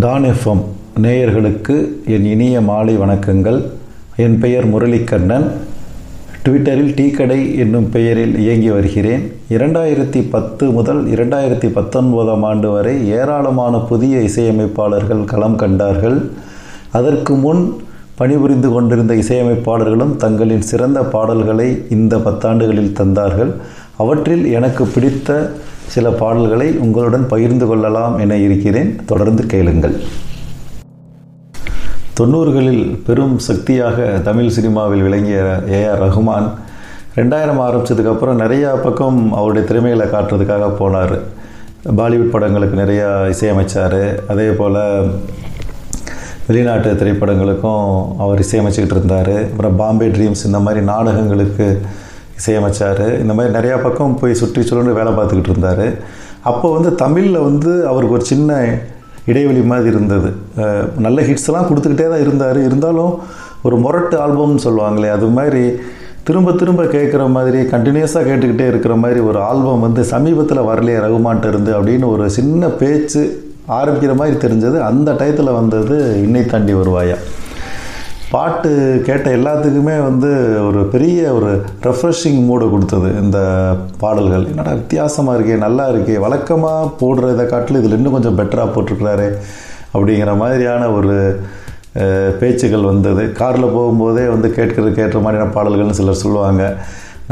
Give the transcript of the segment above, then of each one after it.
Don FM நேயர்களுக்கு என் இனிய மாலை வணக்கங்கள். என் பெயர் முரளிக்கண்ணன். ட்விட்டரில் டீ கடை என்னும் பெயரில் இயங்கி வருகிறேன். இரண்டாயிரத்தி பத்து முதல் இரண்டாயிரத்தி பத்தொன்பதாம் ஆண்டு வரை ஏராளமான புதிய இசையமைப்பாளர்கள் களம் கண்டார்கள். அதற்கு முன் பணிபுரிந்து கொண்டிருந்த இசையமைப்பாளர்களும் தங்களின் சிறந்த பாடல்களை இந்த பத்தாண்டுகளில் தந்தார்கள். அவற்றில் எனக்கு பிடித்த சில பாடல்களை உங்களுடன் பகிர்ந்து கொள்ளலாம் என இருக்கிறேன். தொடர்ந்து கேளுங்கள். தொண்ணூறுகளில் பெரும் சக்தியாக தமிழ் சினிமாவில் விளங்கிய ஏ ஆர் ரஹ்மான் ரெண்டாயிரம் ஆரம்பித்ததுக்கப்புறம் நிறையா பக்கம் அவருடைய திறமைகளை காட்டுறதுக்காக போனார். பாலிவுட் படங்களுக்கு நிறையா இசையமைச்சார். அதே போல் வெளிநாட்டு திரைப்படங்களுக்கும் அவர் இசையமைச்சிக்கிட்டு இருந்தார். அப்புறம் பாம்பே ட்ரீம்ஸ் இந்த மாதிரி நாடகங்களுக்கு இசையமைச்சார் இந்த மாதிரி நிறையா பக்கம் போய் சுற்றி சுழன்று வேலை பார்த்துக்கிட்டு இருந்தார். அப்போ வந்து தமிழில் வந்து அவருக்கு ஒரு சின்ன இடைவெளி மாதிரி இருந்தது. நல்ல ஹிட்ஸ்லாம் கொடுத்துக்கிட்டே தான் இருந்தார். இருந்தாலும் ஒரு முரட்டு ஆல்பம்னு சொல்லுவாங்களே அது மாதிரி திரும்ப திரும்ப கேட்குற மாதிரி கண்டினியூஸாக கேட்டுக்கிட்டே இருக்கிற மாதிரி ஒரு ஆல்பம் வந்து சமீபத்தில் வரலையே ரகுமான்ட்டு இருந்து அப்படின்னு ஒரு சின்ன பேச்சு ஆரம்பிக்கிற மாதிரி தெரிஞ்சது. அந்த டயத்தில் வந்தது இன்னை தாண்டி வருவாயா. பாட்டு கேட்ட எல்லாத்துக்குமே வந்து ஒரு பெரிய ஒரு ரெஃப்ரெஷிங் மூடை கொடுத்தது இந்த பாடல்கள். என்னடா வித்தியாசமாக இருக்கே நல்லா இருக்கே வழக்கமாக போடுறதை காட்டிலும் இதில் இன்னும் கொஞ்சம் பெட்டராக போட்டிருக்கிறாரு அப்படிங்கிற மாதிரியான ஒரு பேச்சுகள் வந்தது. காரில் போகும்போதே வந்து கேட்கறதுக்கு ஏற்ற மாதிரியான பாடல்கள்னு சிலர் சொல்லுவாங்க.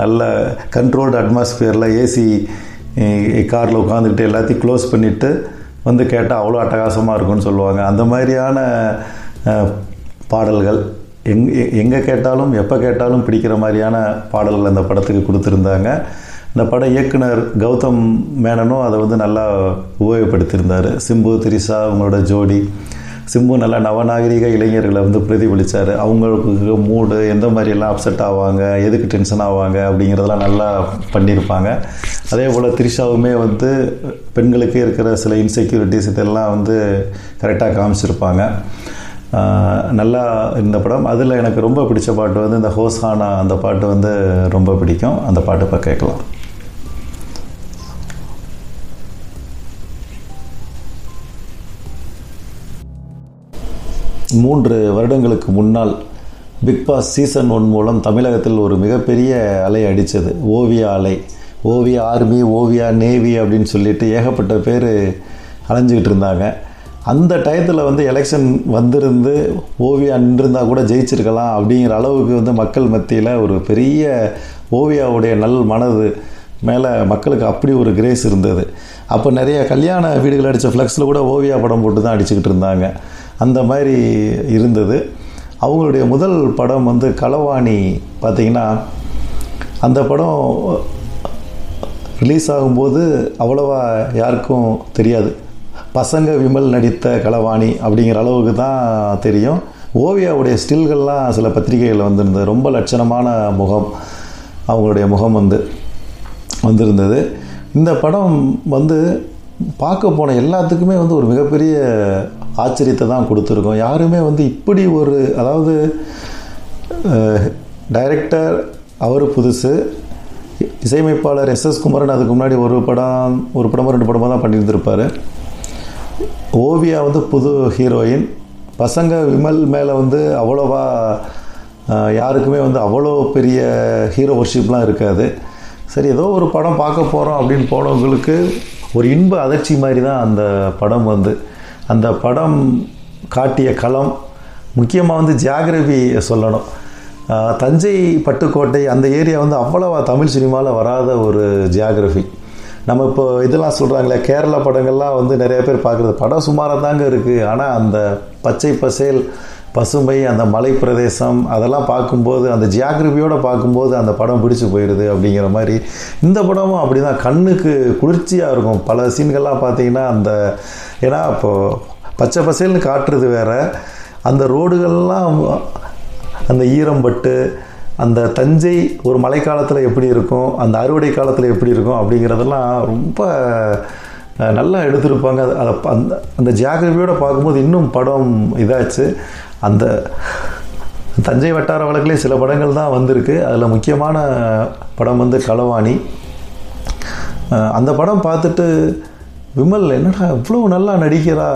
நல்ல கண்ட்ரோல்டு அட்மாஸ்பியரில் ஏசி காரில் உட்காந்துக்கிட்டு எல்லாத்தையும் க்ளோஸ் பண்ணிவிட்டு வந்து கேட்டால் அவ்வளோ அட்டகாசமாக இருக்கும்னு சொல்லுவாங்க. அந்த மாதிரியான பாடல்கள் எங் எங்கே கேட்டாலும் எப்போ கேட்டாலும் பிடிக்கிற மாதிரியான பாடல்கள் அந்த படத்துக்கு கொடுத்துருந்தாங்க. இந்த பட இயக்குனர் கௌதம் மேனனும் அதை வந்து நல்லா உபயோகப்படுத்தியிருந்தார். சிம்பு திரிசா அவங்களோட ஜோடி. சிம்பு நல்லா நவநாகரிக இளைஞர்களை வந்து பிரதிபலித்தார் அவங்களுக்கு மூடு எந்த மாதிரியெல்லாம் அப்செட் ஆவாங்க எதுக்கு டென்ஷன் ஆவாங்க அப்படிங்கிறதெல்லாம் நல்லா பண்ணியிருப்பாங்க. அதே போல் திரிஷாவுமே வந்து பெண்களுக்கு இருக்கிற சில இன்செக்யூரிட்டிஸ் இதெல்லாம் வந்து கரெக்டாக காமிச்சிருப்பாங்க. நல்லா இந்த படம். அதில் எனக்கு ரொம்ப பிடிச்ச பாட்டு வந்து இந்த ஹோசானா அந்த பாட்டு வந்து ரொம்ப பிடிக்கும். அந்த பாட்டு இப்போ கேட்கலாம். மூன்று வருடங்களுக்கு முன்னால் பிக் பாஸ் சீசன் ஒன் மூலம் தமிழகத்தில் ஒரு மிகப்பெரிய அலை அடித்தது ஓவியா அலை. ஓவியா ஆர்மி ஓவியா நேவி அப்படின்னு சொல்லிட்டு ஏகப்பட்ட பேர் அலைஞ்சிக்கிட்டு இருந்தாங்க. அந்த டயத்தில் வந்து எலெக்ஷன் வந்திருந்து ஓவியா நின்றிருந்தால் கூட ஜெயிச்சிருக்கலாம் அப்படிங்கிற அளவுக்கு வந்து மக்கள் மத்தியில் ஒரு பெரிய ஓவியாவுடைய நல் மனது மேலே மக்களுக்கு அப்படி ஒரு கிரேஸ் இருந்தது. அப்போ நிறைய கல்யாண வீடுகள் அடித்த ஃப்ளெக்ஸில் கூட ஓவியா படம் போட்டு தான் அடிச்சுக்கிட்டு இருந்தாங்க. அந்த மாதிரி இருந்தது. அவங்களுடைய முதல் படம் வந்து களவாணி பார்த்திங்கன்னா அந்த படம் ரிலீஸ் ஆகும்போது அவ்வளோவா யாருக்கும் தெரியாது. பசங்க விமல் நடித்த களவாணி அப்படிங்கிற அளவுக்கு தான் தெரியும். ஓவியாவுடைய ஸ்டில்கள்லாம் சில பத்திரிகைகளில் வந்திருந்தது. ரொம்ப லட்சணமான முகம் அவங்களுடைய முகம் வந்து வந்திருந்தது. இந்த படம் வந்து பார்க்க போன எல்லாத்துக்குமே வந்து ஒரு மிகப்பெரிய ஆச்சரியத்தை தான் கொடுத்துருக்கோம். யாருமே வந்து இப்படி ஒரு அதாவது டைரக்டர் அவர் புதுசு இசையமைப்பாளர் எஸ் எஸ் குமரன் அதுக்கு முன்னாடி ஒரு படம் ஒரு படமோ ரெண்டு படமோ தான் பண்ணியிருந்திருப்பார். ஓவியா வந்து புது ஹீரோயின். பசங்க விமல் மேலே வந்து அவ்வளோவா யாருக்குமே வந்து அவ்வளோ பெரிய ஹீரோ ஒர்ஷிப்லாம் இருக்காது. சரி ஏதோ ஒரு படம் பார்க்க போகிறோம் அப்படின்னு போனவங்களுக்கு ஒரு இன்ப அதிர்ச்சி மாதிரி தான் அந்த படம் வந்து. அந்த படம் காட்டிய களம் முக்கியமாக வந்து ஜியாகிரபி சொல்லணும். தஞ்சை பட்டுக்கோட்டை அந்த ஏரியா வந்து அவ்வளோவா தமிழ் சினிமாவில் வராத ஒரு ஜியாகிரஃபி நம்ம இப்போ இதெல்லாம் சொல்கிறாங்களே கேரளா படங்கள்லாம் வந்து நிறைய பேர் பார்க்குறது. படம் சுமாராக தாங்க இருக்குது ஆனால் அந்த பச்சை பசேல் பசுமை அந்த மலை பிரதேசம் அதெல்லாம் பார்க்கும்போது அந்த ஜியாகிரபியோடு பார்க்கும்போது அந்த படம் பிடிச்சி போயிடுது அப்படிங்கிற மாதிரி. இந்த படமும் அப்படி தான் கண்ணுக்கு குளிர்ச்சியாக இருக்கும். பல சீன்கள்லாம் பார்த்தீங்கன்னா அந்த ஏன்னா இப்போது பச்சை பசேல்னு காட்டுறது வேறு. அந்த ரோடுகள்லாம் அந்த ஈரம்பட்டு அந்த தஞ்சை ஒரு மழைக்காலத்தில் எப்படி இருக்கும் அந்த அறுவடை காலத்தில் எப்படி இருக்கும் அப்படிங்கிறதெல்லாம் ரொம்ப நல்லா எடுத்திருப்பாங்க. அதை அந்த அந்த ஜியாகிரபியோடு பார்க்கும்போது இன்னும் படம் இதாச்சு. அந்த தஞ்சை வட்டார வழக்கிலே சில படங்கள் தான் வந்திருக்கு. அதில் முக்கியமான படம் வந்து களவாணி. அந்த படம் பார்த்துட்டு விமல் என்னடா இவ்வளோ நல்லா நடிக்கிறா?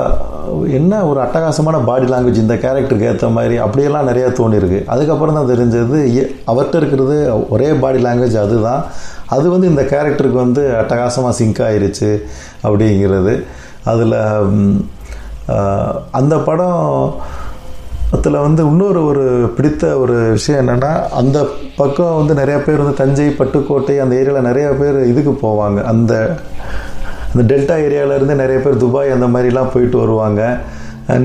என்ன ஒரு அட்டகாசமான பாடி லாங்குவேஜ் இந்த கேரக்டருக்கு ஏற்ற மாதிரி? அப்படியெல்லாம் நிறையா தோணிருக்கு அதுக்கப்புறம் தான் தெரிஞ்சது அவர்கிட்ட இருக்கிறது ஒரே பாடி லாங்குவேஜ் அதுதான். அது வந்து இந்த கேரக்டருக்கு வந்து அட்டகாசமாக சிங்க் ஆயிருச்சு அப்படிங்கிறது. அதில் அந்த படம் அதில் வந்து இன்னொரு ஒரு பிடித்த ஒரு விஷயம் என்னென்னா அந்த பக்கம் வந்து நிறையா பேர் வந்து தஞ்சை பட்டுக்கோட்டை அந்த ஏரியாவில் நிறையா பேர் இதுக்கு போவாங்க. அந்த அந்த டெல்டா ஏரியாவிலேருந்து நிறைய பேர் துபாய் அந்த மாதிரிலாம் போயிட்டு வருவாங்க.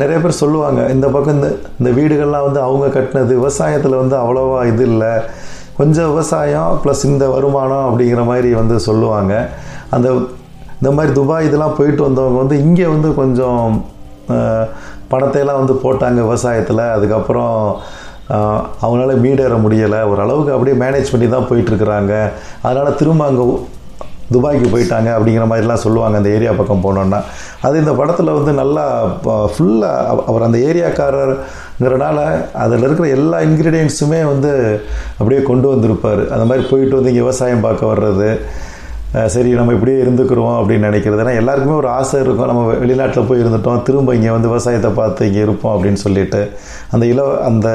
நிறைய பேர் சொல்லுவாங்க இந்த பக்கம் இந்த இந்த வீடுகள்லாம் வந்து அவங்க கட்டினது விவசாயத்தில் வந்து அவ்வளோவா இது இல்லை. கொஞ்சம் விவசாயம் ப்ளஸ் இந்த வருமானம் அப்படிங்கிற மாதிரி வந்து சொல்லுவாங்க. அந்த இந்த மாதிரி துபாய் இதெல்லாம் போயிட்டு வந்தவங்க வந்து இங்கே வந்து கொஞ்சம் பணத்தையெல்லாம் வந்து போட்டாங்க விவசாயத்தில். அதுக்கப்புறம் அவங்களால மீடேற முடியலை. ஓரளவுக்கு அப்படியே மேனேஜ் பண்ணி தான் போயிட்டுருக்குறாங்க அதனால் திரும்ப அங்கே துபாய்க்கு போயிட்டாங்க அப்படிங்கிற மாதிரிலாம் சொல்லுவாங்க அந்த ஏரியா பக்கம் போனோன்னா. அது இந்த படத்தில் வந்து நல்லா ஃபுல்லாக அவர் அந்த ஏரியாக்காரருங்கிறனால அதில் இருக்கிற எல்லா இன்க்ரீடியன்ஸுமே வந்து அப்படியே கொண்டு வந்திருப்பார். அந்த மாதிரி போயிட்டு வந்து இங்கே விவசாயம் பார்க்க வர்றது சரி நம்ம இப்படியே இருந்துக்கிறோம் அப்படின்னு நினைக்கிறது. ஏன்னா எல்லாருக்குமே ஒரு ஆசை இருக்கும். நம்ம வெளிநாட்டில் போய் இருந்துட்டோம் திரும்ப இங்கே வந்து விவசாயத்தை பார்த்து இங்கே இருப்போம் அப்படின்னு சொல்லிட்டு அந்த இளவ அந்த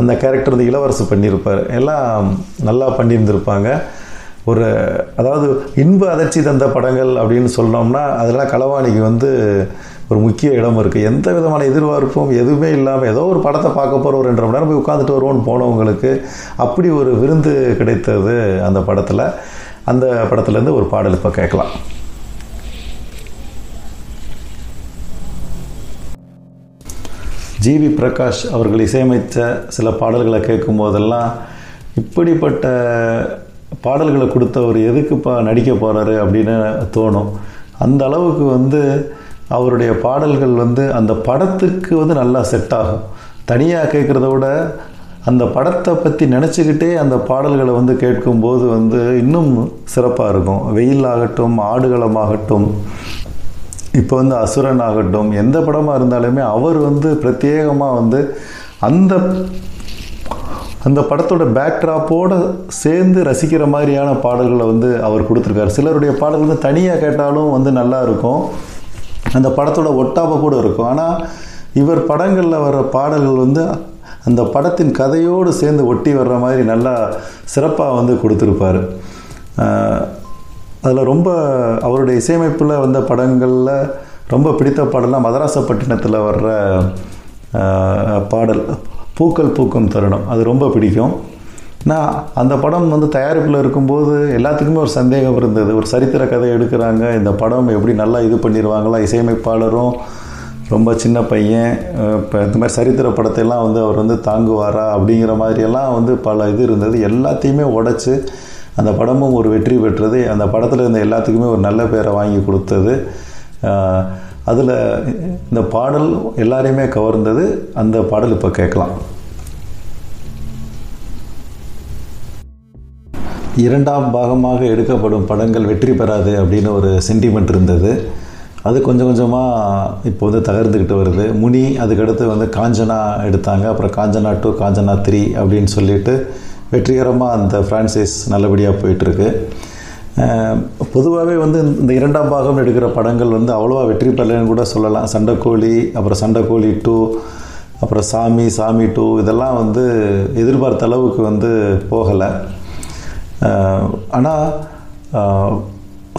அந்த கேரக்டர் வந்து இளவரசு பண்ணியிருப்பார். எல்லாம் நல்லா பண்ணியிருந்திருப்பாங்க. ஒரு அதாவது இன்ப அதிர்ச்சி தந்த படங்கள் அப்படின்னு சொன்னோம்னா அதெல்லாம் களவாணிக்கு வந்து ஒரு முக்கிய இடம் இருக்குது எந்த விதமான எதிர்பார்ப்பும் எதுவுமே இல்லாமல் ஏதோ ஒரு படத்தை பார்க்க போகிற ஒரு ரெண்டு மணி நேரம் போய் உட்காந்துட்டு வருவோம்னு போனவங்களுக்கு அப்படி ஒரு விருந்து கிடைத்தது அந்த படத்தில். அந்த படத்துலேருந்து ஒரு பாடல் இப்போ கேட்கலாம். ஜிவி பிரகாஷ் அவர்கள் இசையமைத்த சில பாடல்களை கேட்கும் போதெல்லாம் இப்படிப்பட்ட பாடல்களை கொடுத்தவர் எதுக்குப்பா நடிக்க போகிறாரு அப்படின்னு தோணும். அந்த அளவுக்கு வந்து அவருடைய பாடல்கள் வந்து அந்த படத்துக்கு வந்து நல்லா செட் ஆகும். தனியாக கேட்குறத விட அந்த படத்தை பற்றி நினச்சிக்கிட்டே அந்த பாடல்களை வந்து கேட்கும்போது வந்து இன்னும் சிறப்பாக இருக்கும். வெயில் ஆகட்டும் ஆடுகளமாகட்டும் இப்போ வந்து அசுரன் ஆகட்டும் எந்த படமாக இருந்தாலுமே அவர் வந்து பிரத்யேகமாக வந்து அந்த அந்த படத்தோட பேக்ட்ராப்போடு சேர்ந்து ரசிக்கிற மாதிரியான பாடல்களை வந்து அவர் கொடுத்துருக்காரு. சிலருடைய பாடல்கள் வந்து தனியாக கேட்டாலும் வந்து நல்லா இருக்கும். அந்த படத்தோட ஒட்டாம கூட இருக்கும். ஆனால் இவர் படங்களில் வர பாடல்கள் வந்து அந்த படத்தின் கதையோடு சேர்ந்து ஒட்டி வர்ற மாதிரி நல்லா சிறப்பாக வந்து கொடுத்துருப்பாரு. அதில் ரொம்ப அவருடைய இசையமைப்பில் வந்த படங்களில் ரொம்ப பிடித்த பாடலாம் மதராசப்பட்டினத்தில் வர்ற பாடல் பூக்கள் பூக்கும் தருணம். அது ரொம்ப பிடிக்கும். நான் அந்த படம் வந்து தயாரிப்பில் இருக்கும்போது எல்லாத்துக்குமே ஒரு சந்தேகம் இருந்தது. ஒரு சரித்திர கதை எடுக்கிறாங்க. இந்த படம் எப்படி நல்லா இது பண்ணிடுவாங்களா இசையமைப்பாளரும் ரொம்ப சின்ன பையன். இப்போ இந்த மாதிரி சரித்திர படத்தையெல்லாம் வந்து அவர் வந்து தாங்குவாரா? அப்படிங்கிற மாதிரியெல்லாம் வந்து பல இது இருந்தது. எல்லாத்தையுமே உடச்சி அந்த படமும் ஒரு வெற்றி பெற்றது. அந்த படத்தில் இருந்த எல்லாத்துக்குமே ஒரு நல்ல பேரை வாங்கி கொடுத்தது. அதில் இந்த பாடல் எல்லாரையுமே கவர்ந்தது அந்த பாடல் இப்போ கேட்கலாம். இரண்டாம் பாகமாக எடுக்கப்படும் படங்கள் வெற்றி பெறாது அப்படின்னு ஒரு சென்டிமெண்ட் இருந்தது. அது கொஞ்சம் கொஞ்சமாக இப்போ வந்து தகர்ந்துக்கிட்டு வருது. முனி அதுக்கடுத்து வந்து காஞ்சனா எடுத்தாங்க. அப்புறம் காஞ்சனா டூ காஞ்சனா த்ரீ அப்படின்னு சொல்லிட்டு வெற்றிகரமாக அந்த ஃப்ரான்சைஸ் நல்லபடியாக போயிட்டுருக்கு பொதுவாகவே வந்து இந்த இரண்டாம் பாகம் எடுக்கிற படங்கள் வந்து அவ்வளோவா வெற்றி பெறலைன்னு கூட சொல்லலாம். சண்டைக்கோழி அப்புறம் சண்டைக்கோழி டூ அப்புறம் சாமி சாமி டூ இதெல்லாம் வந்து எதிர்பார்த்த அளவுக்கு வந்து போகலை. ஆனால்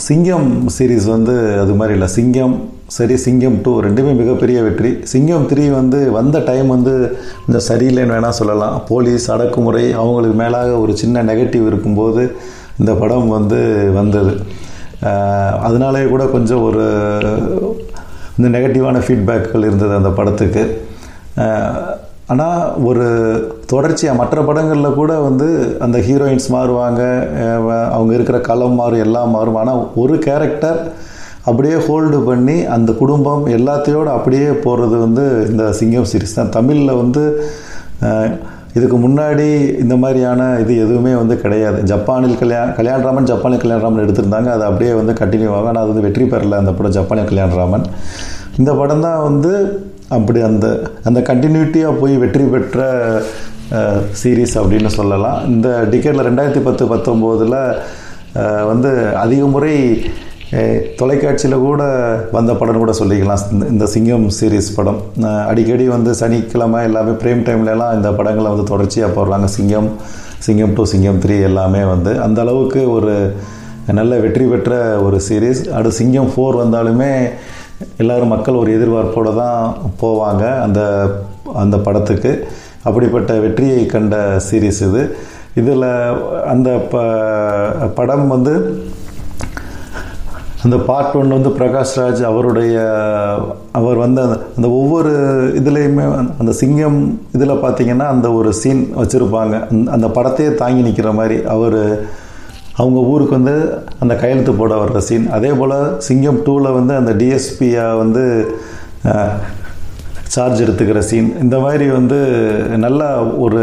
சிங்கம் சீரீஸ் வந்து அது மாதிரி இல்லை. சிங்கம் சரி சிங்கம் டூ ரெண்டுமே மிகப்பெரிய வெற்றி. சிங்கம் த்ரீ வந்து வந்த டைம் வந்து கொஞ்சம் சரியில்லைன்னு வேணால் சொல்லலாம். போலீஸ் அடக்குமுறை அவங்களுக்கு மேலாக ஒரு சின்ன நெகட்டிவ் இருக்கும்போது இந்த படம் வந்து வந்தது. அதனாலே கூட கொஞ்சம் ஒரு இந்த நெகட்டிவான ஃபீட்பேக்குகள் இருந்தது அந்த படத்துக்கு. ஆனால் ஒரு தொடர்ச்சியாக மற்ற படங்களில் கூட வந்து அந்த ஹீரோயின்ஸ் மாறுவாங்க அவங்க இருக்கிற களம் மாறும் எல்லாம் மாறும். ஆனால் ஒரு கேரக்டர் அப்படியே ஹோல்டு பண்ணி அந்த குடும்பம் எல்லாத்தையோடு அப்படியே போகிறது வந்து இந்த சிங்கம் சீரிஸ் தான். தமிழில் வந்து இதுக்கு முன்னாடி இந்த மாதிரியான இது எதுவுமே வந்து கிடையாது. ஜப்பானில் கல்யாண் கல்யாணராமன் ஜப்பானில் கல்யாணராமன் எடுத்திருந்தாங்க. அது அப்படியே வந்து கண்டினியூ ஆகும். ஆனால் அது வந்து வெற்றி பெறல அந்த படம் ஜப்பானில் கல்யாணராமன். இந்த படம் தான் வந்து அப்படி அந்த அந்த கண்டினியூட்டியாக போய் வெற்றி பெற்ற சீரீஸ் அப்படின்னு சொல்லலாம். இந்த டிக்கெட்டில் ரெண்டாயிரத்தி பத்து பத்தொம்போதில் வந்து அதிக முறை தொலைக்காட்சியில் கூட வந்த படம் கூட சொல்லிக்கலாம். இந்த- சிங்கம் சீரீஸ் படம். அடிக்கடி வந்து சனிக்கிழமை எல்லாமே பிரேம் டைம்லலாம் இந்த படங்களை வந்து தொடர்ச்சியாக போடுறாங்க. சிங்கம் சிங்கம் டூ சிங்கம் த்ரீ எல்லாமே வந்து. அந்த அளவுக்கு ஒரு நல்ல வெற்றி பெற்ற ஒரு சீரீஸ். அடு சிங்கம் ஃபோர் வந்தாலுமே எல்லாரும் மக்கள் ஒரு எதிர்பார்ப்போடு தான் போவாங்க அந்த அந்த படத்துக்கு. அப்படிப்பட்ட வெற்றியை கண்ட சீரீஸ் இது. இதில் அந்த ப படம் வந்து அந்த பார்ட் ஒன் வந்து பிரகாஷ்ராஜ் அவருடைய அவர் வந்து அந்த அந்த ஒவ்வொரு இதுலேயுமே அந்த சிங்கம் இதில் பார்த்தீங்கன்னா அந்த ஒரு சீன் வச்சுருப்பாங்க. அந்த படத்தையே தாங்கி நிற்கிற மாதிரி அவர் அவங்க ஊருக்கு வந்து அந்த கையெழுத்து போட வர்ற சீன் அதே போல் சிங்கம் டூவில் வந்து அந்த டிஎஸ்பியாக வந்து சார்ஜ் எடுத்துக்கிற சீன் இந்த மாதிரி வந்து நல்லா ஒரு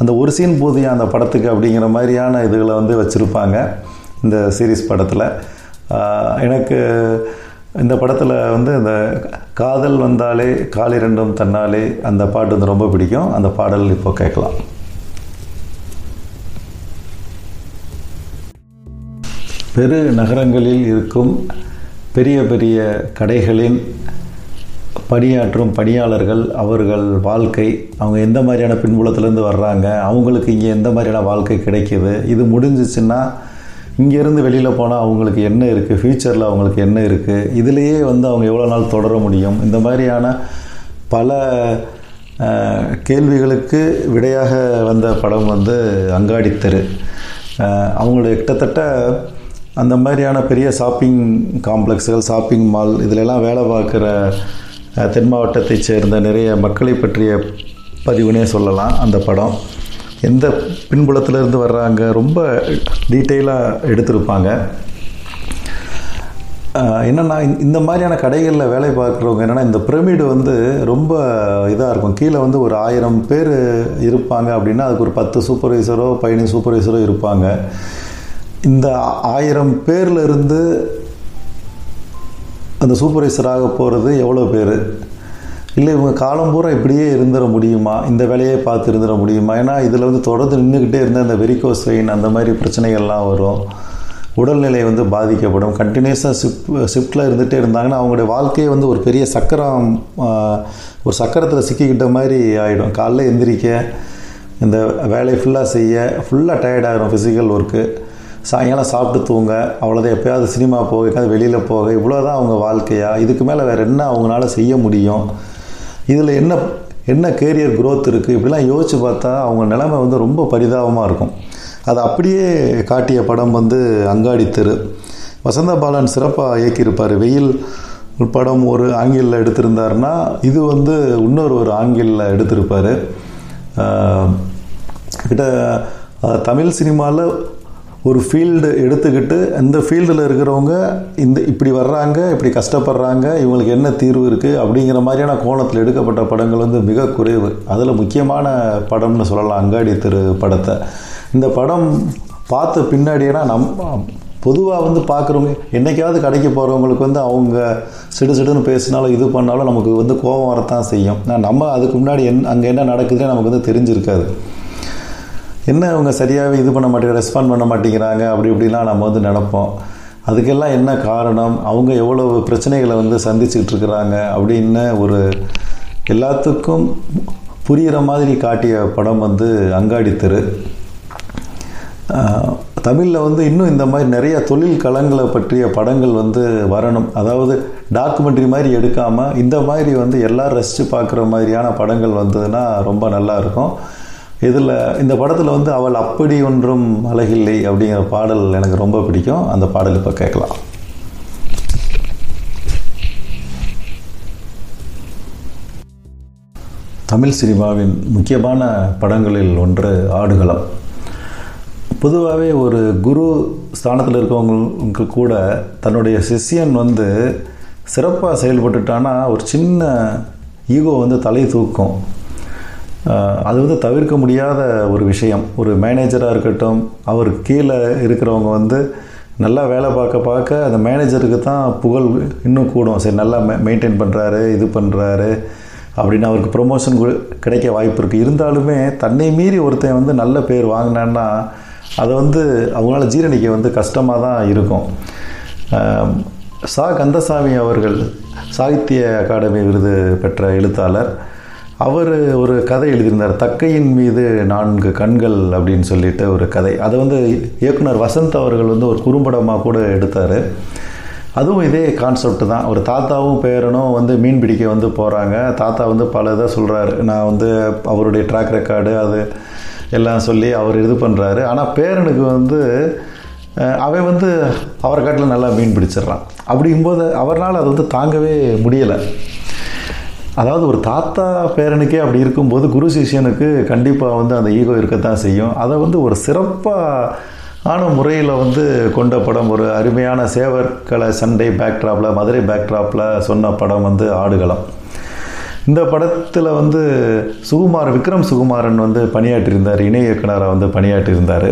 அந்த ஒரு சீன் போதியம் அந்த படத்துக்கு அப்படிங்கிற மாதிரியான இதுகளை வந்து வச்சுருப்பாங்க. இந்த சீரிஸ் படத்தில். எனக்கு இந்த படத்தில் வந்து இந்த காதல் வந்தாலே காலிரண்டும் தன்னாலே அந்த பாட்டு வந்து ரொம்ப பிடிக்கும். அந்த பாடல் இப்போ கேட்கலாம். பெரு நகரங்களில் இருக்கும் பெரிய பெரிய கடைகளின் பணியாற்றும் பணியாளர்கள் அவர்கள் வாழ்க்கை அவங்க எந்த மாதிரியான பின்புலத்திலேருந்து வர்றாங்க அவங்களுக்கு இங்கே எந்த மாதிரியான வாழ்க்கை கிடைக்கிது இது முடிஞ்சிச்சுன்னா இங்கேருந்து வெளியில் போனால் அவங்களுக்கு என்ன இருக்குது ஃப்யூச்சரில் அவங்களுக்கு என்ன இருக்குது இதுலேயே வந்து அவங்க எவ்வளோ நாள் தொடர முடியும்? இந்த மாதிரியான பல கேள்விகளுக்கு விடையாக வந்த படம் வந்து அங்காடித்தரு அவங்களுடைய கிட்டத்தட்ட அந்த மாதிரியான பெரிய ஷாப்பிங் காம்ப்ளெக்ஸுகள் ஷாப்பிங் மால் இதிலெல்லாம் வேலை பார்க்குற தென் மாவட்டத்தைச் சேர்ந்த நிறைய மக்களை பற்றிய பதிவுனே சொல்லலாம் அந்த படம். எந்த பின்புலத்திலேருந்து வர்றாங்க ரொம்ப டீட்டெயிலாக எடுத்திருப்பாங்க. என்னென்னா இந்த- இந்த மாதிரியான கடைகளில் வேலை பார்க்குறவங்க என்னென்னா இந்த பிரமிடு வந்து ரொம்ப இதாக இருக்கும். கீழே வந்து ஒரு ஆயிரம் பேர் இருப்பாங்க அப்படின்னா அதுக்கு ஒரு பத்து சூப்பர்வைசரோ பதினஞ்சு சூப்பர்வைசரோ இருப்பாங்க. இந்த ஆயிரம் பேர்லேருந்து அந்த சூப்பர்வைசராக போகிறது எவ்வளோ பேர்? இல்லை இவங்க காலம் பூரா இப்படியே இருந்துட முடியுமா? இந்த வேலையே பார்த்து இருந்துட முடியுமா? ஏன்னா இதில் வந்து தொடர்ந்து நின்றுக்கிட்டே இருந்த அந்த வெரிகோஸ் வெயின் அந்த மாதிரி பிரச்சனைகள்லாம் வரும். உடல்நிலை வந்து பாதிக்கப்படும். கண்டினியூஸாக ஷிஃப்ட் ஷிஃப்ட்டில் இருந்துகிட்டே இருந்தாங்கன்னா அவங்களுடைய வாழ்க்கையே வந்து ஒரு பெரிய சக்கரம் ஒரு சக்கரத்தில் சிக்கிக்கிட்ட மாதிரி ஆகிடும் காலைல எந்திரிக்க இந்த வேலையை ஃபுல்லாக செய்ய ஃபுல்லாக டயர்டாகிடும் ஃபிசிக்கல் ஒர்க்கு சாயங்காலம் சாப்பிட்டு தூங்க அவ்வளோதான் எப்போயாவது சினிமா போக எங்கேயாவது வெளியில் போக இவ்வளோதான் அவங்க வாழ்க்கையா? இதுக்கு மேலே வேறு என்ன அவங்களால செய்ய முடியும்? இதில் என்ன என்ன கேரியர் க்ரோத் இருக்குது இப்படிலாம் யோசித்து பார்த்தா அவங்க நிலைமை வந்து ரொம்ப பரிதாபமாக இருக்கும். அது அப்படியே காட்டிய படம் வந்து அங்காடி தெரு. வசந்த பாலன் சிறப்பாக இயக்கியிருப்பார். வெயில் படம் ஒரு ஆங்கிலில் எடுத்திருந்தார்னா இது வந்து இன்னொரு ஒரு ஆங்கிலில் எடுத்திருப்பார். கிட்ட தமிழ் சினிமாவில் ஒரு ஃபீல்டு எடுத்துக்கிட்டு அந்த ஃபீல்டில் இருக்கிறவங்க இந்த இப்படி வர்றாங்க இப்படி கஷ்டப்படுறாங்க இவங்களுக்கு என்ன தீர்வு இருக்குது அப்படிங்கிற மாதிரியான கோணத்தில் எடுக்கப்பட்ட படங்கள் வந்து மிக குறைவு. அதில் முக்கியமான படம்னு சொல்லலாம் அங்காடி தெரு படத்தை. இந்த படம் பார்த்த பின்னாடினா நம் பொதுவாக வந்து பார்க்குறவங்க என்றைக்காவது கடைக்கு போகிறவங்களுக்கு வந்து அவங்க சிடு சிடுன்னு பேசினாலும் இது பண்ணாலும் நமக்கு வந்து கோபம் வரத்தான் செய்யும். நம்ம அதுக்கு முன்னாடி என் அங்கே என்ன நடக்குதுன்னு நமக்கு வந்து தெரிஞ்சிருக்காது. என்ன அவங்க சரியாகவே இது பண்ண மாட்டேங்க ரெஸ்பாண்ட் பண்ண மாட்டேங்கிறாங்க அப்படி இப்படிலாம் நம்ம வந்து நினப்போம். அதுக்கெல்லாம் என்ன காரணம்? அவங்க எவ்வளோ பிரச்சனைகளை வந்து சந்திச்சுட்டு இருக்கிறாங்க அப்படின்னு ஒரு எல்லாத்துக்கும் புரிகிற மாதிரி காட்டிய படம் வந்து அங்காடி தெரு. தமிழில் வந்து இன்னும் இந்த மாதிரி நிறைய தொழில் களங்களை பற்றிய படங்கள் வந்து வரணும். அதாவது டாக்குமெண்ட்ரி மாதிரி எடுக்காமல் இந்த மாதிரி வந்து எல்லாரும் ரசித்து பார்க்குற மாதிரியான படங்கள் வந்ததுன்னா ரொம்ப நல்லா இருக்கும். இதில் இந்த படத்தில் வந்து அவள் அப்படி ஒன்றும் அழகில்லை அப்படிங்கிற பாடல் எனக்கு ரொம்ப பிடிக்கும். அந்த பாடல் இப்போ கேட்கலாம். தமிழ் சினிமாவின் முக்கியமான படங்களில் ஒன்று ஆடுகளம். பொதுவாகவே ஒரு குரு ஸ்தானத்தில் இருக்கவங்களுக்கு கூட தன்னுடைய சிஷ்யன் வந்து சிறப்பாக செயல்பட்டுட்டானா ஒரு சின்ன ஈகோ வந்து தலை தூக்கும். அது வந்து தவிர்க்க முடியாத ஒரு விஷயம். ஒரு மேனேஜராக இருக்கட்டும் அவருக்கு கீழே இருக்கிறவங்க வந்து நல்லா வேலை பார்க்க பார்க்க அந்த மேனேஜருக்கு தான் புகழ் இன்னும் கூடும். சரி நல்லா மெ மெயின்டைன் பண்ணுறாரு இது பண்ணுறாரு அப்படின்னு அவருக்கு ப்ரொமோஷன் கிடைக்க வாய்ப்பு இருக்குது இருந்தாலுமே தன்னை மீறி ஒருத்தன் வந்து நல்ல பேர் வாங்கினான்னா அதை வந்து அவங்களால ஜீரணிக்க வந்து கஷ்டமாக தான் இருக்கும். சா. கந்தசாமி அவர்கள் சாகித்ய அகாடமி விருது பெற்ற எழுத்தாளர். அவர் ஒரு கதை எழுதியிருந்தார் தக்கையின் மீது நான்கு கண்கள் அப்படின்னு சொல்லிட்டு ஒரு கதை. அதை வந்து இயக்குனர் வசந்த் அவர்கள் வந்து ஒரு குறும்படமாக கூட எடுத்தார். அதுவும் இதே கான்செப்ட் தான். ஒரு தாத்தாவும் பேரனும் வந்து மீன் பிடிக்க வந்து போகிறாங்க தாத்தா வந்து பல இதை சொல்கிறாரு நான் வந்து அவருடைய ட்ராக் ரெக்கார்டு அது எல்லாம் சொல்லி அவர் இது பண்ணுறாரு ஆனால் பேரனுக்கு வந்து அவன் வந்து அவரை காட்டில் நல்லா மீன் பிடிச்சிடுறான். அப்படிங்கும்போது அவரால் அது வந்து தாங்கவே முடியலை. அதாவது ஒரு தாத்தா பேரனுக்கே அப்படி இருக்கும்போது குரு சிஷ்யனுக்கு கண்டிப்பாக வந்து அந்த ஈகோ இருக்கத்தான் செய்யும். அதை வந்து ஒரு சிறப்பாக ஆன முறையில் வந்து கொண்ட படம் ஒரு அருமையான சேவர்களை சண்டை பேக்ட்ராப்பில் மதுரை பேக்ட்ராப்பில் சொன்ன படம் வந்து ஆடுகளம். இந்த படத்தில் வந்து சுகுமார் விக்ரம் சுகுமாரன் வந்து பணியாற்றியிருந்தார் இணை இயக்குனராக வந்து பணியாற்றியிருந்தார்.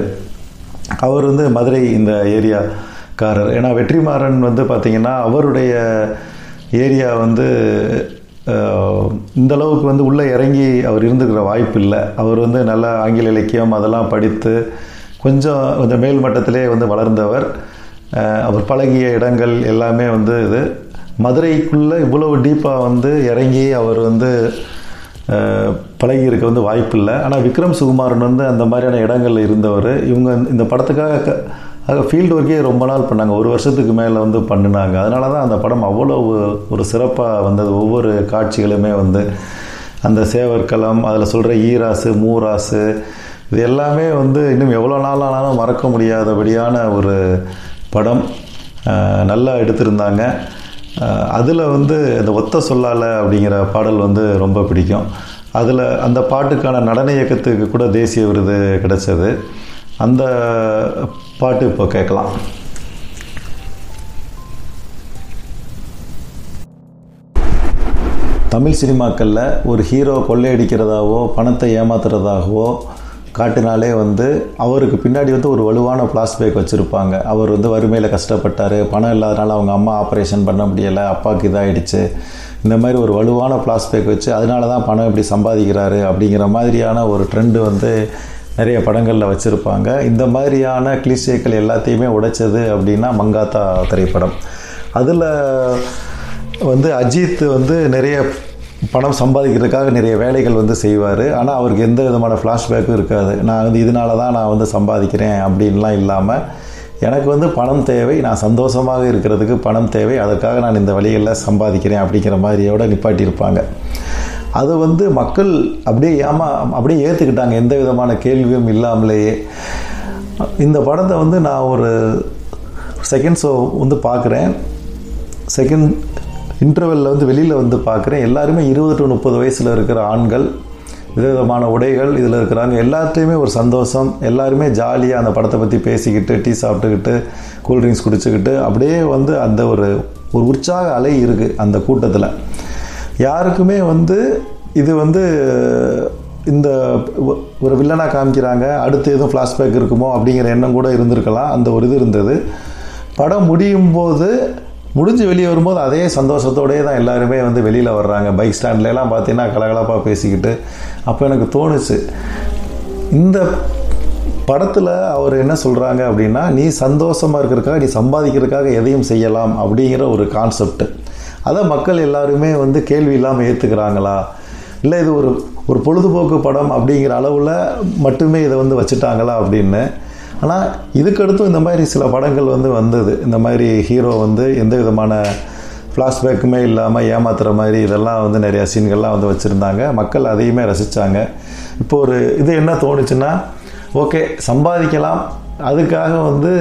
அவர் வந்து மதுரை இந்த ஏரியாக்காரர். ஏன்னா வெற்றிமாறன் வந்து பார்த்திங்கன்னா அவருடைய ஏரியா வந்து இந்த அளவுக்கு வந்து உள்ளே இறங்கி அவர் இருந்துக்கிற வாய்ப்பு இல்லை. அவர் வந்து நல்லா ஆங்கில இலக்கியம் அதெல்லாம் படித்து கொஞ்சம் கொஞ்சம் மேல் மட்டத்திலே வந்து வளர்ந்தவர். அவர் பழகிய இடங்கள் எல்லாமே வந்து இது. மதுரைக்குள்ளே இவ்வளவு டீப்பாக வந்து இறங்கி அவர் வந்து பழகியிருக்க பழகி இருக்க வந்து வாய்ப்பு இல்லை. ஆனால் விக்ரம் சுகுமாரன் வந்து அந்த மாதிரியான இடங்கள்ல இருந்தவர். இவங்க இந்த படத்துக்காக ஃபீல்டு ஒர்க்கே ரொம்ப நாள் பண்ணாங்க. ஒரு வருஷத்துக்கு மேலே வந்து பண்ணினாங்க. அதனால தான் அந்த படம் அவ்வளோ ஒரு சிறப்பாக வந்தது. ஒவ்வொரு காட்சிகளுமே வந்து அந்த சேவற்களம் அதில் சொல்கிற ஈராசு மூராசு இது எல்லாமே வந்து இன்னும் எவ்வளோ நாள் ஆனாலும் மறக்க முடியாதபடியான ஒரு படம் நல்லா எடுத்திருந்தாங்க. அதில் வந்து இந்த ஒத்த சொல்லால அப்படிங்கிற பாடல் வந்து ரொம்ப பிடிக்கும். அதில் அந்த பாட்டுக்கான நடன இயக்கத்துக்கு கூட தேசிய விருது கிடைச்சது. அந்த பாட்டு இப்போ கேட்கலாம். தமிழ் சினிமாக்களில் ஒரு ஹீரோ கொள்ளையடிக்கிறதாவோ பணத்தை ஏமாத்துறதாகவோ காட்டினாலே வந்து அவருக்கு பின்னாடி வந்து ஒரு வலுவான பிளாஸ்பேக் வச்சுருப்பாங்க. அவர் வந்து வறுமையில் கஷ்டப்பட்டார் பணம் இல்லாதனால அவங்க அம்மா ஆப்ரேஷன் பண்ண முடியலை அப்பாவுக்கு இதாகிடுச்சு இந்த மாதிரி ஒரு வலுவான பிளாஸ்பேக் வச்சு அதனால தான் பணம் இப்படி சம்பாதிக்கிறாரு அப்படிங்கிற மாதிரியான ஒரு ட்ரெண்டு வந்து நிறைய படங்களில் வச்சுருப்பாங்க. இந்த மாதிரியான கிளிசேக்கள் எல்லாத்தையுமே உடைச்சது அப்படின்னா மங்காத்தா திரைப்படம். அதில் வந்து அஜித் வந்து நிறைய பணம் சம்பாதிக்கிறதுக்காக நிறைய வேலைகள் வந்து செய்வார். ஆனால் அவருக்கு எந்த விதமான ஃப்ளாஷ்பேக்கும் இருக்காது. நான் வந்து இதனால தான் நான் வந்து சம்பாதிக்கிறேன் அப்படின்லாம் இல்லாமல் எனக்கு வந்து பணம் தேவை நான் சந்தோஷமாக இருக்கிறதுக்கு பணம் தேவை. அதற்காக நான் இந்த வழிகளில் சம்பாதிக்கிறேன் அப்படிங்கிற மாதிரியோட நிப்பாட்டியிருப்பாங்க. அது வந்து மக்கள் அப்படியே ஏமா அப்படியே ஏற்றுக்கிட்டாங்க எந்த விதமான கேள்வியும் இல்லாமலேயே. இந்த படத்தை வந்து நான் ஒரு செகண்ட் ஷோ வந்து பார்க்குறேன். செகண்ட் இன்டர்வெல்ல வந்து வெளியில் வந்து பார்க்குறேன். எல்லாருமே இருபது டு முப்பது வயசில் இருக்கிற ஆண்கள் விதவிதமான உடைகள் இதில் இருக்கிறாங்க. எல்லாத்தையுமே ஒரு சந்தோஷம். எல்லாருமே ஜாலியாக அந்த படத்தை பற்றி பேசிக்கிட்டு டீ சாப்பிட்டுக்கிட்டு கூல்ட்ரிங்க்ஸ் குடிச்சுக்கிட்டு அப்படியே வந்து அந்த ஒரு ஒரு உற்சாக அலை இருக்குது அந்த கூட்டத்தில். யாருக்குமே வந்து இது வந்து இந்த ஒரு வில்லனாக காமிக்கிறாங்க அடுத்து எதுவும் ஃப்ளாஷ்பேக் இருக்குமோ அப்படிங்கிற எண்ணம் கூட இருந்திருக்கலாம். அந்த ஒரு இது இருந்தது. படம் முடியும் போது முடிஞ்சு வெளியே வரும்போது அதே சந்தோஷத்தோடயே தான் எல்லாருமே வந்து வெளியில் வர்றாங்க. பைக் ஸ்டாண்ட்லலாம் பார்த்தீங்கன்னா கலகலப்பாக பேசிக்கிட்டு அப்போ எனக்கு தோணுச்சு இந்த படத்தில் அவர் என்ன சொல்கிறாங்க அப்படின்னா நீ சந்தோஷமாக இருக்கிறதுக்காக நீ சம்பாதிக்கிறதுக்காக எதையும் செய்யலாம் அப்படிங்கிற ஒரு கான்செப்ட் அதை மக்கள் எல்லாருமே வந்து கேள்வி இல்லாமல் ஏற்றுக்கிறாங்களா இல்லை இது ஒரு ஒரு பொழுதுபோக்கு படம் அப்படிங்கிற அளவில் மட்டுமே இதை வந்து வச்சுட்டாங்களா அப்படின்னு. ஆனால் இதுக்கடுத்தும் இந்த மாதிரி சில படங்கள் வந்து வந்தது. இந்த மாதிரி ஹீரோ வந்து எந்த விதமான ஃப்ளாஷ்பேக்குமே இல்லாமல் ஏமாத்துகிற மாதிரி இதெல்லாம் வந்து நிறையா சீன்கள்லாம் வந்து வச்சுருந்தாங்க. மக்கள் அதையுமே ரசித்தாங்க இப்போ ஒரு இது என்ன தோணுச்சுன்னா ஓகே சம்பாதிக்கலாம். அதுக்காக வந்து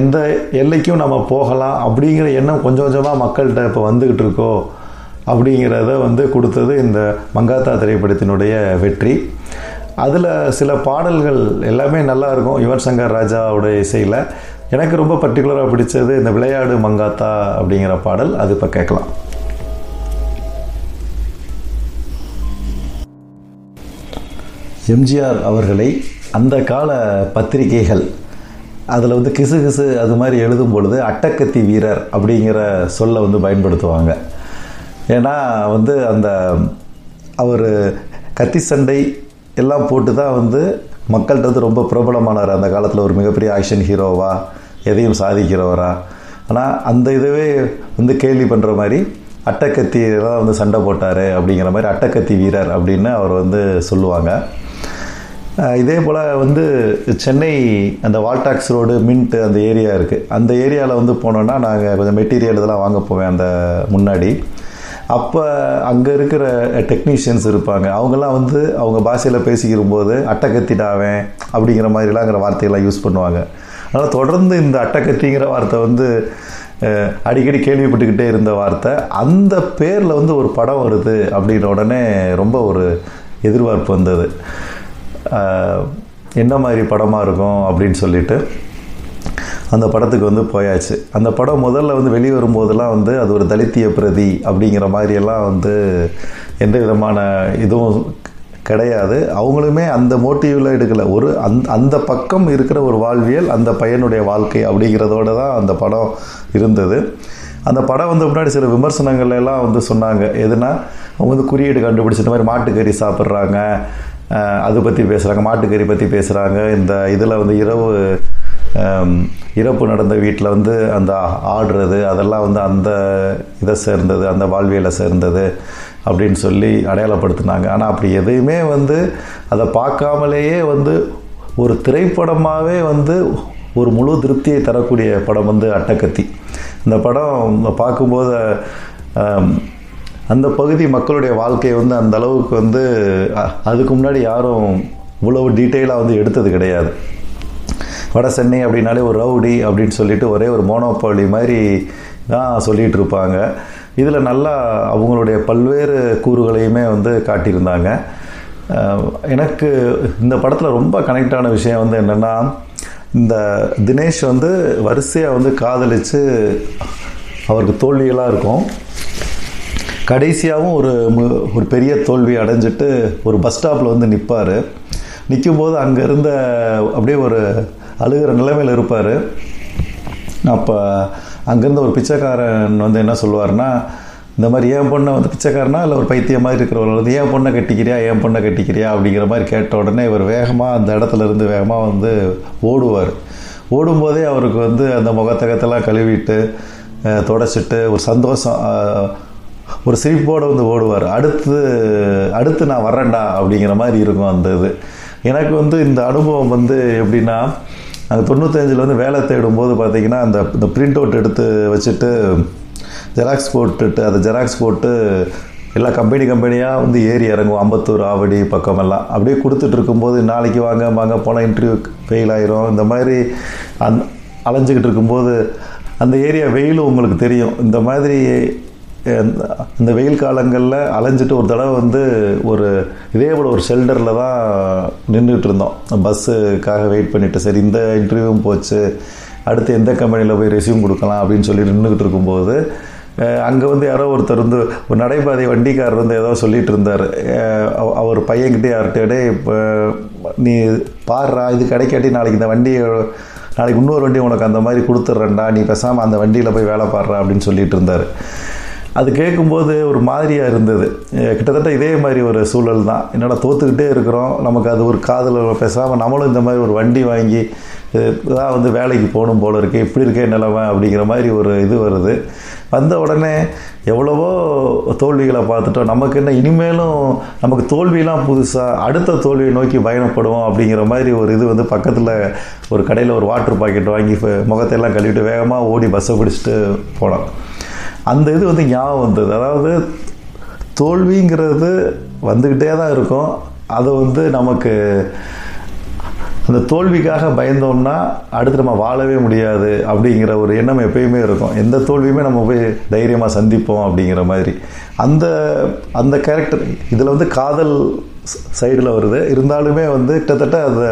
எந்த எல்லைக்கும் நம்ம போகலாம் அப்படிங்கிற எண்ணம் கொஞ்சம் கொஞ்சமாக மக்கள்கிட்ட இப்போ வந்துக்கிட்டு இருக்கோ அப்படிங்கிறத வந்து கொடுத்தது இந்த மங்காத்தா திரைப்படத்தினுடைய வெற்றி. அதில் சில பாடல்கள் எல்லாமே நல்லாயிருக்கும் யுவன் சங்கர் ராஜாவோட இசையில். எனக்கு ரொம்ப பர்டிகுலராக பிடிச்சது இந்த விளையாடு மங்காத்தா அப்படிங்கிற பாடல். அது இப்போ கேட்கலாம். எம்ஜிஆர் அவர்களை அந்த கால பத்திரிகைகள் அதில் வந்து கிசு கிசு அது மாதிரி எழுதும் பொழுது அட்டக்கத்தி வீரர் அப்படிங்கிற சொல்லை வந்து பயன்படுத்துவாங்க. ஏன்னா வந்து அந்த அவர் கத்தி சண்டை எல்லாம் போட்டு தான் வந்து மக்கள்கிட்ட வந்து ரொம்ப பிரபலமானார். அந்த காலத்தில் ஒரு மிகப்பெரிய ஆக்ஷன் ஹீரோவா எதையும் சாதிக்கிறவரா. ஆனால் அந்த இதுவே வந்து கேள்வி பண்ணுற மாதிரி அட்டக்கத்தி தான் வந்து சண்டை போட்டார் அப்படிங்கிற மாதிரி அட்டக்கத்தி வீரர் அப்படின்னு அவர் வந்து சொல்லுவாங்க. இதே போல் வந்து சென்னை அந்த வால்டாக்ஸ் ரோடு மின்ட் அந்த ஏரியா இருக்குது அந்த ஏரியாவில் வந்து போனோன்னா நாங்கள் கொஞ்சம் மெட்டீரியல் இதெல்லாம் வாங்க போவேன் அந்த முன்னாடி. அப்போ அங்கே இருக்கிற டெக்னீஷியன்ஸ் இருப்பாங்க. அவங்கெல்லாம் வந்து அவங்க பாஷையில் பேசிக்கிற போது அப்படிங்கிற மாதிரிலாங்கிற வார்த்தையெல்லாம் யூஸ் பண்ணுவாங்க. அதனால் தொடர்ந்து இந்த அட்டக்கத்திங்கிற வார்த்தை வந்து அடிக்கடி கேள்விப்பட்டுக்கிட்டே இருந்த வார்த்தை. அந்த பேரில் வந்து ஒரு படம் வருது அப்படின்ற உடனே ரொம்ப ஒரு எதிர்பார்ப்பு வந்தது. என்ன மாதிரி படமாக இருக்கும் அப்படின்னு சொல்லிட்டு அந்த படத்துக்கு வந்து போயாச்சு. அந்த படம் முதல்ல வந்து வெளியே வரும்போதெல்லாம் வந்து அது ஒரு தலித்திய பிரதி அப்படிங்கிற மாதிரியெல்லாம் வந்து எந்த விதமான இதுவும் கிடையாது. அவங்களுமே அந்த மோட்டிவில் எடுக்கலை. ஒரு அந் அந்த பக்கம் இருக்கிற ஒரு வாழ்வியல் அந்த பையனுடைய வாழ்க்கை அப்படிங்கிறதோட தான் அந்த படம் இருந்தது. அந்த படம் வந்து முன்னாடி சில விமர்சனங்கள் எல்லாம் வந்து சொன்னாங்க. எதுனா அவங்க வந்து குறியீடு கண்டுபிடிச்ச மாதிரி மாட்டுக்கறி சாப்பிட்றாங்க. அது பற்றி பேசுகிறாங்க மாட்டுக்கறி பற்றி பேசுகிறாங்க இந்த இதில் வந்து இரவு இறப்பு நடந்த வீட்டில் வந்து அந்த ஆடுறது அதெல்லாம் வந்து அந்த இதை சேர்ந்தது அந்த வாழ்வியலை சேர்ந்தது அப்படின்னு சொல்லி அடையாளப்படுத்தினாங்க. ஆனால் அப்படி எதையுமே வந்து அதை பார்க்காமலேயே வந்து ஒரு திரைப்படமாகவே வந்து ஒரு முழு திருப்தியை தரக்கூடிய படம் வந்து அட்டக்கத்தி இந்த படம் பார்க்கும்போது அந்த பகுதி மக்களுடைய வாழ்க்கையை வந்து அந்த அளவுக்கு வந்து அதுக்கு முன்னாடி யாரும் இவ்வளவு டீட்டெயிலாக வந்து எடுத்தது கிடையாது. வட சென்னை அப்படின்னாலே ஒரு ரவுடி அப்படின்னு சொல்லிட்டு ஒரே ஒரு மோனோபாலி மாதிரி தான் சொல்லிகிட்டு இருப்பாங்க. இதில் நல்லா அவங்களுடைய பல்வேறு கூறுகளையுமே வந்து காட்டியிருந்தாங்க. எனக்கு இந்த படத்தில் ரொம்ப கனெக்ட் ஆன விஷயம் வந்து என்னென்னா இந்த தினேஷ் வந்து வரிசையாக வந்து காதலித்து அவருக்கு தோல்வியெல்லாம் இருக்கும். கடைசியாகவும் ஒரு ஒரு பெரிய தோல்வி அடைஞ்சிட்டு ஒரு பஸ் ஸ்டாப்பில் வந்து நிற்பார் நிற்கும்போது அங்கே இருந்த அப்படியே ஒரு அழுகிற நிலைமையில் இருப்பார். அப்போ அங்கேருந்து ஒரு பிச்சைக்காரன் வந்து என்ன சொல்லுவார்னா இந்த மாதிரி ஏன் பொண்ணை வந்து பிச்சைக்காரனா? இல்லை ஒரு பைத்தியம் மாதிரி இருக்கிறவங்க வந்து ஏன் பொண்ணை கட்டிக்கிறியா? ஏன் பொண்ணை கட்டிக்கிறியா? அப்படிங்கிற மாதிரி கேட்ட உடனே இவர் வேகமாக அந்த இடத்துல இருந்து வேகமாக வந்து ஓடுவார். ஓடும்போதே அவருக்கு வந்து அந்த முகத்தகத்தெல்லாம் கழுவிட்டு தொடச்சிட்டு ஒரு சந்தோஷம் ஒரு சிரிப்போடு வந்து ஓடுவார். அடுத்து அடுத்து நான் வரேன்டா அப்படிங்கிற மாதிரி இருக்கும் அந்த இது. எனக்கு வந்து இந்த அனுபவம் வந்து எப்படின்னா நாங்கள் தொண்ணூத்தஞ்சில் வந்து வேலை தேடும்போது பார்த்திங்கன்னா அந்த இந்த பிரிண்ட் அவுட் எடுத்து வச்சுட்டு ஜெராக்ஸ் போட்டுட்டு அதை ஜெராக்ஸ் போட்டு எல்லா கம்பெனி கம்பெனியாக வந்து ஏறி இறங்குவோம். அம்பத்தூர் ஆவடி பக்கமெல்லாம். அப்படியே கொடுத்துட்டு இருக்கும்போது நாளைக்கு வாங்க வாங்க போனால் இன்டர்வியூ ஃபெயில் ஆயிரும். இந்த மாதிரி அந் அலைஞ்சிக்கிட்டு இருக்கும்போது அந்த ஏரியா வெயிலும் உங்களுக்கு தெரியும். இந்த மாதிரி இந்த வெயில் காலங்களில் அலைஞ்சிட்டு ஒரு தடவை வந்து ஒரு இதே போல் ஒரு ஷெல்டரில் தான் நின்றுட்டு இருந்தோம். பஸ்ஸுக்காக வெயிட் பண்ணிட்டு சரி இந்த இன்டர்வியூவும் போச்சு அடுத்து எந்த கம்பெனியில் போய் ரெஸ்யூம் கொடுக்கலாம் அப்படின்னு சொல்லி நின்றுக்கிட்டு இருக்கும்போது அங்கே வந்து யாரோ ஒருத்தர் வந்து ஒரு நடைபாதை வண்டிக்காரர் வந்து ஏதோ சொல்லிட்டு இருந்தார். அவர் பையன்கிட்டே யார்கிட்டே இப்போ நீ பாடுறா இது கிடைக்காட்டி நாளைக்கு இந்த வண்டி நாளைக்கு இன்னொரு வண்டி உனக்கு அந்த மாதிரி கொடுத்துட்றேன்டா நீ பேசாமல் அந்த வண்டியில் போய் வேலை பாடுறா அப்படின்னு சொல்லிட்டு இருந்தார். அது கேட்கும்போது ஒரு மாதிரியாக இருந்தது. கிட்டத்தட்ட இதே மாதிரி ஒரு சூழல் தான். என்னடா தோத்துக்கிட்டே இருக்கிறோம். நமக்கு அது ஒரு காதில் பேசாமல் நம்மளும் இந்த மாதிரி ஒரு வண்டி வாங்கி தான் வந்து வேலைக்கு போகணும் போல இருக்குது இப்படி இருக்கே நிலமை அப்படிங்கிற மாதிரி ஒரு இது வருது. வந்த உடனே எவ்வளவோ தோல்விகளை பார்த்துட்டோம். நமக்கு என்ன இனிமேலும் நமக்கு தோல்வியெலாம் புதுசாக அடுத்த தோல்வியை நோக்கி பயணப்படுவோம் அப்படிங்கிற மாதிரி ஒரு இது வந்து பக்கத்தில் ஒரு கடையில் ஒரு வாட்டர் பாக்கெட் வாங்கி முகத்தையெல்லாம் கழுவிட்டு வேகமாக ஓடி பஸ்ஸை பிடிச்சிட்டு போனோம். அந்த இது வந்து ஞாபகம் வந்தது. அதாவது தோல்விங்கிறது வந்துக்கிட்டே தான் இருக்கும். அது வந்து நமக்கு அந்த தோல்விக்காக பயந்தோம்னா அடுத்து நம்ம வாழவே முடியாது அப்படிங்கிற ஒரு எண்ணம் எப்பயுமே இருக்கும். எந்த தோல்வியுமே நம்ம போய் தைரியமாக சந்திப்போம் அப்படிங்கிற மாதிரி. அந்த அந்த கேரக்டர் இதில் வந்து காதல் சைடில் வருது. இருந்தாலுமே வந்து கிட்டத்தட்ட அந்த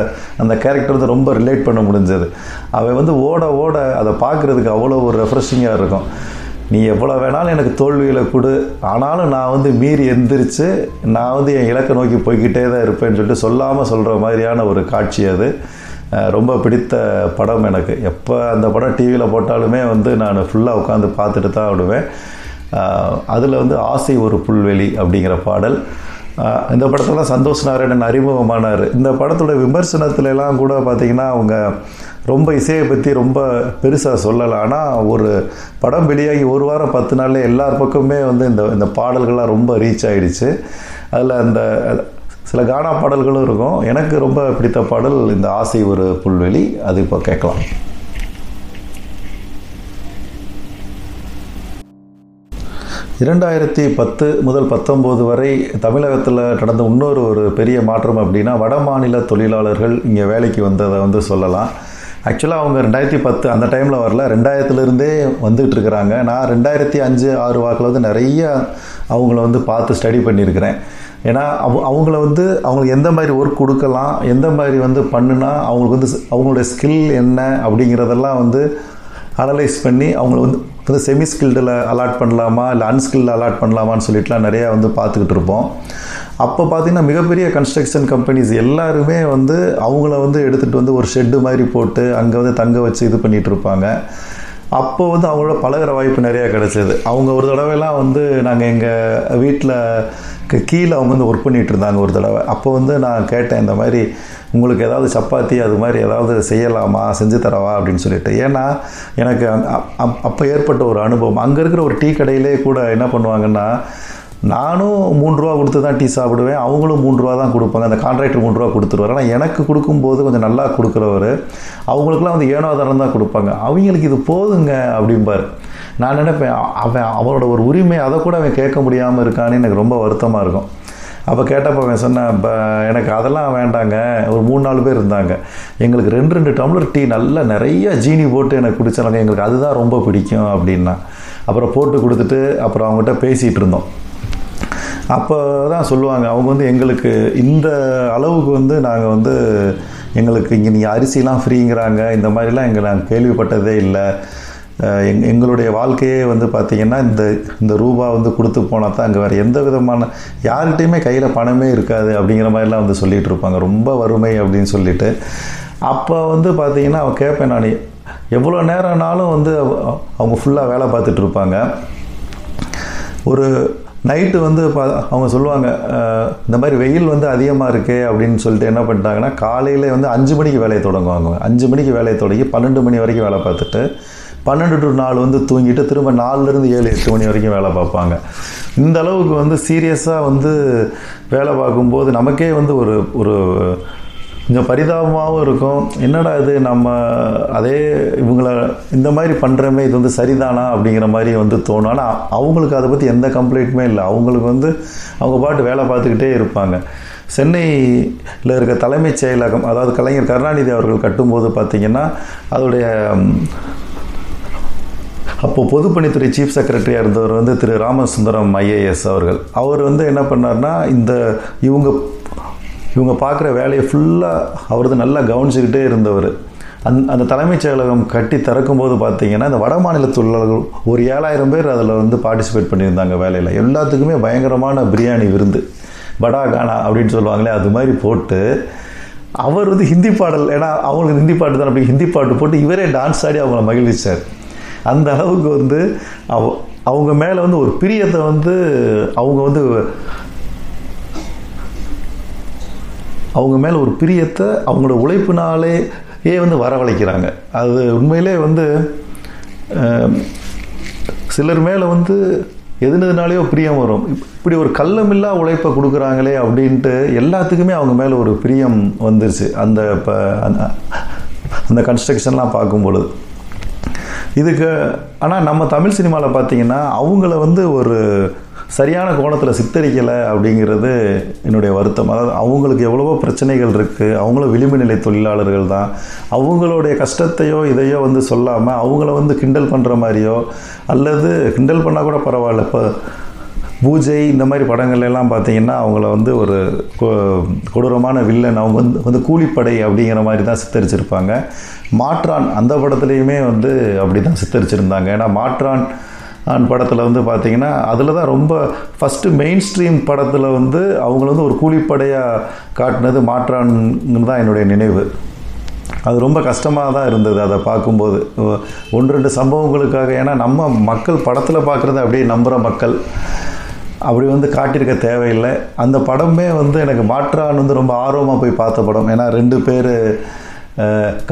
அந்த கேரக்டர் வந்து ரொம்ப ரிலேட் பண்ண முடிஞ்சது. அவன் வந்து ஓட ஓட அதை பார்க்குறதுக்கு அவ்வளோ ஒரு ரெஃப்ரெஷிங்காக இருக்கும். நீ எவ்வளோ வேணாலும் எனக்கு தோல்வியில் கொடு. ஆனாலும் நான் வந்து மீறி எந்திரிச்சு நான் வந்து என் இலக்கை நோக்கி போய்கிட்டே தான் இருப்பேன்னு சொல்லிட்டு சொல்லாமல் சொல்கிற மாதிரியான ஒரு காட்சி அது. ரொம்ப பிடித்த படம் எனக்கு. எப்போ அந்த படம் டிவியில் போட்டாலுமே வந்து நான் ஃபுல்லாக உட்காந்து பார்த்துட்டு தான் விடுவேன். அதில் வந்து ஆசை ஒரு புல்வெளி அப்படிங்கிற பாடல். இந்த படத்தில் சந்தோஷ் நாராயணன் அறிமுகமானார். இந்த படத்தோட விமர்சனத்துலலாம் கூட பார்த்தீங்கன்னா அவங்க ரொம்ப இசையை பற்றி ரொம்ப பெருசாக சொல்லலை. ஆனால் ஒரு படம் வெளியாகி ஒரு வாரம் பத்து நாளில் எல்லார் பக்கமே வந்து இந்த இந்த பாடல்கள்லாம் ரொம்ப ரீச் ஆகிடுச்சு அதில் அந்த சில கானா பாடல்களும் இருக்கும். எனக்கு ரொம்ப பிடித்த பாடல் இந்த ஆசை ஒரு புல்வெளி. அது இப்போ கேட்கலாம். இரண்டாயிரத்தி பத்து முதல் பத்தொம்போது வரை தமிழகத்தில் நடந்த இன்னொரு ஒரு பெரிய மாற்றம் அப்படின்னா வட மாநில தொழிலாளர்கள் இங்கே வேலைக்கு வந்ததை வந்து சொல்லலாம். ஆக்சுவலாக அவங்க ரெண்டாயிரத்தி பத்து அந்த டைமில் வரல. ரெண்டாயிரத்துலேருந்தே வந்துகிட்டு இருக்கிறாங்க. நான் ரெண்டாயிரத்தி அஞ்சு ஆறு வாக்கில் வந்து நிறைய அவங்கள வந்து பார்த்து ஸ்டடி பண்ணியிருக்கிறேன். ஏன்னா அவ அவங்கள வந்து அவங்களுக்கு எந்த மாதிரி ஒர்க் கொடுக்கலாம் எந்த மாதிரி வந்து பண்ணுனா அவங்களுக்கு வந்து அவங்களுடைய ஸ்கில் என்ன அப்படிங்கிறதெல்லாம் வந்து அனலைஸ் பண்ணி அவங்கள வந்து வந்து செமி ஸ்கில்டில் அலாட் பண்ணலாமா? இல்லை அன்ஸ்கில்டில் அலாட் பண்ணலாமான்னு சொல்லிட்டுலாம் நிறையா வந்து பார்த்துக்கிட்டு இருப்போம். அப்போ பார்த்திங்கன்னா மிகப்பெரிய கன்ஸ்ட்ரக்ஷன் கம்பெனிஸ் எல்லாருமே வந்து அவங்கள வந்து எடுத்துகிட்டு வந்து ஒரு ஷெட்டு மாதிரி போட்டு அங்கே வந்து தங்க வச்சு இது பண்ணிகிட்டு இருப்பாங்க. அப்போ வந்து அவங்களோட பழகிற வாய்ப்பு நிறையா கிடச்சிது. அவங்க ஒரு தடவைலாம் வந்து நாங்கள் எங்கள் வீட்டில் கீழே அவங்க வந்து ஒர்க் பண்ணிகிட்டு இருந்தாங்க ஒரு தடவை. அப்போ வந்து நான் கேட்டேன் இந்த மாதிரி உங்களுக்கு ஏதாவது சப்பாத்தி அது மாதிரி ஏதாவது செய்யலாமா செஞ்சு தரவா அப்படின்னு சொல்லிட்டு. ஏன்னா எனக்கு அப்போ ஏற்பட்ட ஒரு அனுபவம். அங்கே இருக்கிற ஒரு டீ கடையிலே கூட என்ன பண்ணுவாங்கன்னா நானும் மூன்று ரூபா கொடுத்து தான் டீ சாப்பிடுவேன். அவங்களும் மூன்று ரூபா தான் கொடுப்பாங்க. அந்த கான்ட்ராக்டர் மூன்று ரூபா கொடுத்துருவார். ஆனால் எனக்கு கொடுக்கும்போது கொஞ்சம் நல்லா கொடுக்குறவர் அவங்களுக்குலாம் வந்து ஏனோ தரம் தான் கொடுப்பாங்க. அவங்களுக்கு இது போதுங்க அப்படிம்பார். நான் நினைப்பேன் அவன் அவனோட ஒரு உரிமை அதை கூட அவன் கேட்க முடியாமல் இருக்கான்னு எனக்கு ரொம்ப வருத்தமாக இருக்கும். அப்போ கேட்டப்போ அவன் சொன்னேன் இப்போ எனக்கு அதெல்லாம் வேண்டாங்க. ஒரு மூணு நாலு பேர் இருந்தாங்க. எங்களுக்கு ரெண்டு ரெண்டு டம்ளர் டீ நல்லா நிறைய ஜீனி போட்டு எனக்கு குடிச்சாங்க. எங்களுக்கு அதுதான் ரொம்ப பிடிக்கும் அப்படின்னா. அப்புறம் போட்டு கொடுத்துட்டு அப்புறம் அவங்ககிட்ட பேசிகிட்டு இருந்தோம். அப்போ தான் சொல்லுவாங்க அவங்க வந்து எங்களுக்கு இந்த அளவுக்கு வந்து நாங்கள் வந்து எங்களுக்கு இங்கே நீங்கள் அரிசிலாம் ஃப்ரீங்கிறாங்க. இந்த மாதிரிலாம் எங்களை நாங்கள் கேள்விப்பட்டதே இல்லை. எங் எங்களுடைய வாழ்க்கையே வந்து பார்த்திங்கன்னா இந்த இந்த ரூபா வந்து கொடுத்து போனால் தான் அங்கே வேறு எந்த விதமான யார்கிட்டையுமே கையில் பணமே இருக்காது அப்படிங்கிற மாதிரிலாம் வந்து சொல்லிகிட்டு இருப்பாங்க. ரொம்ப வறுமை அப்படின்னு சொல்லிட்டு. அப்போ வந்து பார்த்திங்கன்னா அவன் கேட்பேன் நான் எவ்வளோ நேரம்னாலும் வந்து அவங்க ஃபுல்லாக வேலை பார்த்துட்டு இருப்பாங்க. ஒரு நைட்டு வந்து பா அவங்க சொல்லுவாங்க இந்த மாதிரி வெயில் வந்து அதிகமாக இருக்கே அப்படின்னு சொல்லிட்டு என்ன பண்ணிட்டாங்கன்னா காலையில் வந்து அஞ்சு மணிக்கு வேலையை தொடங்குவாங்க. அஞ்சு மணிக்கு வேலையை தொடங்கி பன்னெண்டு மணி வரைக்கும் வேலை பார்த்துட்டு பன்னெண்டு டு நாலு வந்து தூங்கிட்டு திரும்ப நாலுலேருந்து ஏழு எட்டு மணி வரைக்கும் வேலை பார்ப்பாங்க. இந்த அளவுக்கு வந்து சீரியஸாக வந்து வேலை பார்க்கும்போது நமக்கே வந்து ஒரு ஒரு கொஞ்சம் பரிதாபமாகவும் இருக்கும். என்னடா இது நம்ம அதே இவங்கள இந்த மாதிரி பண்ணுறமே இது வந்து சரிதானா அப்படிங்கிற மாதிரி வந்து தோணும். ஆனால் அவங்களுக்கு அதை பற்றி எந்த கம்ப்ளைண்ட்டுமே இல்லை. அவங்களுக்கு வந்து அவங்க பாட்டு வேலை பார்த்துக்கிட்டே இருப்பாங்க. சென்னையில் இருக்க தலைமைச் செயலகம் அதாவது கலைஞர் கருணாநிதி அவர்கள் கட்டும்போது பார்த்திங்கன்னா அதோடைய அப்போது பொதுப்பணித்துறை சீஃப் செக்ரட்டரியாக இருந்தவர் வந்து திரு ராமசுந்தரம் ஐஏஎஸ் அவர்கள். அவர் வந்து என்ன பண்ணார்னா இந்த இவங்க இவங்க பார்க்குற வேலையை ஃபுல்லாக அவர் நல்லா கவனிச்சுக்கிட்டே இருந்தவர். அந் அந்த தலைமைச் செயலகம் கட்டி திறக்கும்போது பார்த்தீங்கன்னா இந்த வட மாநில தொழிலாளர்கள் ஒரு ஏழாயிரம் பேர் அதில் வந்து பார்ட்டிசிபேட் பண்ணியிருந்தாங்க வேலையில். எல்லாத்துக்குமே பயங்கரமான பிரியாணி விருந்து. படா கானா அப்படின்னு சொல்லுவாங்களே அது மாதிரி போட்டு அவர் வந்து ஹிந்தி பாடல் ஏன்னா அவங்களுக்கு ஹிந்தி பாட்டு தான் அப்படி ஹிந்தி பாட்டு போட்டு இவரே டான்ஸ் ஆடி அவங்கள மகிழ்விச்சார். அந்த அளவுக்கு வந்து அவ அவங்க மேலே வந்து ஒரு பிரியத்தை வந்து அவங்க வந்து அவங்க மேலே ஒரு பிரியத்தை அவங்களோட உழைப்பினாலே ஏ வந்து வரவழைக்கிறாங்க. அது உண்மையிலே வந்து சிலர் மேலே வந்து எதுனதுனாலேயோ பிரியம் வரும். இப்படி ஒரு கள்ளமில்லா உழைப்பை கொடுக்குறாங்களே அப்படின்ட்டு எல்லாத்துக்குமே அவங்க மேலே ஒரு பிரியம் வந்துருச்சு. அந்த இப்போ அந்த அந்த கன்ஸ்ட்ரக்ஷன்லாம் பார்க்கும் பொழுது இதுக்கு ஆனால் நம்ம தமிழ் சினிமாவில் பார்த்தீங்கன்னா அவங்கள வந்து ஒரு சரியான கோணத்தில் சித்தரிக்கலை அப்படிங்கிறது என்னுடைய வருத்தம். அதாவது அவங்களுக்கு எவ்வளவோ பிரச்சனைகள் இருக்குது அவங்களும் விளிம்பு நிலை தொழிலாளர்கள் தான். அவங்களுடைய கஷ்டத்தையோ இதையோ வந்து சொல்லாமல் அவங்கள வந்து கிண்டல் பண்ணுற மாதிரியோ அல்லது கிண்டல் பண்ணால் கூட பரவாயில்ல. இப்போ பூஜை இந்த மாதிரி படங்கள் எல்லாம் பார்த்தீங்கன்னா அவங்கள வந்து ஒரு கொடூரமான வில்லன் அவங்க வந்து வந்து கூலிப்படை அப்படிங்கிற மாதிரி தான் சித்தரிச்சிருப்பாங்க. மாற்றான் அந்த படத்துலேயுமே வந்து அப்படி தான் சித்தரிச்சிருந்தாங்க. ஏன்னா மாற்றான் படத்தில் வந்து பார்த்தீங்கன்னா அதில் தான் ரொம்ப ஃபஸ்ட்டு மெயின் ஸ்ட்ரீம் படத்தில் வந்து அவங்கள வந்து ஒரு கூலிப்படையாக காட்டினது மாற்றான்னு தான் என்னுடைய நினைவு. அது ரொம்ப கஷ்டமாக தான் இருந்தது அதை பார்க்கும்போது. ஒன்று ரெண்டு சம்பவங்களுக்காக ஏன்னா நம்ம மக்கள் படத்தில் பார்க்குறத அப்படியே நம்புகிற மக்கள். அப்படி வந்து காட்டியிருக்க தேவையில்லை. அந்த படமே வந்து எனக்கு மாற்றான் வந்து ரொம்ப ஆர்வமாக போய் பார்த்த படம். ஏன்னா ரெண்டு பேர்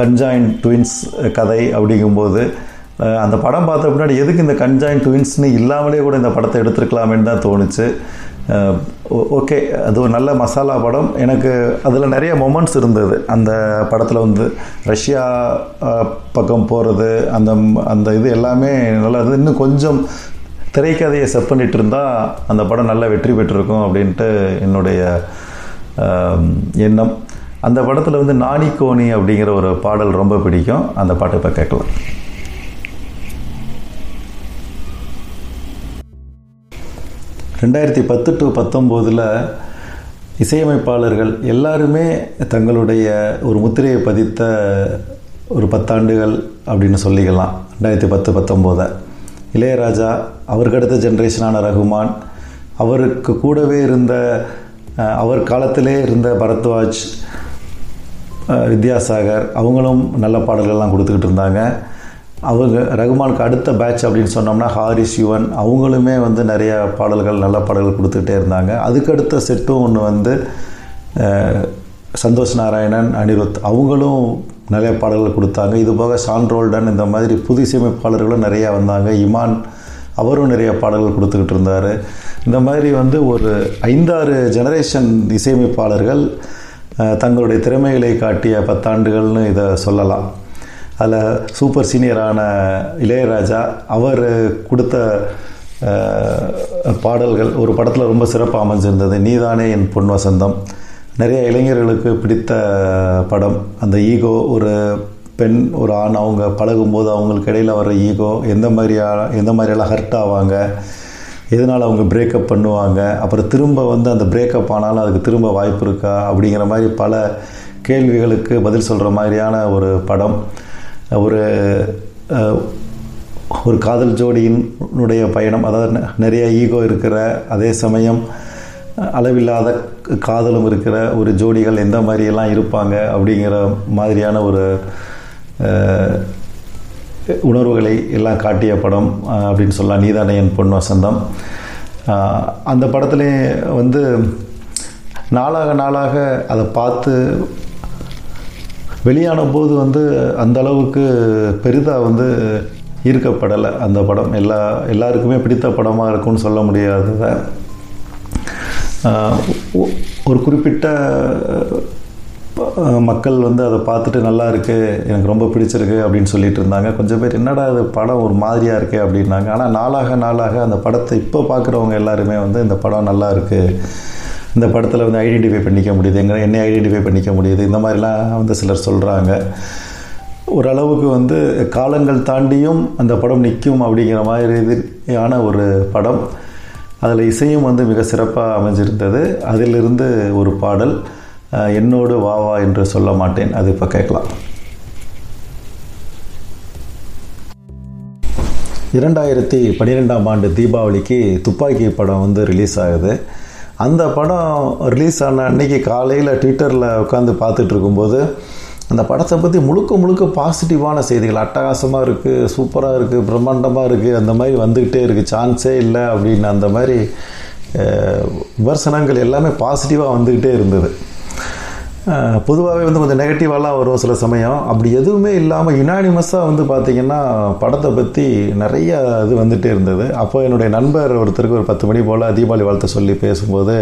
கன்ஜாயின் ட்வின்ஸ் கதை அப்படிங்கும்போது அந்த படம் பார்த்த பின்னாடி எதுக்கு இந்த கன்ஜாயின் ட்வின்ஸ்னு இல்லாமலே கூட இந்த படத்தை எடுத்துருக்கலாமேன்னு தான் தோணுச்சு. ஓகே அது ஒரு நல்ல மசாலா படம். எனக்கு அதில் நிறைய மொமெண்ட்ஸ் இருந்தது. அந்த படத்தில் வந்து ரஷ்யா பக்கம் போகிறது அந்த அந்த இது எல்லாமே நல்லா இருந்தது. இன்னும் கொஞ்சம் திரைக்கதையை செட் பண்ணிட்டு இருந்தால் அந்த படம் நல்லா வெற்றி பெற்றிருக்கும் அப்படின்ட்டு என்னுடைய எண்ணம். அந்த படத்தில் வந்து நாணி கோணி அப்படிங்கிற ஒரு பாடல் ரொம்ப பிடிக்கும். அந்த பாட்டை இப்போ கேட்கலாம். ரெண்டாயிரத்தி பத்து டு பத்தொம்போதில் இசையமைப்பாளர்கள் எல்லாருமே தங்களுடைய ஒரு முத்திரையை பதித்த ஒரு பத்தாண்டுகள் அப்படின்னு சொல்லிக்கலாம். ரெண்டாயிரத்தி பத்து பத்தொம்போதை இளையராஜா அவருக்கு அடுத்த ஜென்ரேஷனான ரகுமான் அவருக்கு கூடவே இருந்த அவர் காலத்திலே இருந்த பரத்வாஜ் வித்யாசாகர் அவங்களும் நல்ல பாடல்கள்லாம் கொடுத்துக்கிட்டு இருந்தாங்க. அவங்க ரகுமானுக்கு அடுத்த பேட்ச் அப்படின்னு சொன்னோம்னா ஹாரிஸ் யுவன் அவங்களுமே வந்து நிறைய பாடல்கள் நல்ல பாடல்கள் கொடுத்துக்கிட்டே இருந்தாங்க. அதுக்கடுத்த செட்டும் ஒன்று வந்து சந்தோஷ் நாராயணன் அனிருத் அவங்களும் நிறைய பாடல்கள் கொடுத்தாங்க. இது போக சான்ரோல்டன் இந்த மாதிரி புது இசையமைப்பாளர்களும் நிறையா வந்தாங்க. இமான் அவரும் நிறைய பாடல்கள் கொடுத்துக்கிட்டு இருந்தார். இந்த மாதிரி வந்து ஒரு ஐந்தாறு ஜெனரேஷன் இசையமைப்பாளர்கள் தங்களுடைய திறமைகளை காட்டிய பத்தாண்டுகள்னு இதை சொல்லலாம். அதில் சூப்பர் சீனியரான இளையராஜா அவர் கொடுத்த பாடல்கள் ஒரு படத்தில் ரொம்ப சிறப்பாக அமைஞ்சிருந்தது. நீதானே என் பொன் வசந்தம். நிறைய இளைஞர்களுக்கு பிடித்த படம். அந்த ஈகோ ஒரு பெண் ஒரு ஆண் அவங்க பழகும்போது அவங்களுக்கு இடையில் வர ஈகோ எந்த மாதிரியா எந்த மாதிரியெல்லாம் ஹர்ட் ஆவாங்க எதனால் அவங்க பிரேக்கப் பண்ணுவாங்க அப்புறம் திரும்ப வந்து அந்த பிரேக்கப் ஆனாலும் அதுக்கு திரும்ப வாய்ப்பு இருக்கா அப்படிங்கிற மாதிரி பல கேள்விகளுக்கு பதில் சொல்கிற மாதிரியான ஒரு படம். ஒரு ஒரு காதல் ஜோடியினுடைய பயணம் அதாவது நிறைய ஈகோ இருக்கிற அதே சமயம் அளவில்லாத காதலும் இருக்கிற ஒரு ஜோடிகள் எந்த மாதிரியெல்லாம் இருப்பாங்க அப்படிங்கிற மாதிரியான ஒரு உணர்வுகளை எல்லாம் காட்டிய படம் அப்படின்னு சொல்லலாம். நீதானே என் பொன் வசந்தம். அந்த படத்திலே வந்து நாளாக நாளாக அதை பார்த்து வெளியான போது வந்து அந்த அளவுக்கு பெரிதாக வந்து ஈர்க்கப்படலை. அந்த படம் எல்லா எல்லாருக்குமே பிடித்த படமாக இருக்கும்னு சொல்ல முடியாததை. ஒரு குறிப்பிட்ட மக்கள் வந்து அதை பார்த்துட்டு நல்லா இருக்கு எனக்கு ரொம்ப பிடிச்சிருக்கு அப்படின்னு சொல்லிட்டு இருந்தாங்க. கொஞ்சம் பேர் என்னடா அது படம் ஒரு மாதிரியாக இருக்கே அப்படின்னாங்க. ஆனால் நாளாக நாளாக அந்த படத்தை இப்போ பார்க்குறவங்க எல்லாருமே வந்து இந்த படம் நல்லா இருக்கு. இந்த படத்தில் வந்து ஐடென்டிஃபை பண்ணிக்க முடியுது. எங்கே என்னை ஐடென்டிஃபை பண்ணிக்க முடியுது. இந்த மாதிரிலாம் வந்து சிலர் சொல்கிறாங்க ஓரளவுக்கு வந்து காலங்கள் தாண்டியும் அந்த படம் நிற்கும் அப்படிங்கிற மாதிரியான ஒரு படம். அதில் இசையும் வந்து மிக சிறப்பாக அமைஞ்சிருந்தது. அதிலிருந்து ஒரு பாடல் என்னோடு வா வா என்று சொல்ல மாட்டேன். அது இப்போ கேட்கலாம். இரண்டாயிரத்தி பன்னிரெண்டாம் ஆண்டு தீபாவளிக்கு துப்பாக்கி படம் வந்து ரிலீஸ் ஆகுது. அந்த படம் ரிலீஸ் ஆன அன்னைக்கு காலையில் ட்விட்டரில் உட்காந்து பார்த்துட்டு இருக்கும்போது அந்த படத்தை பற்றி முழுக்க முழுக்க பாசிட்டிவான செய்திகள். அட்டகாசமாக இருக்குது சூப்பராக இருக்குது பிரம்மாண்டமாக இருக்குது அந்த மாதிரி வந்துக்கிட்டே இருக்குது சான்ஸே இல்லை அப்படின்னு அந்த மாதிரி விமர்சனங்கள் எல்லாமே பாசிட்டிவாக வந்துக்கிட்டே இருந்தது. பொதுவாகவே வந்து கொஞ்சம் நெகட்டிவாலாம் வரும் சில சமயம். அப்படி எதுவுமே இல்லாமல் யுனானிமஸாக வந்து பார்த்திங்கன்னா படத்தை பற்றி நிறைய இது வந்துகிட்டே இருந்தது. அப்போ என்னுடைய நண்பர் ஒருத்தருக்கு ஒரு பத்து மணி போல் தீபாவளி வாழ்த்து சொல்லி பேசும்போது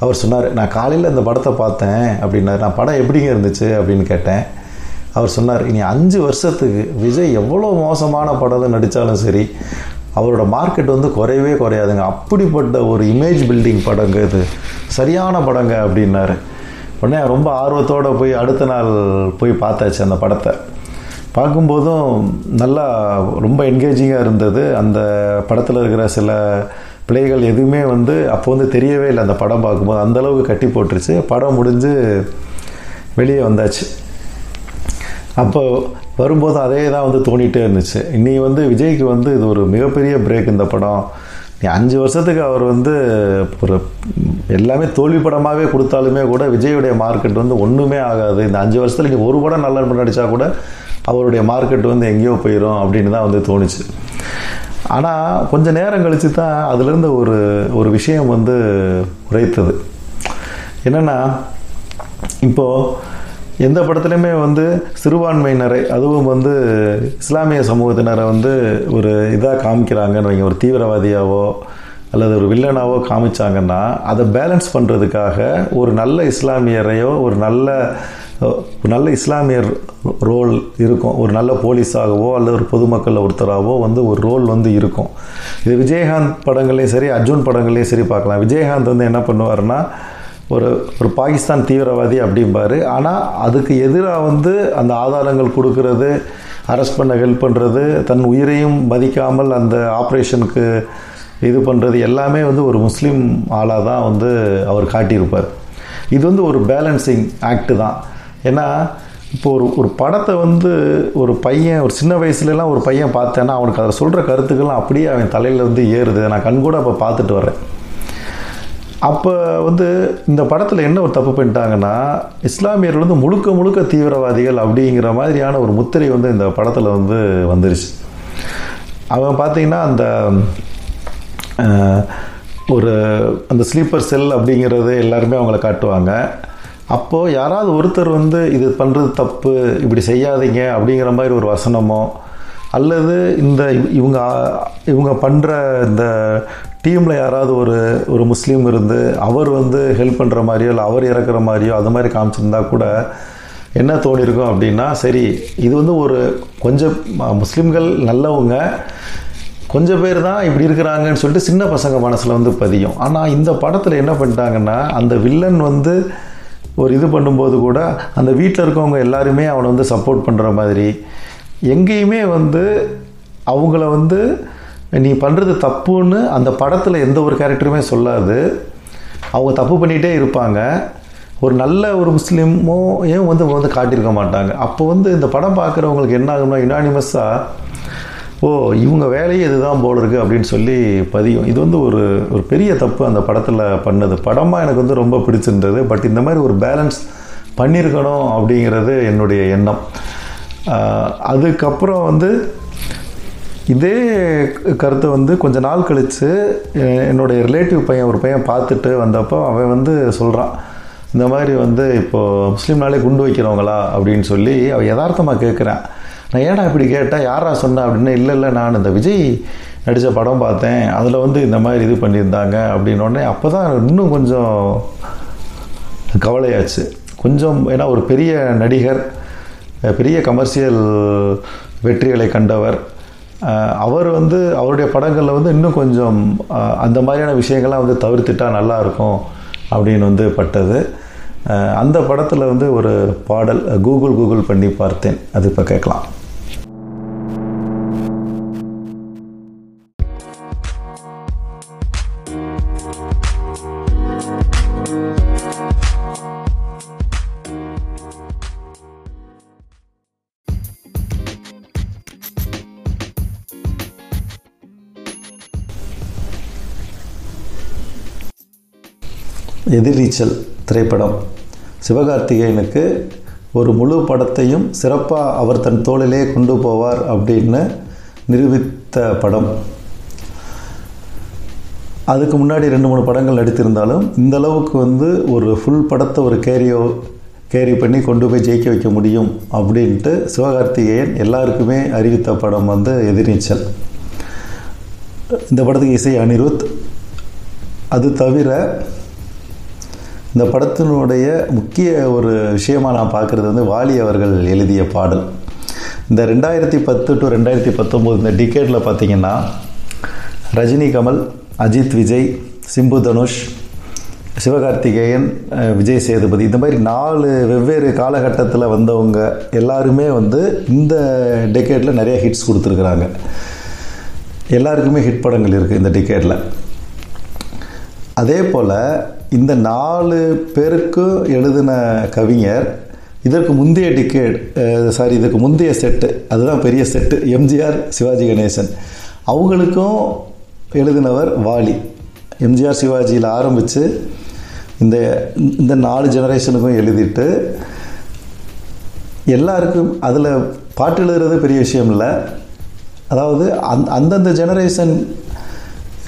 அவர் சொன்னார் நான் காலையில் இந்த படத்தை பார்த்தேன் அப்படின்னாரு. நான் படம் எப்படிங்க இருந்துச்சு? அப்படின்னு கேட்டேன். அவர் சொன்னார் இனி அஞ்சு வருஷத்துக்கு விஜய் எவ்வளோ மோசமான படம் நடித்தாலும் சரி அவரோட மார்க்கெட் வந்து குறையவே குறையாதுங்க. அப்படிப்பட்ட ஒரு இமேஜ் பில்டிங் படங்க இது. சரியான படங்க அப்படின்னாரு. உடனே ரொம்ப ஆர்வத்தோடு போய் அடுத்த நாள் போய் பார்த்தாச்சு அந்த படத்தை. பார்க்கும்போதும் நல்லா ரொம்ப என்கேஜிங்காக இருந்தது. அந்த படத்தில் இருக்கிற சில பிள்ளைகள் எதுவுமே வந்து அப்போ வந்து தெரியவே இல்லை அந்த படம் பார்க்கும்போது. அந்த அளவுக்கு கட்டி போட்டுருச்சு. படம் முடிஞ்சு வெளியே வந்தாச்சு. அப்போ வரும்போது அதே தான் வந்து தோணிகிட்டே இருந்துச்சு. நீ வந்து விஜய்க்கு வந்து இது ஒரு மிகப்பெரிய பிரேக் இந்த படம். நீ அஞ்சு வருஷத்துக்கு அவர் வந்து ஒரு எல்லாமே தோல்வி படமாகவே கொடுத்தாலுமே கூட விஜயுடைய மார்க்கெட் வந்து ஒன்றுமே ஆகாது. இந்த அஞ்சு வருஷத்தில் நீங்கள் ஒரு படம் நல்ல படம் நடித்தா கூட அவருடைய மார்க்கெட் வந்து எங்கேயோ போயிடும் அப்படின்னு தான் வந்து தோணுச்சு. ஆனால் கொஞ்சம் நேரம் கழித்து தான் அதுலேருந்து ஒரு ஒரு விஷயம் வந்து உரைத்தது. என்னென்னா இப்போது எந்த படத்துலையுமே வந்து சிறுபான்மையினரை அதுவும் வந்து இஸ்லாமிய சமூகத்தினரை வந்து ஒரு இதாக காமிக்கிறாங்கன்னு வைங்க. ஒரு தீவிரவாதியாவோ அல்லது ஒரு வில்லனாவோ காமிச்சாங்கன்னா அதை பேலன்ஸ் பண்ணுறதுக்காக ஒரு நல்ல இஸ்லாமியரையோ ஒரு நல்ல நல்ல இஸ்லாமியர் ரோல் இருக்கும். ஒரு நல்ல போலீஸாகவோ அல்லது ஒரு பொதுமக்கள் ஒருத்தராகவோ வந்து ஒரு ரோல் வந்து இருக்கும். இது விஜயகாந்த் படங்கள்லேயும் சரி அர்ஜுன் படங்கள்லேயும் சரி பார்க்கலாம். விஜயகாந்த் வந்து என்ன பண்ணுவார்னா ஒரு ஒரு பாகிஸ்தான் தீவிரவாதி அப்படிம்பாரு. ஆனால் அதுக்கு எதிராக வந்து அந்த ஆதாரங்கள் கொடுக்கறது அரெஸ்ட் பண்ண ஹெல்ப் பண்ணுறது தன் உயிரையும் மதிக்காமல் அந்த ஆப்ரேஷனுக்கு இது பண்ணுறது எல்லாமே வந்து ஒரு முஸ்லீம் ஆளாக தான் வந்து அவர் காட்டியிருப்பார். இது வந்து ஒரு பேலன்சிங் ஆக்ட் தான். ஏன்னா இப்போ ஒரு ஒரு படத்தை வந்து ஒரு பையன் ஒரு சின்ன வயசுலலாம் ஒரு பையன் பார்த்தேன்னா அவனுக்கு அதில் சொல்கிற கருத்துக்கள்லாம் அப்படியே அவன் தலையில் வந்து ஏறுது. நான் கண்கூட அப்போ பார்த்துட்டு வரேன் அப்போ வந்து இந்த படத்தில் என்ன ஒரு தப்பு பண்ணிட்டாங்கன்னா இஸ்லாமியர்கள் வந்து முழுக்க முழுக்க தீவிரவாதிகள் அப்படிங்கிற மாதிரியான ஒரு முத்திரை வந்து இந்த படத்தில் வந்து வந்துருச்சு. அவன் பார்த்தீங்கன்னா அந்த ஒரு அந்த ஸ்லீப்பர் செல் அப்படிங்கிறது எல்லாருமே அவங்கள காட்டுவாங்க. அப்போது யாராவது ஒருத்தர் வந்து இது பண்ணுறது தப்பு இப்படி செய்யாதீங்க அப்படிங்கிற மாதிரி ஒரு வசனமோ அல்லது இந்த இவங்க இவங்க பண்ணுற இந்த டீமில் யாராவது ஒரு ஒரு முஸ்லீம் இருந்து அவர் வந்து ஹெல்ப் பண்ணுற மாதிரியோ இல்லை அவர் இறக்குற மாதிரியோ அது மாதிரி காமிச்சிருந்தா கூட என்ன தோணியிருக்கும் அப்படின்னா சரி இது வந்து ஒரு கொஞ்சம் முஸ்லீம்கள் நல்லவங்க கொஞ்சம் பேர் தான் இப்படி இருக்கிறாங்கன்னு சொல்லிட்டு சின்ன பசங்க மனசில் வந்து பதியும். ஆனால் இந்த படத்தில் என்ன பண்ணிட்டாங்கன்னா அந்த வில்லன் வந்து ஒரு இது பண்ணும்போது கூட அந்த வீட்டில் இருக்கவங்க எல்லாருமே அவனை வந்து சப்போர்ட் பண்ணுற மாதிரி. எங்கேயுமே வந்து அவங்கள வந்து நீ பண்ணுறது தப்புன்னு அந்த படத்தில் எந்த ஒரு கேரக்டருமே சொல்லாது. அவங்க தப்பு பண்ணிகிட்டே இருப்பாங்க. ஒரு நல்ல ஒரு முஸ்லீமும் ஏன் வந்து வந்து காட்டியிருக்க மாட்டாங்க. அப்போ வந்து இந்த படம் பார்க்குறவங்களுக்கு என்ன ஆகும்னா யுனானிமஸாக ஓ இவங்க வேலையே இதுதான் போல் இருக்குது அப்படின்னு சொல்லி பதியும். இது வந்து ஒரு ஒரு பெரிய தப்பு அந்த படத்தில் பண்ணது. படமாக எனக்கு வந்து ரொம்ப பிடிச்சிருந்தது. பட் இந்த மாதிரி ஒரு பேலன்ஸ் பண்ணியிருக்கணும் அப்படிங்கிறது என்னுடைய எண்ணம். அதுக்கப்புறம் வந்து இதே கருத்தை வந்து கொஞ்ச நாள் கழித்து என்னுடைய ரிலேட்டிவ் பையன் ஒரு பையன் பார்த்துட்டு வந்தப்போ அவன் வந்து சொல்கிறான் இந்த மாதிரி வந்து இப்போது முஸ்லீம்னாலே குண்டு வைக்கிறவங்களா? அப்படின்னு சொல்லி அவன் யதார்த்தமாக கேட்குறான் நான் ஏடா இப்படி கேட்டேன் யாரா சொன்னேன் அப்படின்னு இல்லை இல்லை நான் இந்த விஜய் நடித்த படம் பார்த்தேன். அதில் வந்து இந்த மாதிரி இது பண்ணியிருந்தாங்க. அப்படின்னோடனே அப்போ தான் இன்னும் கொஞ்சம் கவலையாச்சு. கொஞ்சம் ஏன்னா ஒரு பெரிய நடிகர் பெரிய கமர்ஷியல் வெற்றிகளை கண்டவர். அவர் வந்து அவருடைய படங்களில் வந்து இன்னும் கொஞ்சம் அந்த மாதிரியான விஷயங்கள்லாம் வந்து தவிர்த்துட்டா நல்லாயிருக்கும் அப்படின்னு வந்து பட்டது. அந்த படத்தில் வந்து ஒரு பாடல் கூகுள் கூகுள் பண்ணி பார்த்தேன். அது இப்போ கேட்கலாம். எதிர்நீச்சல் திரைப்படம். சிவகார்த்திகேயனுக்கு ஒரு முழு படத்தையும் சிறப்பாக அவர் தன் தோளிலே கொண்டு போவார் அப்படின்னு நிரூபித்த படம். அதுக்கு முன்னாடி ரெண்டு மூணு படங்கள் நடித்திருந்தாலும் இந்த அளவுக்கு வந்து ஒரு ஃபுல் படத்தை ஒரு கேரியோ கேரி பண்ணி கொண்டு போய் ஜெயிக்க வைக்க முடியும் அப்படின்ட்டு சிவகார்த்திகேயன் எல்லாருக்குமே அறிவித்த படம் வந்து எதிர்நீச்சல். இந்த படத்துக்கு இசை அனிருத். அது தவிர இந்த படத்தினுடைய முக்கிய ஒரு விஷயமாக நான் பார்க்குறது வந்து வாலி அவர்கள் எழுதிய பாடல். இந்த ரெண்டாயிரத்தி பத்து டு ரெண்டாயிரத்தி பத்தொம்போது இந்த டிக்கெட்டில் பார்த்தீங்கன்னா ரஜினி கமல் அஜித் விஜய் சிம்பு தனுஷ் சிவகார்த்திகேயன் விஜய் சேதுபதி இந்த மாதிரி நாலு வெவ்வேறு காலகட்டத்தில் வந்தவங்க எல்லாருமே வந்து இந்த டெக்கேட்டில் நிறைய ஹிட்ஸ் கொடுத்துருக்குறாங்க. எல்லாருக்குமே ஹிட் படங்கள் இருக்குது இந்த டிக்கெட்டில் அதே போல் இந்த நாலு பேருக்கும் எழுதின கவிஞர் இதற்கு முந்தைய டிக்கேட் சாரி இதுக்கு முந்தைய செட்டு அதுதான் பெரிய செட்டு எம்ஜிஆர் சிவாஜி கணேசன். அவங்களுக்கும் எழுதினவர் வாலி. எம்ஜிஆர் சிவாஜியில் ஆரம்பித்து இந்த இந்த நாலு ஜெனரேஷனுக்கும் எழுதிட்டு எல்லாருக்கும் அதில் பாட்டு எழுதுறது பெரிய விஷயம் இல்லை. அதாவது அந் அந்தந்த ஜெனரேஷன்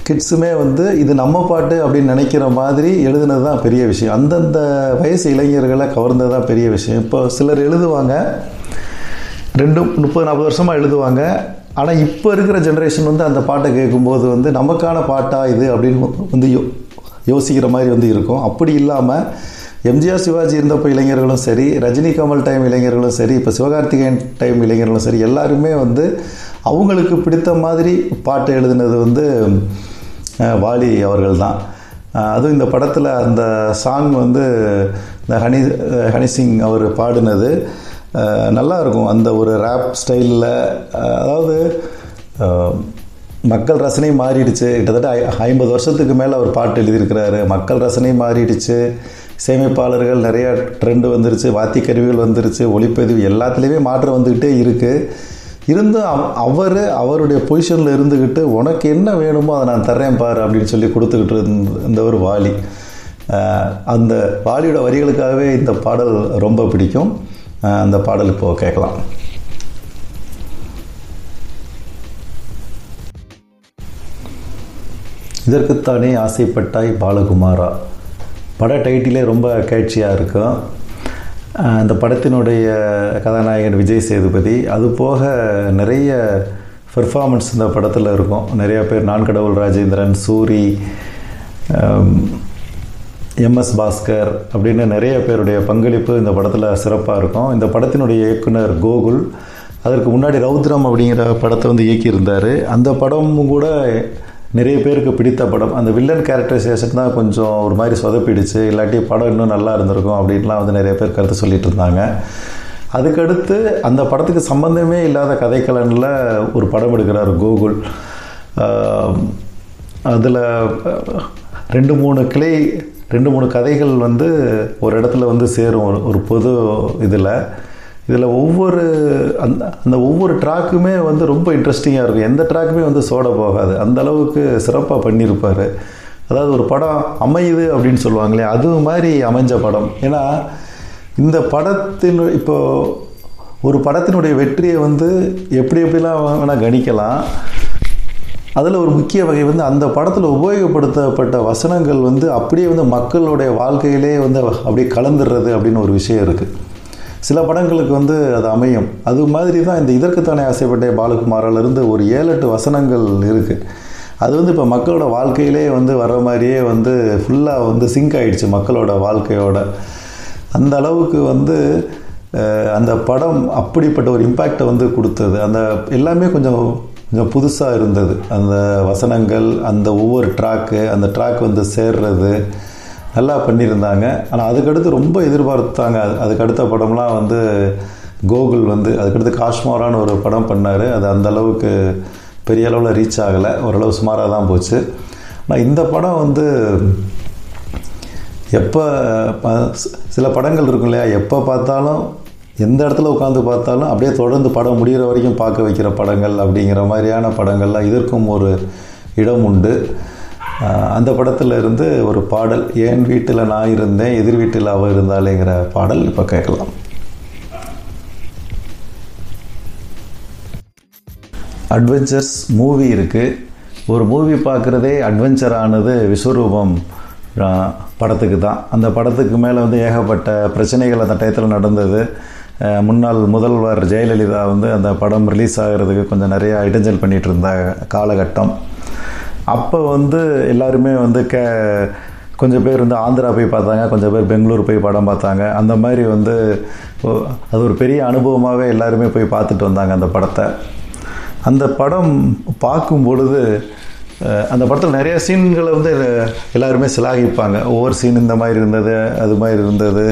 கிட்ஸுமே வந்து இது நம்ம பாட்டு அப்படின்னு நினைக்கிற மாதிரி எழுதுனது தான் பெரிய விஷயம். அந்தந்த வயசு இளைஞர்களை கவர்ந்தது தான் பெரிய விஷயம். இப்போ சிலர் எழுதுவாங்க ரெண்டு முப்பது நாற்பது வருஷமாக எழுதுவாங்க. ஆனால் இப்போ இருக்கிற ஜென்ரேஷன் வந்து அந்த பாட்டை கேட்கும்போது வந்து நமக்கான பாட்டாக இது அப்படின்னு வந்து யோ யோசிக்கிற மாதிரி வந்து இருக்கும். அப்படி இல்லாமல் எம்ஜிஆர் சிவாஜி இருந்தப்போ இளைஞர்களும் சரி ரஜினி கமல் டைம் இளைஞர்களும் சரி இப்போ சிவகார்த்திகேயன் டைம் இளைஞர்களும் சரி எல்லாருமே வந்து அவங்களுக்கு பிடித்த மாதிரி பாட்டு எழுதுனது வந்து வாலி அவர்கள் தான் அதுவும் இந்த படத்தில் அந்த சாங் வந்து இந்த ஹனி ஹனி சிங் அவர் பாடினது நல்லாயிருக்கும். நல்லா இருக்கும் அந்த ஒரு ரேப் ஸ்டைலில் அதாவது மக்கள் ரசனை மாறிடுச்சு. கிட்டத்தட்ட ஐ- ஐம்பது வருஷத்துக்கு மேலே அவர் பாட்டு எழுதியிருக்கிறாரு. மக்கள் ரசனை மாறிடுச்சு. சேமிப்பாளர்கள் நிறையா ட்ரெண்டு வந்துருச்சு. வாத்திய கருவிகள் வந்துருச்சு. ஒளிப்பதிவு எல்லாத்துலேயுமே மாற்றம் வந்துக்கிட்டே இருக்குது இருந்தும் அவ- அவர் அவருடைய பொசிஷனில் இருந்துக்கிட்டு உனக்கு என்ன வேணுமோ அதை நான் தர்றேன் பாரு அப்படின்னு சொல்லி கொடுத்துக்கிட்டு இருந்தவர் வாலி. அந்த வாலியோட வரிகளுக்காகவே இந்த பாடல் ரொம்ப பிடிக்கும். அந்த பாடல் இப்போ கேட்கலாம். இதற்குத்தானே ஆசைப்பட்டாய் பாலகுமாரா? பட டைட்டிலே ரொம்ப கேட்சியாக இருக்கும் அந்த படத்தினுடைய கதாநாயகன் விஜய் சேதுபதி. அது போக நிறைய பெர்ஃபார்மன்ஸ் இந்த படத்தில் இருக்கும். நிறைய பேர் நான்கடவுள் ராஜேந்திரன் சூரி எம்எஸ் பாஸ்கர் அப்படின்னு நிறைய பேருடைய பங்களிப்பு இந்த படத்தில் சிறப்பாக இருக்கும். இந்த படத்தினுடைய இயக்குனர் கோகுல் அதற்கு முன்னாடி ரௌத்ரம் அப்படிங்கிற படத்தை வந்து இயக்கியிருந்தார். அந்த படமும் கூட நிறைய பேருக்கு பிடித்த படம். அந்த வில்லன் கேரக்டரைசேஷன் தான் கொஞ்சம் ஒரு மாதிரி சொதப்பிடுச்சு. இல்லாட்டி படம் இன்னும் நல்லா இருந்திருக்கும் அப்படின்லாம் வந்து நிறைய பேர் கருத்து சொல்லிட்டு இருந்தாங்க. அதுக்கடுத்து அந்த படத்துக்கு சம்மந்தமே இல்லாத கதைக்கலனில் ஒரு படம் எடுக்கிறார் கோகுல். அதில் ரெண்டு மூணு கிளை ரெண்டு மூணு கதைகள் வந்து ஒரு இடத்துல வந்து சேரும். ஒரு ஒரு பொது இதில். இதில் ஒவ்வொரு அந்த அந்த ஒவ்வொரு ட்ராக்குமே வந்து ரொம்ப இன்ட்ரெஸ்டிங்காக இருக்கும். எந்த ட்ராக்குமே வந்து சோட போகாது. அந்த அளவுக்கு சிறப்பாக பண்ணியிருப்பார் அதாவது ஒரு படம் அமையுது அப்படின்னு சொல்லுவாங்களே அது மாதிரி அமைஞ்ச படம். ஏன்னா இந்த படத்தின் இப்போ ஒரு படத்தினுடைய வெற்றியை வந்து எப்படி எப்படிலாம் வேணால் கணிக்கலாம். அதில் ஒரு முக்கிய வகை வந்து அந்த படத்தில் உபயோகப்படுத்தப்பட்ட வசனங்கள் வந்து அப்படியே வந்து மக்களுடைய வாழ்க்கையிலே வந்து அப்படியே கலந்துடுறது அப்படின்னு ஒரு விஷயம் இருக்குது சில படங்களுக்கு வந்து அது அமையும். அது மாதிரி தான் இந்த இதற்குத்தானே ஆசைப்பட்ட பாலகுமாரிலிருந்து ஒரு ஏழு எட்டு வசனங்கள் இருக்குது அது வந்து இப்போ மக்களோட வாழ்க்கையிலே வந்து வர மாதிரியே வந்து ஃபுல்லாக வந்து சிங்க் ஆகிடுச்சு மக்களோட வாழ்க்கையோட. அந்த அளவுக்கு வந்து அந்த படம் அப்படிப்பட்ட ஒரு இம்பேக்டை வந்து கொடுத்தது. அந்த எல்லாமே கொஞ்சம் கொஞ்சம் புதுசாக இருந்தது. அந்த வசனங்கள் அந்த ஒவ்வொரு ட்ராக்கு அந்த ட்ராக் வந்து சேர்றது நல்லா பண்ணியிருந்தாங்க. ஆனால் அதுக்கடுத்து ரொம்ப எதிர்பார்த்தாங்க. அது- அதுக்கு அடுத்த படம்லாம் வந்து கோகுல் வந்து அதுக்கடுத்து காஷ்மோரான்னு ஒரு படம் பண்ணார். அது அந்த அளவுக்கு பெரிய அளவில் ரீச் ஆகலை. ஓரளவு சுமாராக தான் போச்சு. ஆனால் இந்த படம் வந்து எப்போ சில படங்கள் இருக்கும் இல்லையா? எப்போ பார்த்தாலும் எந்த இடத்துல உட்காந்து பார்த்தாலும் அப்படியே தொடர்ந்து படம் முடிகிற வரைக்கும் பார்க்க வைக்கிற படங்கள் அப்படிங்கிற மாதிரியான படங்கள்லாம் இதற்கும் ஒரு இடம் உண்டு. அந்த படத்தில் இருந்து ஒரு பாடல் என் வீட்டில் நான் இருந்தேன் எதிர் வீட்டில் அவள் இருந்தாலேங்கிற பாடல் இப்போ கேட்கலாம். அட்வென்ச்சர்ஸ் மூவி இருக்குது ஒரு மூவி பார்க்குறதே அட்வென்ச்சரானது விஸ்வரூபம் படத்துக்கு தான். அந்த படத்துக்கு மேலே வந்து ஏகப்பட்ட பிரச்சனைகள் அந்த டயத்தில் நடந்தது. முன்னாள் முதல்வர் ஜெயலலிதா வந்து அந்த படம் ரிலீஸ் ஆகிறதுக்கு கொஞ்சம் நிறையா இடைஞ்சல் பண்ணிகிட்டு இருந்த காலகட்டம். அப்போ வந்து எல்லாருமே வந்து கே கொஞ்சம் பேர் வந்து ஆந்திரா போய் பார்த்தாங்க கொஞ்சம் பேர் பெங்களூர் போய் படம் பார்த்தாங்க. அந்த மாதிரி வந்து அது ஒரு பெரிய அனுபவமாகவே எல்லாருமே போய் பார்த்துட்டு வந்தாங்க அந்த படத்தை. அந்த படம் பார்க்கும் பொழுது அந்த படத்தில் நிறைய சீன்களை வந்து எல்லாருமே சிலாகிப்பாங்க. ஒவ்வொரு சீன் இந்த மாதிரி இருந்தது அது மாதிரி இருந்தது.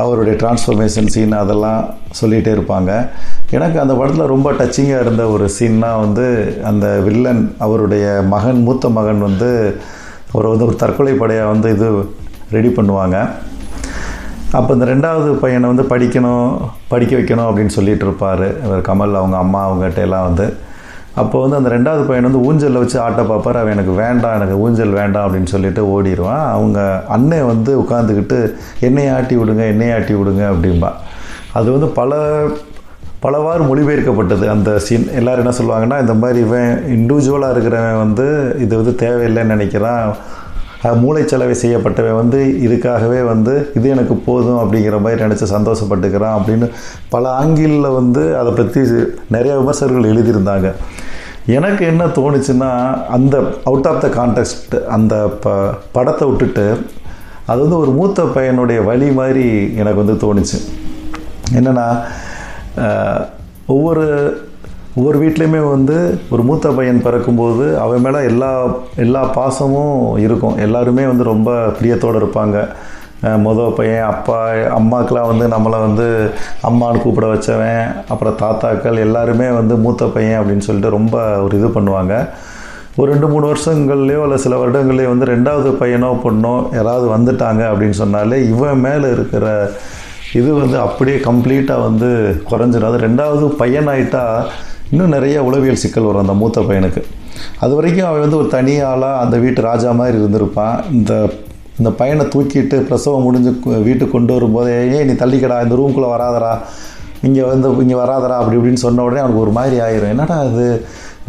அவருடைய டிரான்ஸ்ஃபர்மேஷன் சீன் அதெல்லாம் சொல்லிகிட்டே இருப்பாங்க. எனக்கு அந்த படத்தில் ரொம்ப டச்சிங்காக இருந்த ஒரு சீன்னா வந்து அந்த வில்லன் அவருடைய மகன் மூத்த மகன் வந்து ஒரு வந்து ஒரு தற்கொலை படையாக வந்து இது ரெடி பண்ணுவாங்க. அப்போ இந்த ரெண்டாவது பையனை வந்து படிக்கணும் படிக்க வைக்கணும் அப்படின்னு சொல்லிகிட்டு இருப்பார். இவர் கமல் அவங்க அம்மா அவங்ககிட்ட எல்லாம் வந்து அப்போ வந்து அந்த ரெண்டாவது பையன் வந்து ஊஞ்சலில் வச்சு ஆட்ட பார்ப்பார். அவன் எனக்கு வேண்டாம் எனக்கு ஊஞ்சல் வேண்டாம் அப்படின்னு சொல்லிட்டு ஓடிடுவான். அவங்க அண்ணன் வந்து உட்காந்துக்கிட்டு என்னையை ஆட்டி விடுங்க என்னையை ஆட்டி விடுங்க அப்படிம்பா. அது வந்து பல பலவாறு மொழிபெயர்க்கப்பட்டது. அந்த சீன் எல்லோரும் என்ன சொல்லுவாங்கன்னா இந்த மாதிரி இவன் இண்டிவிஜுவலாக இருக்கிறவன் வந்து இது வந்து தேவையில்லைன்னு நினைக்கிறான். மூளைச்சலவை செய்யப்பட்டவன் வந்து இதுக்காகவே வந்து இது எனக்கு போதும் அப்படிங்கிற மாதிரி நினச்சி சந்தோஷப்பட்டுக்கிறான் அப்படின்னு பல ஆங்கிளில் வந்து அதை பற்றி நிறைய விமர்சகர்கள் எழுதியிருந்தாங்க. எனக்கு என்ன தோணுச்சுன்னா அந்த அவுட் ஆஃப் த கான்டெக்ட் அந்த ப படத்தை விட்டுட்டு அது வந்து ஒரு மூத்த பையனுடைய வழி மாதிரி எனக்கு வந்து தோணுச்சு. என்னென்னா ஒவ்வொரு ஒவ்வொரு வீட்லேயுமே வந்து ஒரு மூத்த பையன் பிறக்கும்போது அவன் மேலே எல்லா எல்லா பாசமும் இருக்கும். எல்லாருமே வந்து ரொம்ப பிரியத்தோடு இருப்பாங்க. மொதல் பையன் அப்பா அம்மாக்கெலாம் வந்து நம்மளை வந்து அம்மான்னு கூப்பிட வச்சவன் அப்புறம் தாத்தாக்கள் எல்லாருமே வந்து மூத்த பையன் அப்படின்னு சொல்லிட்டு ரொம்ப ஒரு இது பண்ணுவாங்க. ஒரு ரெண்டு மூணு வருஷங்கள்லேயோ இல்லை சில வருடங்கள்லேயோ வந்து ரெண்டாவது பையனோ பொண்ணோ யாராவது வந்துட்டாங்க அப்படின்னு சொன்னாலே இவன் மேலே இருக்கிற இது வந்து அப்படியே கம்ப்ளீட்டாக வந்து குறைஞ்சிடும் அது ரெண்டாவது பையனாயிட்டா இன்னும் நிறைய உளவியல் சிக்கல் வரும் அந்த மூத்த பையனுக்கு. அது வரைக்கும் அவன் வந்து ஒரு தனி ஆளாக அந்த வீட்டு ராஜா மாதிரி இருந்திருப்பான். இந்த இந்த பையனை தூக்கிட்டு பிரசவம் முடிஞ்சு வீட்டுக்கு கொண்டு வரும்போதே ஏன் நீ தள்ளிக்கடா இந்த ரூம்குள்ளே வராதரா இங்கே வந்து இங்கே வராதரா அப்படி இப்படின்னு சொன்ன உடனே அவனுக்கு ஒரு மாதிரி ஆயிரும். என்னடா அது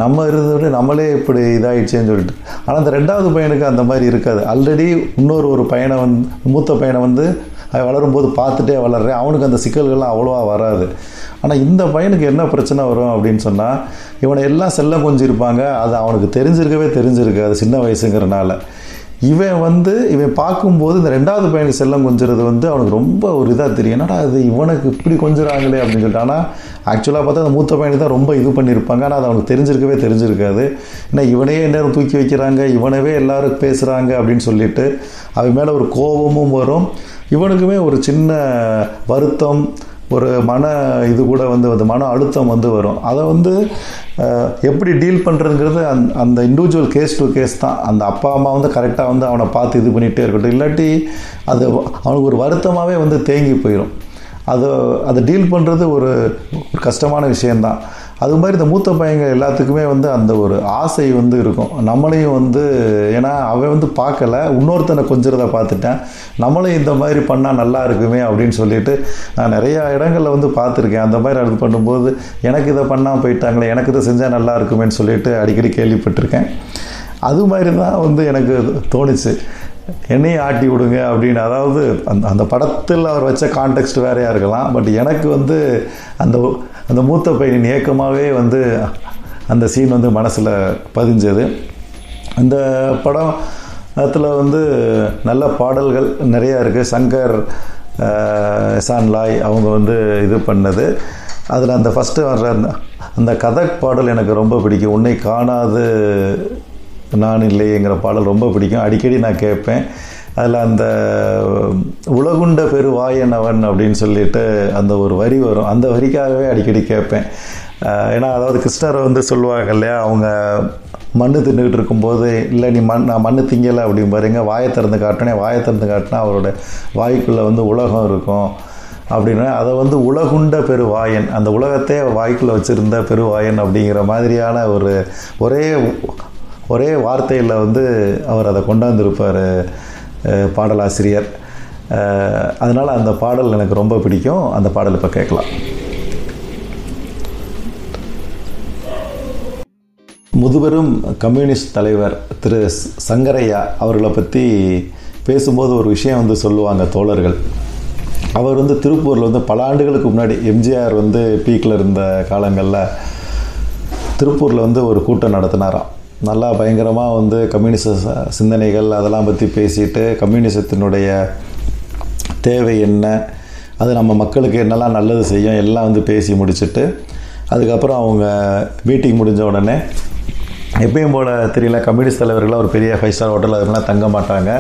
நம்ம இருந்ததை நம்மளே இப்படி இதாகிடுச்சேன்னு சொல்லிட்டு. ஆனால் அந்த ரெண்டாவது பையனுக்கு அந்த மாதிரி இருக்காது. ஆல்ரெடி இன்னொரு ஒரு பையனை வந்து மூத்த பையனை வந்து அவன் வளரும்போது பார்த்துட்டே வளர்றேன். அவனுக்கு அந்த சிக்கல்கள்லாம் அவ்வளோவா வராது. ஆனால் இந்த பையனுக்கு என்ன பிரச்சனை வரும் அப்படின்னு சொன்னால் இவனை எல்லாம் செல்லம் கொஞ்சிருப்பாங்க. அது அவனுக்கு தெரிஞ்சிருக்கவே தெரிஞ்சிருக்காது சின்ன வயசுங்கிறனால. இவன் வந்து இவன் பார்க்கும்போது இந்த ரெண்டாவது பையனுக்கு செல்லம் கொஞ்சிறது வந்து அவனுக்கு ரொம்ப ஒரு இதாக தெரியும். என்னடா அது இவனுக்கு இப்படி கொஞ்சிறாங்களே அப்படின்னு சொல்லிட்டு. ஆனால் ஆக்சுவலாக பார்த்தா அந்த மூத்த பையனுக்கு தான் ரொம்ப இது பண்ணியிருப்பாங்க ஆனால் அது அவனுக்கு தெரிஞ்சிருக்கவே தெரிஞ்சிருக்காது. ஏன்னா இவனையே நேரம் தூக்கி வைக்கிறாங்க இவனவே எல்லாரும் பேசுகிறாங்க அப்படின்னு சொல்லிட்டு அவன் மேலே ஒரு கோபமும் வரும். இவனுக்குமே ஒரு சின்ன வருத்தம் ஒரு மன இது கூட வந்து அந்த மன அழுத்தம் வந்து வரும். அதை வந்து எப்படி டீல் பண்ணுறதுங்கிறது அந் அந்த இண்டிவிஜுவல் கேஸ் டு கேஸ் தான். அந்த அப்பா அம்மா வந்து கரெக்டாக வந்து அவனை பார்த்து இது பண்ணிகிட்டே இருக்கட்டும். இல்லாட்டி அது அவனுக்கு ஒரு வருத்தமாகவே வந்து தேங்கி போயிடும் அதை அதை டீல் பண்ணுறது ஒரு ஒரு கஷ்டமான விஷயந்தான் அது மாதிரி இந்த மூத்த பையங்க எல்லாத்துக்குமே வந்து அந்த ஒரு ஆசை வந்து இருக்கும். நம்மளையும் வந்து ஏன்னா அவன் வந்து பார்க்கல இன்னொருத்தனை கொஞ்சிறத பார்த்துட்டேன். நம்மளும் இந்த மாதிரி பண்ணால் நல்லா இருக்குமே அப்படின்னு சொல்லிட்டு நான் நிறையா இடங்களில் வந்து பார்த்துருக்கேன். அந்த மாதிரி அது பண்ணும்போது எனக்கு இதை பண்ணால் போயிட்டாங்களே எனக்கு இதை செஞ்சால் நல்லா இருக்குமேன்னு சொல்லிட்டு அடிக்கடி கேள்விப்பட்டிருக்கேன். அது மாதிரி தான் வந்து எனக்கு தோணுச்சு. என்னையும் ஆட்டி விடுங்க அப்படின்னு. அதாவது அந்த அந்த படத்தில் அவர் வச்ச கான்டெக்ட் வேறையாக இருக்கலாம். பட் எனக்கு வந்து அந்த அந்த மூத்த பையனின் ஏக்கமாகவே வந்து அந்த சீன் வந்து மனசில் பதிஞ்சது. அந்த படம் அதில் வந்து நல்ல பாடல்கள் நிறையா இருக்குது சங்கர் சான்லாய் அவங்க வந்து இது பண்ணது. அதில் அந்த ஃபஸ்ட்டு வர்ற அந்த அந்த கதக் பாடல் எனக்கு ரொம்ப பிடிக்கும். உன்னை காணாது நான் இல்லைங்கிற பாடல் ரொம்ப பிடிக்கும். அடிக்கடி நான் கேட்பேன். அதில் அந்த உலகுண்ட பெருவாயனவன் அப்படின்னு சொல்லிட்டு அந்த ஒரு வரி வரும். அந்த வரிக்காகவே அடிக்கடி கேட்பேன். ஏன்னா அதாவது கிருஷ்ணரை வந்து சொல்லுவாங்க இல்லையா அவங்க மண்ணு தின்னுக்கிட்டு இருக்கும்போது இல்லை நீ மண் நான் மண்ணு திங்கலை அப்படின்னு பாருங்க. வாயை திறந்து காட்டினே வாயை திறந்து காட்டினா அவரோட வாய்க்குள்ளே வந்து உலகம் இருக்கும். அப்படின்னா அதை வந்து உலகுண்ட பெருவாயன் அந்த உலகத்தை வாய்க்குள்ளே வச்சுருந்த பெருவாயன் அப்படிங்கிற மாதிரியான ஒரு ஒரே ஒரே வார்த்தையில் வந்து அவர் அதை கொண்டாந்துருப்பார். பாடலாசிரியர். அதனால் அந்த பாடல் எனக்கு ரொம்ப பிடிக்கும். அந்த பாடல் இப்போ கேட்கலாம். முதுபெரும் கம்யூனிஸ்ட் தலைவர் திரு சங்கரையா அவர்களை பற்றி பேசும்போது ஒரு விஷயம் வந்து சொல்லுவாங்க தோழர்கள். அவர் வந்து திருப்பூரில் வந்து பல ஆண்டுகளுக்கு முன்னாடி எம்ஜிஆர் வந்து பீக்கில் இருந்த காலங்களில் திருப்பூரில் வந்து ஒரு கூட்டம் நடத்தினாராம். நல்லா பயங்கரமாக வந்து கம்யூனிச சிந்தனைகள் அதெல்லாம் பற்றி பேசிட்டு கம்யூனிசத்தினுடைய தேவை என்ன? அது நம்ம மக்களுக்கு என்னெல்லாம் நல்லது செய்யும்? எல்லாம் வந்து பேசி முடிச்சுட்டு அதுக்கப்புறம் அவங்க மீட்டிங் முடிஞ்ச உடனே எப்பயும் போல் தெரியல கம்யூனிஸ்ட் தலைவர்கள்லாம் ஒரு பெரிய ஃபைவ் ஸ்டார் ஹோட்டல் அதுமாதிரிலாம் தங்க மாட்டாங்க.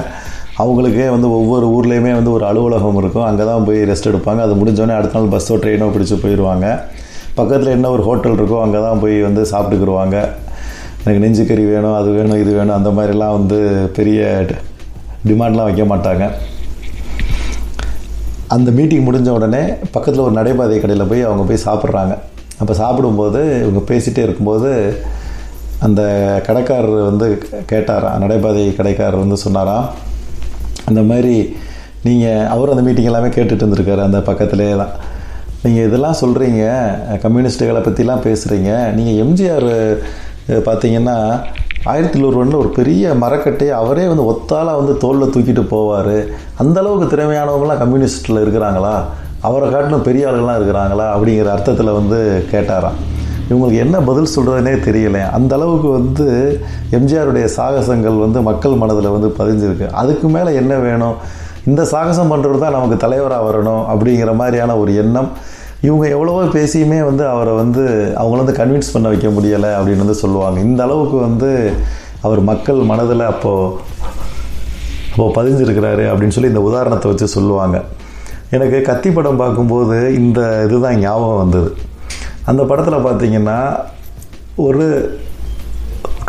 அவங்களுக்கே வந்து ஒவ்வொரு ஊர்லேயுமே வந்து ஒரு அலுவலகம் இருக்கும். அங்கே தான் போய் ரெஸ்ட் எடுப்பாங்க. அது முடிஞ்சோடனே அடுத்த நாள் பஸ்ஸோ ட்ரெயினோ பிடிச்சி போயிடுவாங்க பக்கத்தில் என்ன ஒரு ஹோட்டல் இருக்கோ அங்கே தான் போய் வந்து சாப்பிட்டுக்குருவாங்க. எனக்கு நெஞ்சு கறி வேணும் அது வேணும் இது வேணும் அந்த மாதிரிலாம் வந்து பெரிய டிமாண்ட்லாம் வைக்க மாட்டாங்க. அந்த மீட்டிங் முடிஞ்ச உடனே பக்கத்தில் ஒரு நடைபாதை கடையில் போய் அவங்க போய் சாப்பிட்றாங்க. அப்போ சாப்பிடும்போது இவங்க பேசிகிட்டே இருக்கும்போது அந்த கடைக்காரர் வந்து கேட்டாராம் நடைபாதை கடைக்காரர் வந்து சொன்னாராம் அந்த மாதிரி நீங்கள் அவர் அந்த மீட்டிங் எல்லாமே கேட்டுட்டு இருந்திருக்காரு அந்த பக்கத்திலே தான் நீங்கள் இதெல்லாம் சொல்கிறீங்க கம்யூனிஸ்ட்டுகளை பற்றிலாம் பேசுகிறீங்க நீங்கள் எம்ஜிஆர் பார்த்தீங்கன்னா ஆயிரத்தி ஒருவனில் ஒரு பெரிய மரக்கட்டையை அவரே வந்து ஒத்தாலாக வந்து தோளில் தூக்கிட்டு போவார். அந்தளவுக்கு திறமையானவங்களாம் கம்யூனிஸ்ட்டில் இருக்கிறாங்களா? அவரை காட்டிலும் பெரிய ஆளுகள்லாம் இருக்கிறாங்களா? அப்படிங்கிற அர்த்தத்தில் வந்து கேட்டாராம். இவங்களுக்கு என்ன பதில் சொல்கிறதுனே தெரியல. அந்த அளவுக்கு வந்து எம்ஜிஆருடைய சாகசங்கள் வந்து மக்கள் மனதில் வந்து பதிஞ்சிருக்கு. அதுக்கு மேலே என்ன வேணும்? இந்த சாகசம் பண்ணுறது தான் நமக்கு தலைவராக வரணும் அப்படிங்கிற மாதிரியான ஒரு எண்ணம் இவங்க எவ்வளவோ பேசியுமே வந்து அவரை வந்து அவங்கள வந்து கன்வின்ஸ் பண்ண வைக்க முடியலை அப்படின்னு வந்து சொல்லுவாங்க. இந்த அளவுக்கு வந்து அவர் மக்கள் மனதில் அப்போது அப்போது பதிஞ்சிருக்கிறாரு அப்படின்னு சொல்லி இந்த உதாரணத்தை வச்சு சொல்லுவாங்க. எனக்கு கத்தி படம் பார்க்கும்போது இந்த இதுதான் ஞாபகம் வந்தது. அந்த படத்தில் பார்த்தீங்கன்னா ஒரு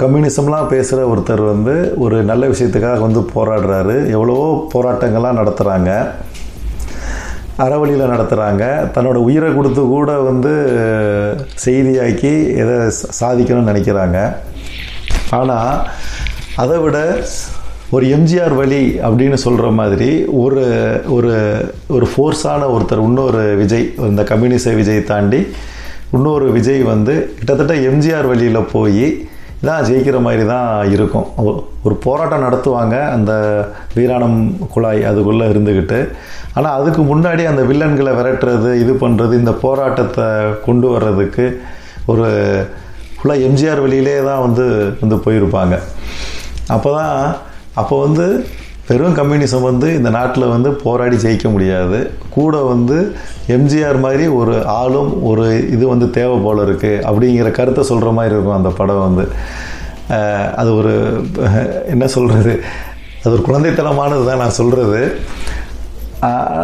கம்யூனிசம்லாம் பேசுகிற ஒருத்தர் வந்து ஒரு நல்ல விஷயத்துக்காக வந்து போராடுறாரு. எவ்வளவோ போராட்டங்கள்லாம் நடத்துகிறாங்க அறவழியில் நடத்துகிறாங்க தன்னோட உயிரை கொடுத்து கூட வந்து செய்தியாக்கி எதை சாதிக்கணும்னு நினைக்கிறாங்க. ஆனால் அதை விட ஒரு எம்ஜிஆர் வழி அப்படின்னு சொல்கிற மாதிரி ஒரு ஒரு ஒரு ஃபோர்ஸான ஒருத்தர் இன்னொரு விஜய் இந்த கம்யூனிச விஜய் தாண்டி இன்னொரு விஜய் வந்து கிட்டத்தட்ட எம்ஜிஆர் வழியில் போய் தான் ஜெயிக்கிற மாதிரி தான் இருக்கும். ஒரு போராட்டம் நடத்துவாங்க அந்த வீராணம் குழாய் அதுக்குள்ளே இருந்துக்கிட்டு ஆனால் அதுக்கு முன்னாடி அந்த வில்லன்களை விரட்டுறது இது பண்ணுறது இந்த போராட்டத்தை கொண்டு வர்றதுக்கு ஒரு ஃபுல்லாக எம்ஜிஆர் வழியிலே தான் வந்து வந்து போயிருப்பாங்க. அப்போ தான் அப்போ வந்து வெறும் கம்யூனிசம் வந்து இந்த நாட்டில் வந்து போராடி ஜெயிக்க முடியாது. கூட வந்து எம்ஜிஆர் மாதிரி ஒரு ஆளும் ஒரு இது வந்து தேவை போல இருக்குது அப்படிங்கிற கருத்தை சொல்கிற மாதிரி இருக்கும் அந்த படம் வந்து. அது ஒரு என்ன சொல்கிறது அது ஒரு குழந்தைத்தனமானது தான் நான் சொல்கிறது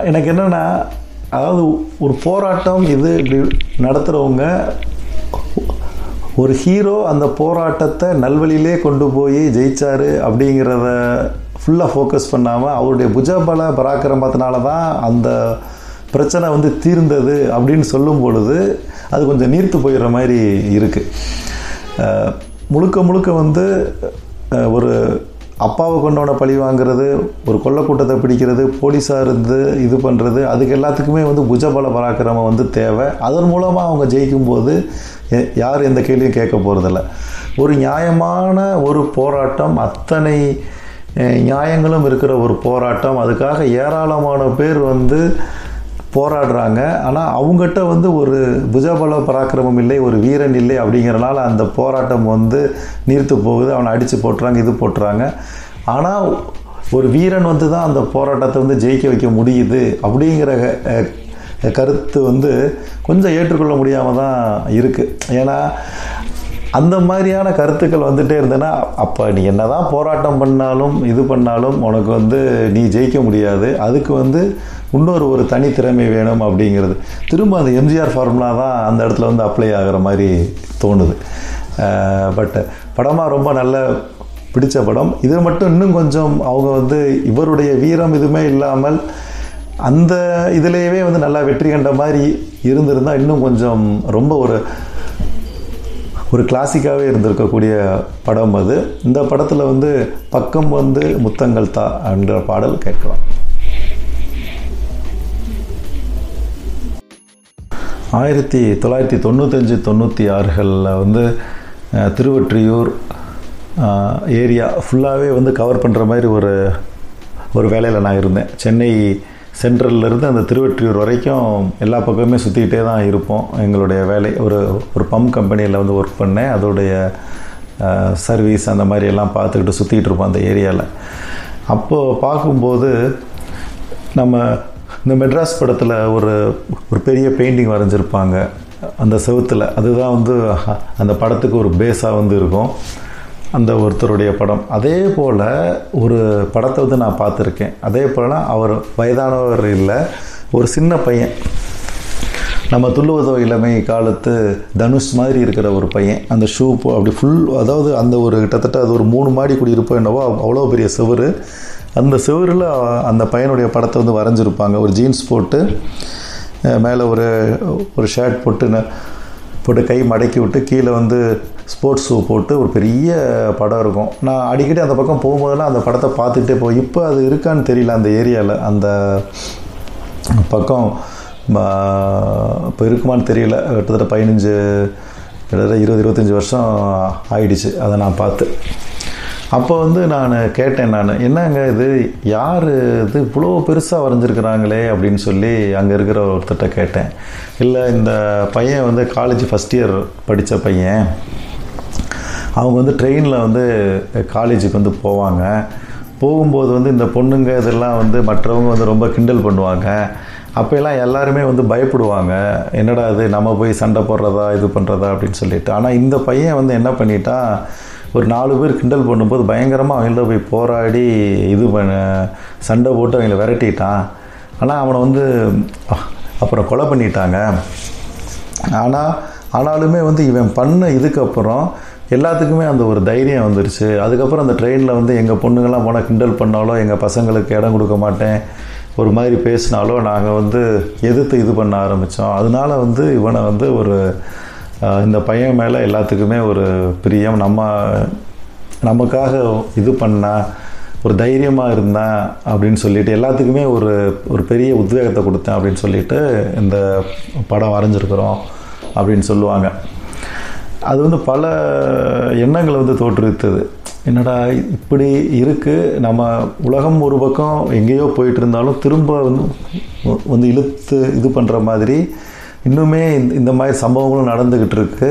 எனக்கு என்னென்னா அதாவது ஒரு போராட்டம் இது இப்படி நடத்துகிறவங்க ஒரு ஹீரோ அந்த போராட்டத்தை நல்வழியிலே கொண்டு போய் ஜெயிச்சாரு அப்படிங்கிறத ஃபுல்லாக ஃபோக்கஸ் பண்ணாமல் அவருடைய புஜபல பராக்கிரமத்தினால தான் அந்த பிரச்சனை வந்து தீர்ந்தது அப்படின்னு சொல்லும் பொழுது அது கொஞ்சம் நீர்த்து போயிடுற மாதிரி இருக்குது முழுக்க முழுக்க வந்து ஒரு அப்பாவை கொண்டவனை பழி வாங்குறது ஒரு கொள்ளக்கூட்டத்தை பிடிக்கிறது போலீஸாக இருந்து இது பண்ணுறது அதுக்கு எல்லாத்துக்குமே வந்து புஜபல பராக்கிரமம் வந்து தேவை. அதன் மூலமாக அவங்க ஜெயிக்கும்போது யார் எந்த கேள்வியும் கேட்க போகிறதில்ல ஒரு நியாயமான ஒரு போராட்டம் அத்தனை நியாயங்களும் இருக்கிற ஒரு போராட்டம். அதுக்காக ஏராளமான பேர் வந்து போராடுறாங்க. ஆனால் அவங்ககிட்ட வந்து ஒரு புஜபல பராக்கிரமம் இல்லை ஒரு வீரன் இல்லை அப்படிங்கிறனால அந்த போராட்டம் வந்து நீர்த்து போகுது. அவனை அடித்து போட்டுறாங்க இது போட்டுறாங்க. ஆனால் ஒரு வீரன் வந்து தான் அந்த போராட்டத்தை வந்து ஜெயிக்க வைக்க முடியுது அப்படிங்கிற கருத்து வந்து கொஞ்சம் ஏற்றுக்கொள்ள முடியாமல் தான் இருக்குது ஏன்னா அந்த மாதிரியான கருத்துக்கள் வந்துகிட்டே இருந்தேன்னா அப்போ நீ என்ன தான் போராட்டம் பண்ணாலும் இது பண்ணாலும் உனக்கு வந்து நீ ஜெயிக்க முடியாது. அதுக்கு வந்து இன்னொரு ஒரு தனித்திறமை வேணும் அப்படிங்கிறது. திரும்ப அந்த எம்ஜிஆர் ஃபார்முலா தான் அந்த இடத்துல வந்து அப்ளை ஆகிற மாதிரி தோணுது. பட் படமாக ரொம்ப நல்ல பிடிச்ச படம். இது மட்டும் இன்னும் கொஞ்சம் அவங்க வந்து இவருடைய வீரம் இதுவுமே இல்லாமல் அந்த இதுலேயே வந்து நல்லா வெற்றி கண்ட மாதிரி இருந்திருந்தால் இன்னும் கொஞ்சம் ரொம்ப ஒரு ஒரு கிளாசிக்காகவே இருந்திருக்கக்கூடிய படம் அது. இந்த படத்தில் வந்து பக்கம் வந்து முத்தங்கள் தா என்ற பாடல் கேட்கலாம். ஆயிரத்தி தொள்ளாயிரத்தி தொண்ணூத்தஞ்சு தொண்ணூற்றி ஆறுகளில் வந்து திருவொற்றியூர் ஏரியா ஃபுல்லாகவே வந்து கவர் பண்ணுற மாதிரி ஒரு ஒரு வேலையில் நான் இருந்தேன். சென்னை சென்ட்ரல்லேருந்து அந்த திருவெற்றியூர் வரைக்கும் எல்லா பக்கமே சுற்றிக்கிட்டே தான் இருப்போம். எங்களுடைய வேலை ஒரு ஒரு பம்ப் கம்பெனியில் வந்து ஒர்க் பண்ணேன். அதோடைய சர்வீஸ் அந்த மாதிரி எல்லாம் பார்த்துக்கிட்டு சுற்றிக்கிட்டு இருப்போம் அந்த ஏரியாவில் அப்போது பார்க்கும்போது நம்ம இந்த மெட்ராஸ் படத்தில் ஒரு ஒரு பெரிய பெயிண்டிங் வரைஞ்சிருப்பாங்க. அந்த செவுத்தில். அதுதான் வந்து அந்த படத்துக்கு ஒரு பேஸாக வந்து இருக்கும். அந்த ஒருத்தருடைய படம். அதே போல் ஒரு படத்தை வந்து நான் பார்த்துருக்கேன். அதே போலனா அவர் வயதானவர் இல்லை ஒரு சின்ன பையன். நம்ம துள்ளுவதோ இளமை காலத்து தனுஷ் மாதிரி இருக்கிற ஒரு பையன். அந்த ஷூ அப்படி ஃபுல் அதாவது அந்த ஒரு கிட்டத்தட்ட அது ஒரு மூணு மாடி குடியிருப்போம் என்னவோ அவ்வளோ பெரிய செவரு. அந்த செவரில் அந்த பையனுடைய படத்தை வந்து வரைஞ்சிருப்பாங்க. ஒரு ஜீன்ஸ் போட்டு மேலே ஒரு ஒரு ஷர்ட் போட்டு போட்டு கை மடக்கி விட்டு கீழே வந்து ஸ்போர்ட்ஸ் ஷூ போட்டு ஒரு பெரிய படம் இருக்கும். நான் அடிக்கடி அந்த பக்கம் போகும்போதெல்லாம் அந்த படத்தை பார்த்துக்கிட்டே போய் இப்போ அது இருக்கான்னு தெரியல அந்த ஏரியாவில் அந்த பக்கம் இப்போ இருக்குமான்னு தெரியல. கிட்டத்தட்ட பதினஞ்சு கிட்டத்தட்ட இருபது இருபத்தஞ்சி வருஷம் ஆயிடுச்சு. அதை நான் பார்த்து. அப்போ வந்து நான் கேட்டேன் நான் என்னங்க இது? யார் இது? இவ்வளோ பெருசாக வரைஞ்சிருக்கிறாங்களே? அப்படின்னு சொல்லி அங்கே இருக்கிற ஒருத்தர்கிட்ட கேட்டேன். இல்லை இந்த பையன் வந்து காலேஜ் ஃபஸ்ட் இயர் படித்த பையன். அவங்க வந்து ட்ரெயினில் வந்து காலேஜுக்கு வந்து போவாங்க. போகும்போது வந்து இந்த பொண்ணுங்க இதெல்லாம் வந்து மற்றவங்க வந்து ரொம்ப கிண்டல் பண்ணுவாங்க. அப்போல்லாம் எல்லாருமே வந்து பயப்படுவாங்க. என்னடா இது? நம்ம போய் சண்டை போடுறதா? இது பண்ணுறதா அப்படின்னு சொல்லிட்டு. ஆனால் இந்த பையன் வந்து என்ன பண்ணிட்டான்? ஒரு நாலு பேர் கிண்டல் பண்ணும்போது பயங்கரமாக அவங்கள போய் போராடி இது பண்ண சண்டை போட்டு அவங்கள விரட்டிட்டான். ஆனால் அவனை வந்து அப்புறம் கொலை பண்ணிட்டாங்க. ஆனால் ஆனாலுமே வந்து இவன் பண்ண இதுக்கப்புறம் எல்லாத்துக்குமே அந்த ஒரு தைரியம் வந்துருச்சு. அதுக்கப்புறம் அந்த ட்ரெயினில் வந்து எங்கள் பொண்ணுங்கள்லாம் போனால் கிண்டல் பண்ணாலோ எங்கள் பசங்களுக்கு இடம் கொடுக்க மாட்டேன் ஒரு மாதிரி பேசினாலோ நாங்கள் வந்து எதிர்த்து இது பண்ண ஆரம்பித்தோம் அதனால வந்து இவனை வந்து ஒரு இந்த பையன் மேலே எல்லாத்துக்குமே ஒரு பிரியம். நம்ம நமக்காக இது பண்ணால் ஒரு தைரியமாக இருந்தேன் அப்படின்னு சொல்லிட்டு எல்லாத்துக்குமே ஒரு ஒரு பெரிய உத்வேகத்தை கொடுத்தேன் அப்படின்னு சொல்லிட்டு இந்த படம் வரைஞ்சிருக்கிறோம் அப்படின்னு சொல்லுவாங்க. அது வந்து பல எண்ணங்களை வந்து தோற்றுவித்தது. என்னடா இப்படி இருக்குது நம்ம உலகம் ஒரு பக்கம் எங்கேயோ போயிட்டு இருந்தாலும் திரும்ப வந்து வந்து இழுத்து இது பண்ணுற மாதிரி இன்னுமே இந்த மாதிரி சம்பவங்களும் நடந்துக்கிட்டு இருக்கு.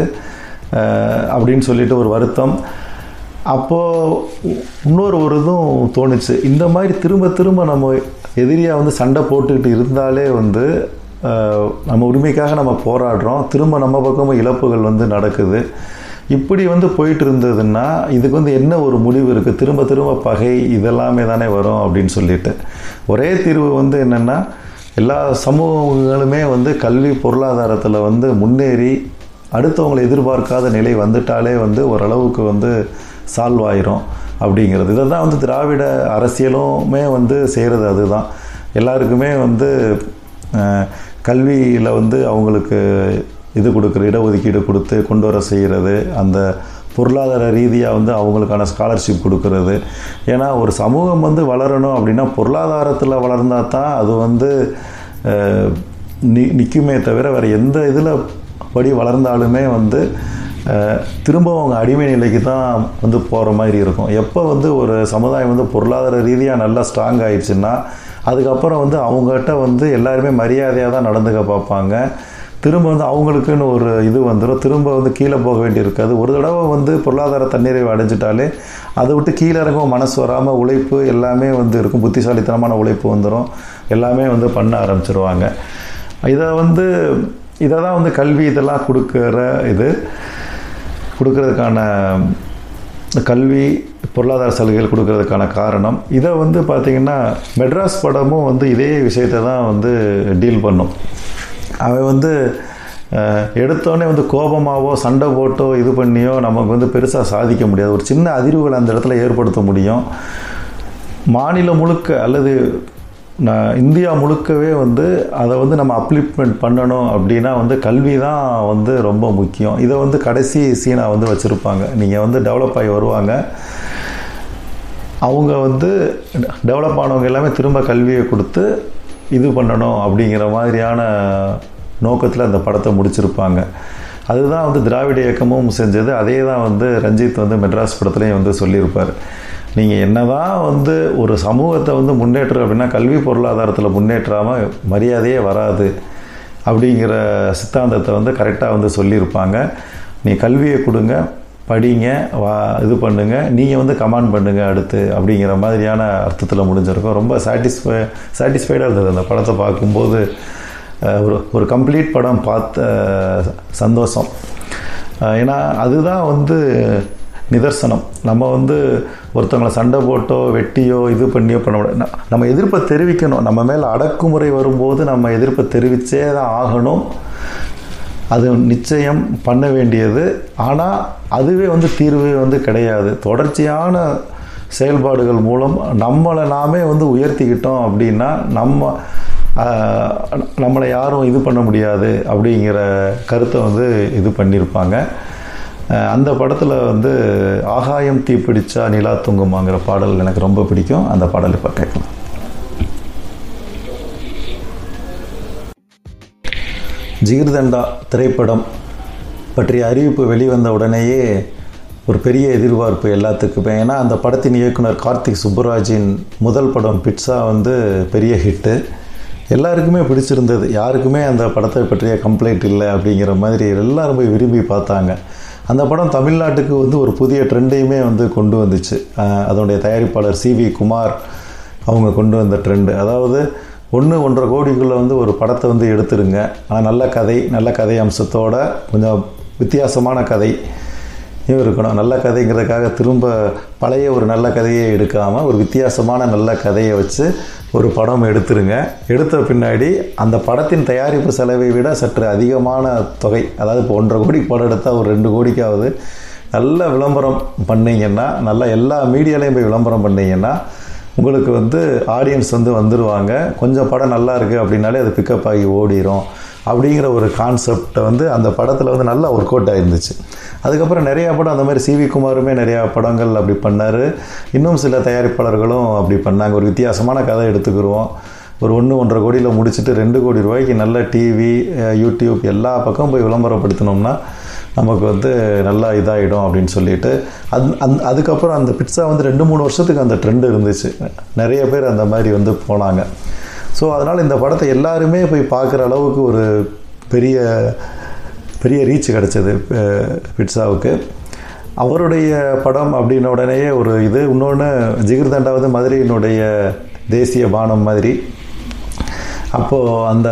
அப்படின்னு சொல்லிட்டு ஒரு வருத்தம். அப்போது இன்னொரு ஒரு இதுவும் தோணுச்சு. இந்த மாதிரி திரும்ப திரும்ப நம்ம எதிரியாக வந்து சண்டை போட்டுக்கிட்டு இருந்தாலே வந்து நம்ம உரிமைக்காக நம்ம போராடுறோம். திரும்ப நம்ம பக்கமும் இழப்புகள் வந்து நடக்குது. இப்படி வந்து போயிட்டு இருந்ததுன்னா இதுக்கு வந்து என்ன ஒரு முடிவு இருக்குது திரும்ப திரும்ப பகை இதெல்லாமே தானே வரும் அப்படின்னு சொல்லிட்டு. ஒரே தீர்வு வந்து என்னென்னா எல்லா சமூகங்களுமே வந்து கல்வி பொருளாதாரத்தில் வந்து முன்னேறி அடுத்தவங்களை எதிர்பார்க்காத நிலை வந்துட்டாலே வந்து ஓரளவுக்கு வந்து சால்வ் ஆயிரும் அப்படிங்கிறது. இதை தான் வந்து திராவிட அரசியலுமே வந்து செய்கிறது அதுதான். எல்லாருக்குமே வந்து கல்வியில் வந்து அவங்களுக்கு இது கொடுக்குற இடஒதுக்கீடு கொடுத்து கொண்டு வர செய்கிறது அந்த பொருளாதார ரீதியாக வந்து அவங்களுக்கான ஸ்காலர்ஷிப் கொடுக்கறது. ஏன்னா ஒரு சமூகம் வந்து வளரணும் அப்படின்னா பொருளாதாரத்தில் வளர்ந்தால் தான் அது வந்து நி நிற்குமே தவிர வேறு எந்த இதில் படி வளர்ந்தாலுமே வந்து திரும்ப அவங்க அடிமை நிலைக்கு தான் வந்து போகிற மாதிரி இருக்கும். எப்போ வந்து ஒரு சமுதாயம் வந்து பொருளாதார ரீதியாக நல்லா ஸ்ட்ராங் ஆயிடுச்சுன்னா அதுக்கப்புறம் வந்து அவங்ககிட்ட வந்து எல்லாருமே மரியாதையாக தான் நடந்துக்க பார்ப்பாங்க. திரும்ப வந்து அவங்களுக்குன்னு ஒரு இது வந்துடும் திரும்ப வந்து கீழே போக வேண்டியிருக்காது. ஒரு தடவை வந்து பொருளாதார தண்ணீரை அடைஞ்சிட்டாலே அதை விட்டு கீழே இறங்கவும் மனசு வராமல் உழைப்பு எல்லாமே வந்து இருக்கும். புத்திசாலித்தனமான உழைப்பு வந்துடும் எல்லாமே வந்து பண்ண ஆரம்பிச்சிருவாங்க. இதை வந்து இதை தான் வந்து கல்வி இதெல்லாம் கொடுக்குற இது. கொடுக்கறதுக்கான கல்வி பொருளாதார சலுகைகள் கொடுக்கறதுக்கான காரணம். இதை வந்து பார்த்திங்கன்னா மெட்ராஸ் படமும் வந்து இதே விஷயத்தை தான் வந்து டீல் பண்ணும். அவன் வந்து எடுத்தோடனே வந்து கோபமாவோ சண்டை போட்டோ இது பண்ணியோ நமக்கு வந்து பெருசாக சாதிக்க முடியாது. ஒரு சின்ன அதிர்வுகளை அந்த இடத்துல ஏற்படுத்த முடியும். மாநிலம் முழுக்க அல்லது நான் இந்தியா முழுக்கவே வந்து அதை வந்து நம்ம அப்ளிப்மெண்ட் பண்ணணும் அப்படின்னா வந்து கல்வி தான் வந்து ரொம்ப முக்கியம். இதை வந்து கடைசி சீனாக வந்து வச்சுருப்பாங்க. நீங்கள் வந்து டெவலப் ஆகி வருவாங்க. அவங்க வந்து டெவலப் ஆனவங்க எல்லாமே திரும்ப கல்வியை கொடுத்து இது பண்ணணும் அப்படிங்கிற மாதிரியான நோக்கத்தில் அந்த படத்தை முடிச்சிருப்பாங்க. அதுதான் வந்து திராவிட இயக்கமும் செஞ்சது. அதே தான் வந்து ரஞ்சித் வந்து மெட்ராஸ் படத்துலையும் வந்து சொல்லியிருப்பார். நீங்கள் என்ன தான் வந்து ஒரு சமூகத்தை வந்து முன்னேற்றம் அப்படின்னா கல்வி பொருளாதாரத்தில் முன்னேற்றாமல் மரியாதையே வராது அப்படிங்கிற சித்தாந்தத்தை வந்து கரெக்டாக வந்து சொல்லியிருப்பாங்க. நீ கல்வியை கொடுங்க படிங்க வா இது பண்ணுங்கள் நீங்கள் வந்து கமாண்ட் பண்ணுங்கள் அடுத்து அப்படிங்கிற மாதிரியான அர்த்தத்தில் முடிஞ்சிருக்கும். ரொம்ப சாட்டிஸ்ஃபை சாட்டிஸ்ஃபைடாக இருந்தது அந்த படத்தை பார்க்கும்போது. ஒரு ஒரு கம்ப்ளீட் படம் பார்த்த சந்தோஷம். ஏன்னா அதுதான் வந்து நிதர்சனம். நம்ம வந்து ஒருத்தவங்களை சண்டை போட்டோ வெட்டியோ இது பண்ணியோ பண்ண முடியாது. நம்ம எதிர்ப்பை தெரிவிக்கணும். நம்ம மேலே அடக்குமுறை வரும்போது நம்ம எதிர்ப்பை தெரிவித்தே தான் ஆகணும். அது நிச்சயம் பண்ண வேண்டியது. ஆனால் அதுவே வந்து தீர்வு வந்து கிடையாது. தொடர்ச்சியான செயல்பாடுகள் மூலம் நம்மளை நாமே வந்து உயர்த்திக்கிட்டோம் அப்படின்னா நம்ம நம்மளை யாரும் இது பண்ண முடியாது அப்படிங்கிற கருத்தை வந்து இது பண்ணியிருப்பாங்க அந்த படத்தில் வந்து ஆகாயம் தீப்பிடிச்சா நிலா தூங்குமாங்கிற பாடல் எனக்கு ரொம்ப பிடிக்கும். அந்த பாடல் இப்போ கேட்கலாம். ஜிகிர்தண்டா திரைப்படம் பற்றிய அறிவிப்பு வெளிவந்த உடனேயே ஒரு பெரிய எதிர்பார்ப்பு எல்லாத்துக்குமே. ஏன்னா அந்த படத்தின் இயக்குனர் கார்த்திக் சுப்புராஜின் முதல் படம் பிட்ஸா வந்து பெரிய ஹிட்டு. எல்லாருக்குமே பிடிச்சிருந்தது. யாருக்குமே அந்த படத்தை பற்றிய கம்ப்ளைண்ட் இல்லை அப்படிங்கிற மாதிரி எல்லாரும் போய் விரும்பி பார்த்தாங்க. அந்த படம் தமிழ்நாட்டுக்கு வந்து ஒரு புதிய ட்ரெண்டையுமே வந்து கொண்டு வந்துச்சு. அதனுடைய தயாரிப்பாளர் சி வி குமார் அவங்க கொண்டு வந்த ட்ரெண்டு அதாவது ஒன்று ஒன்றரை கோடிக்குள்ளே வந்து ஒரு படத்தை வந்து எடுத்துருங்க. ஆனால் நல்ல கதை நல்ல கதை அம்சத்தோட கொஞ்சம் வித்தியாசமான கதை இருக்கணும். நல்ல கதைங்கிறதுக்காக திரும்ப பழைய ஒரு நல்ல கதையை எடுக்காமல் ஒரு வித்தியாசமான நல்ல கதையை வச்சு ஒரு படம் எடுத்துருங்க. எடுத்த பின்னாடி அந்த படத்தின் தயாரிப்பு செலவை விட சற்று அதிகமான தொகை அதாவது இப்போ ஒன்றரை கோடிக்கு படம் எடுத்தால் ஒரு ரெண்டு கோடிக்காவது நல்ல விளம்பரம் பண்ணிங்கன்னா நல்ல எல்லா மீடியாலையும் போய் விளம்பரம் பண்ணிங்கன்னா உங்களுக்கு வந்து ஆடியன்ஸ் வந்து வந்துடுவாங்க கொஞ்சம் படம் நல்லா இருக்குது அப்படின்னாலே அது பிக்கப் ஆகி ஓடிரும். அப்படிங்கிற ஒரு கான்செப்டை வந்து அந்த படத்தில் வந்து நல்லா ஒர்க் அவுட் ஆகிருந்துச்சு அதுக்கப்புறம் நிறையா படம் அந்த மாதிரி சிவி குமாருமே நிறையா படங்கள் அப்படி பண்ணார். இன்னும் சில தயாரிப்பாளர்களும் அப்படி பண்ணாங்க. ஒரு வித்தியாசமான கதை எடுத்துக்கிருவோம். ஒரு ஒன்று ஒன்றரை கோடியில் முடிச்சுட்டு ரெண்டு கோடி ரூபாய்க்கு நல்ல டிவி யூடியூப் எல்லா பக்கம் போய் விளம்பரப்படுத்தினோம்னா நமக்கு வந்து நல்லா இதாகிடும் அப்படின்னு சொல்லிட்டு அந் அந் அதுக்கப்புறம் அந்த பிட்ஸா வந்து ரெண்டு மூணு வருஷத்துக்கு அந்த ட்ரெண்ட் இருந்துச்சு. நிறைய பேர் அந்த மாதிரி வந்து போனாங்க. ஸோ அதனால் இந்த படத்தை எல்லாருமே போய் பார்க்குற அளவுக்கு ஒரு பெரிய பெரிய ரீச் கிடச்சிது பிட்ஸாவுக்கு அவருடைய படம் அப்படின்ன உடனேயே ஒரு இது இன்னொன்று ஜிகிர்தண்டா வந்து மதுரையினுடைய தேசிய பானம் மாதிரி. அப்போது அந்த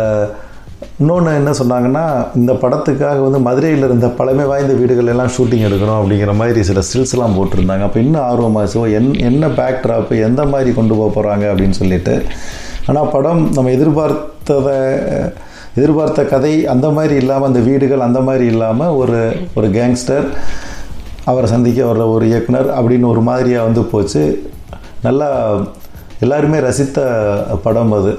இன்னொன்று என்ன சொன்னாங்கன்னா இந்த படத்துக்காக வந்து மதுரையில் இருந்த பழமை வாய்ந்த வீடுகள் எல்லாம் ஷூட்டிங் எடுக்கணும் அப்படிங்கிற மாதிரி சில ஸ்டில்ஸ்லாம் போட்டிருந்தாங்க. அப்போ இன்னும் ஆர்வமாக ஓ என் என்ன பேக் ட்ராப்பு எந்த மாதிரி கொண்டு போக போகிறாங்க அப்படின்னு சொல்லிட்டு. ஆனால் படம் நம்ம எதிர்பார்த்ததை எதிர்பார்த்த கதை அந்த மாதிரி இல்லாமல் அந்த வீடுகள் அந்த மாதிரி இல்லாமல் ஒரு ஒரு கேங்ஸ்டர் அவரை சந்திக்க வர்ற ஒரு இயக்குனர் அப்படின்னு ஒரு மாதிரியாக வந்து போச்சு. நல்லா எல்லாருமே ரசித்த படம் அது.